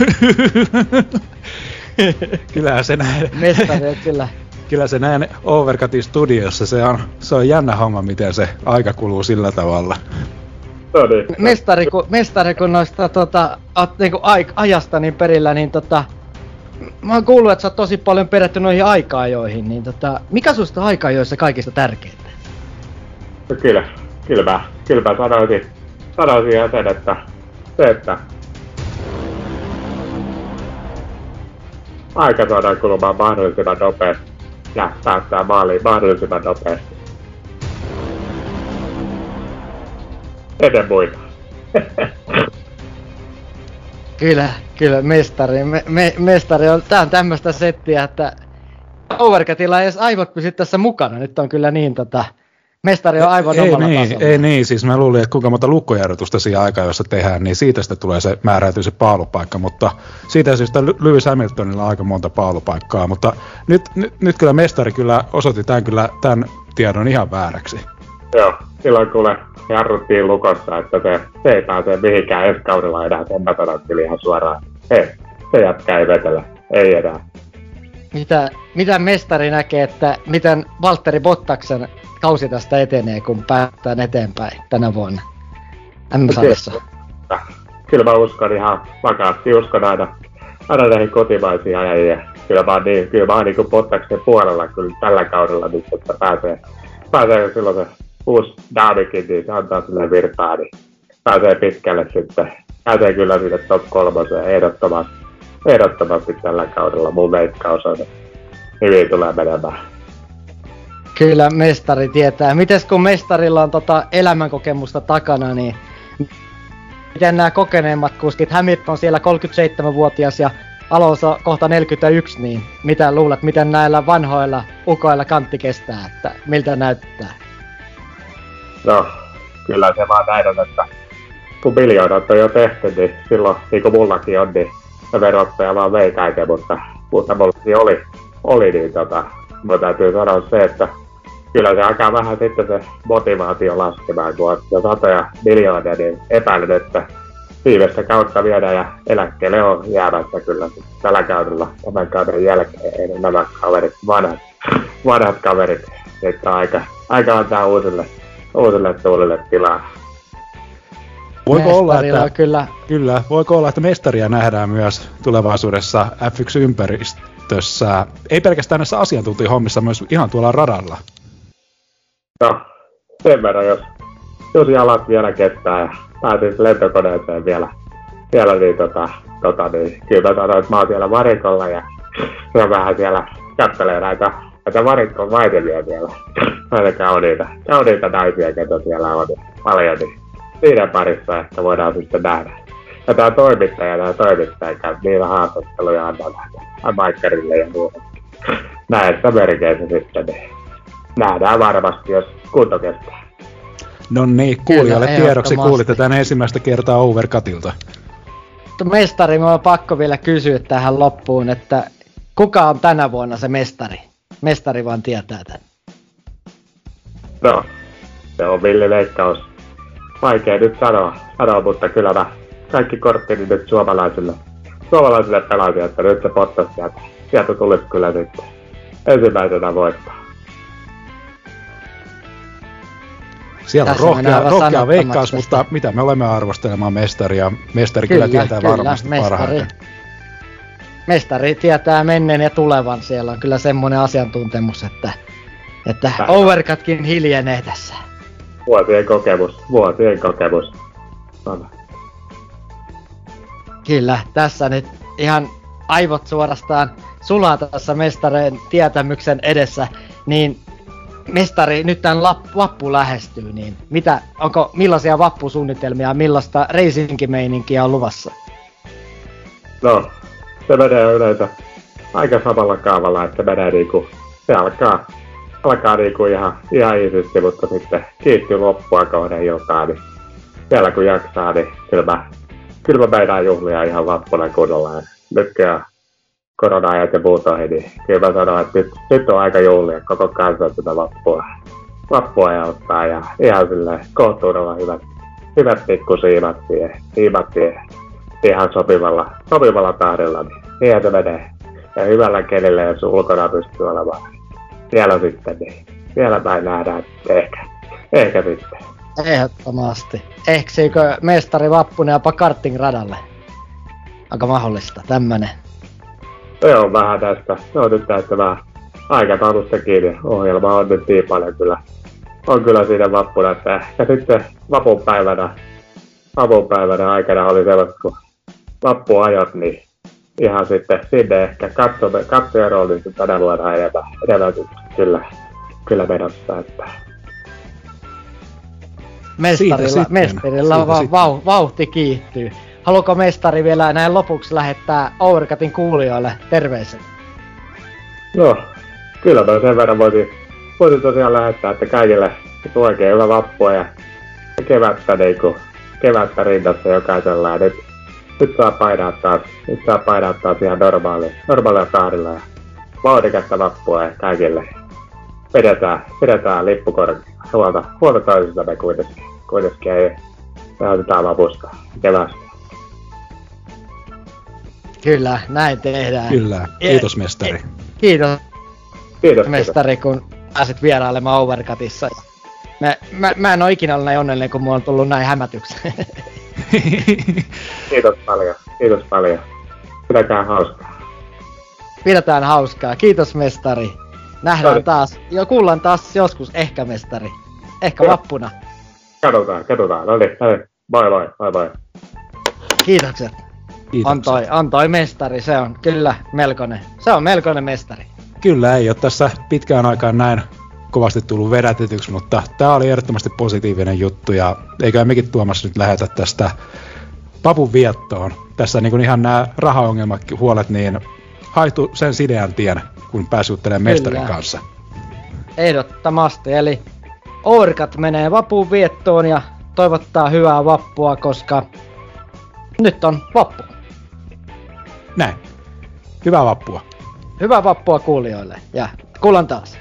Kyllähän se näin, Mestari kyllä. kyllä se näin Overcutin studiossa, se on, se on jännä homma, miten se aika kuluu sillä tavalla. Niin. Mestari, kun, mestari, kun noista tota, oot niinku ai, ajasta niin perillä, niin tota, mä oon kuullut, että sä oot tosi paljon perätty noihin aika-ajoihin, niin tota, mikä susta aika-ajoissa kaikista tärkeintä? No kyllä, kyllä mä, kyllä mä sanoisin, sanoisin sen, että se, että aika saadaan kulumaan mahdollisimman nopeasti ja päästään maaliin mahdollisimman nopeasti. Ennen muita. Kyllä, kyllä, mestari. Me, me, mestari on, tää on tämmöstä settiä, että Overcutilla ei edes aivot pysy tässä mukana. Nyt on kyllä niin tota, mestari on aivan ei, omalla niin, tasolla. ei niin, siis mä luulin, että kuinka monta lukkojärjestystä siinä aikaa, jossa tehdään, niin siitä sitten tulee se määräytyy se paalupaikka, mutta siitä syystä Ly- Lewis Hamiltonilla on aika monta paalupaikkaa, mutta nyt, nyt, nyt kyllä mestari kyllä osoitti tämän, kyllä, tämän tiedon ihan vääräksi. Joo, silloin kuule jarruttiin lukossa, että se, se ei pääse mihinkään ensi kaudella enää, sen mä sanon kyllä ihan suoraan. Ei, se jätkä ei vetele, ei enää. Mitä, mitä mestari näkee, että miten Valtteri Bottaksen kausi tästä etenee, kun päästään eteenpäin tänä vuonna M-sarjassa? Kyllä mä uskon ihan vakaasti, uskon aina, aina näihin kotimaisiin ajajia. Kyllä mä oon, niin, kyllä mä oon niin Bottaksen puolella kyllä tällä kaudella nyt, että pääsee, pääsee silloin se uusi Davikin, niin se antaa sille virtaa, niin pääsee pitkälle sitten. Pääsee kyllä sinne top kolmoseen ehdottomasti, ehdottomasti tällä kaudella. Mun veikkaus on, että hyvin tulee menemään. Kyllä mestari tietää. Mites kun mestarilla on tota elämänkokemusta takana, niin miten nämä kokeneemmat kuskit, Hamilton siellä 37-vuotias ja Alonso kohta 41, niin mitä luulet, miten näillä vanhoilla ukoilla kantti kestää, että miltä näyttää? No, kyllä se vaan näin on, että kun miljoonat on jo tehty, niin silloin, niin kuin mullakin on, niin verottaja vaan vei kaiken, mutta, mutta mullakin oli, oli niin tota, mun täytyy sanoa se, että kyllä se alkaa vähän sitten se motivaatio laskemaan, kun on jo satoja miljoonia, niin epäilen, että viimeistä kautta viedään ja eläkkeelle on jäämässä kyllä tällä kaudella, tämän kauden jälkeen, ei ne nämä kaverit, vanhat, vanhat kaverit, että aika, aika antaa uusille, uusille tuulille tilaa. Voiko olla, että, kyllä kyllä, voiko olla, että mestaria nähdään myös tulevaisuudessa F1-ympäristössä, ei pelkästään näissä asiantuntijahommissa, myös ihan tuolla radalla? No, sen verran, jos, jos jalat vielä kestää ja pääsis lentokoneeseen vielä, vielä niin, tota, tota, niin kyllä mä sanoin, että mä oon siellä varikolla ja, ja vähän siellä kattelee näitä, näitä varikon vaihtelia vielä. Näitä kauniita, kauniita naisia, ketä siellä on paljon, niin niiden parissa ehkä voidaan sitten nähdä. Ja tämä toimittaja, tämä toimittaja käy niillä haastatteluja antaa Maikkarille ja muuta. Näissä merkeissä sitten, niin nähdään varmasti, jos kunto kestää. No niin, kuulijoille Kyllä, tiedoksi kuulitte tämän ensimmäistä kertaa Overcutilta. Mutta mestari, mä on pakko vielä kysyä tähän loppuun, että kuka on tänä vuonna se mestari? Mestari vaan tietää tämän. No, se on villileikkaus. Vaikea nyt sanoa, sanoa mutta kyllä mä kaikki korttini nyt suomalaisille, suomalaisille pelasin, että nyt se pottas sieltä, sieltä tulisi kyllä nyt ensimmäisenä voittaa. Siellä on Tässä rohkea, mennään rohkea sanottomaksi veikkaus, tästä. mutta mitä me olemme arvostelemaan mestaria? Mestari kyllä, kyllä tietää varmasti mestari. parhaiten. Mestari tietää menneen ja tulevan. Siellä on kyllä semmoinen asiantuntemus, että, että Päivä. overcutkin hiljenee tässä. Vuosien kokemus, vuosien kokemus. On. Kyllä, tässä nyt ihan aivot suorastaan sulaa tässä mestareen tietämyksen edessä, niin mestari, nyt tämän lap, vappu lähestyy, niin mitä, onko, millaisia vappusuunnitelmia, millaista racing-meininkiä on luvassa? No, se menee yleensä aika samalla kaavalla, että menee niinku, se alkaa, alkaa niinku ihan, ihan iisisti, mutta sitten kiittyy loppua kohden jotain, niin vielä kun jaksaa, niin kyllä mä, kyllä mä juhlia ihan vappuna kunnolla. Ja korona-ajat ja ohi, niin kyllä mä sanon, että nyt, nyt on aika juhlia koko kansan tätä vappua, vappua ja ottaa ja ihan silleen kohtuudella hyvät, hyvät pikkusiimat siihen, siimat siihen ihan sopivalla, sopivalla tahdilla, niin niinhän se menee. Ja hyvällä kelillä, jos ulkona pystyy olemaan. Siellä sitten, niin siellä päin nähdään, ehkä, ehkä sitten. Ehdottomasti. Ehksiikö mestari Vappunen jopa karting radalle? Aika mahdollista, tämmönen. Se on vähän tästä, se on nyt tästä vähän aikataulusta kiinni. Ohjelma on nyt niin paljon kyllä, on kyllä siinä vappuna, että ehkä sitten vapunpäivänä, vapunpäivänä aikana oli sellaista, kun vappuajot, niin ihan sitten sinne ehkä katsomme, katsojan rooli tänä vuonna enemmän, enemmän kyllä, kyllä menossa, että. Mestarilla, mestarilla vau, vauhti kiihtyy. Haluatko mestari vielä näin lopuksi lähettää Overcutin kuulijoille terveisen? No, kyllä mä sen verran voisin, voisin tosiaan lähettää, että kaikille oikein hyvää vappua ja kevättä, niin kuin, kevättä rinnassa jokaisella. Ja nyt, nyt saa painaa taas, nyt saa painaa taas ihan normaali, normaalia tahdilla ja vauhdikasta vappua ja kaikille. Pidetään, pidetään lippukorkealla. Huolta, huolta toisistamme kuitenkin. Kuitenkin ei nautitaan vapusta keväästä. Kyllä, näin tehdään. Kyllä, kiitos mestari. Kiitos Kiitos. kiitos. mestari, kun pääsit vierailemaan Overcutissa. Mä, mä, mä en ole ikinä ollut näin onnellinen, kun mulla on tullut näin hämätyksi. Kiitos paljon. Kiitos paljon. Pidäkää hauskaa. Pidetään hauskaa. Kiitos mestari. Nähdään Sori. taas. Jo kuullaan taas joskus ehkä mestari. Ehkä vappuna. Katsotaan, katsotaan. No niin, no niin. Moi moi, moi moi. Kiitokset. Kiitoksia. On toi, on toi mestari, se on kyllä melkoinen. Se on melkoinen mestari. Kyllä ei ole tässä pitkään aikaan näin kovasti tullut vedätetyksi, mutta tämä oli ehdottomasti positiivinen juttu ja eikä mekin Tuomas nyt lähetä tästä papun viettoon. Tässä niin kuin ihan nämä rahaongelmat, huolet, niin haitu sen sideän tien, kun pääsi juttelemaan mestarin Kyllä. kanssa. Ehdottomasti, eli Overcut menee vapuun viettoon ja toivottaa hyvää vappua, koska nyt on vappu. Näin. Hyvää vappua. Hyvää vappua kuulijoille ja kuullaan taas.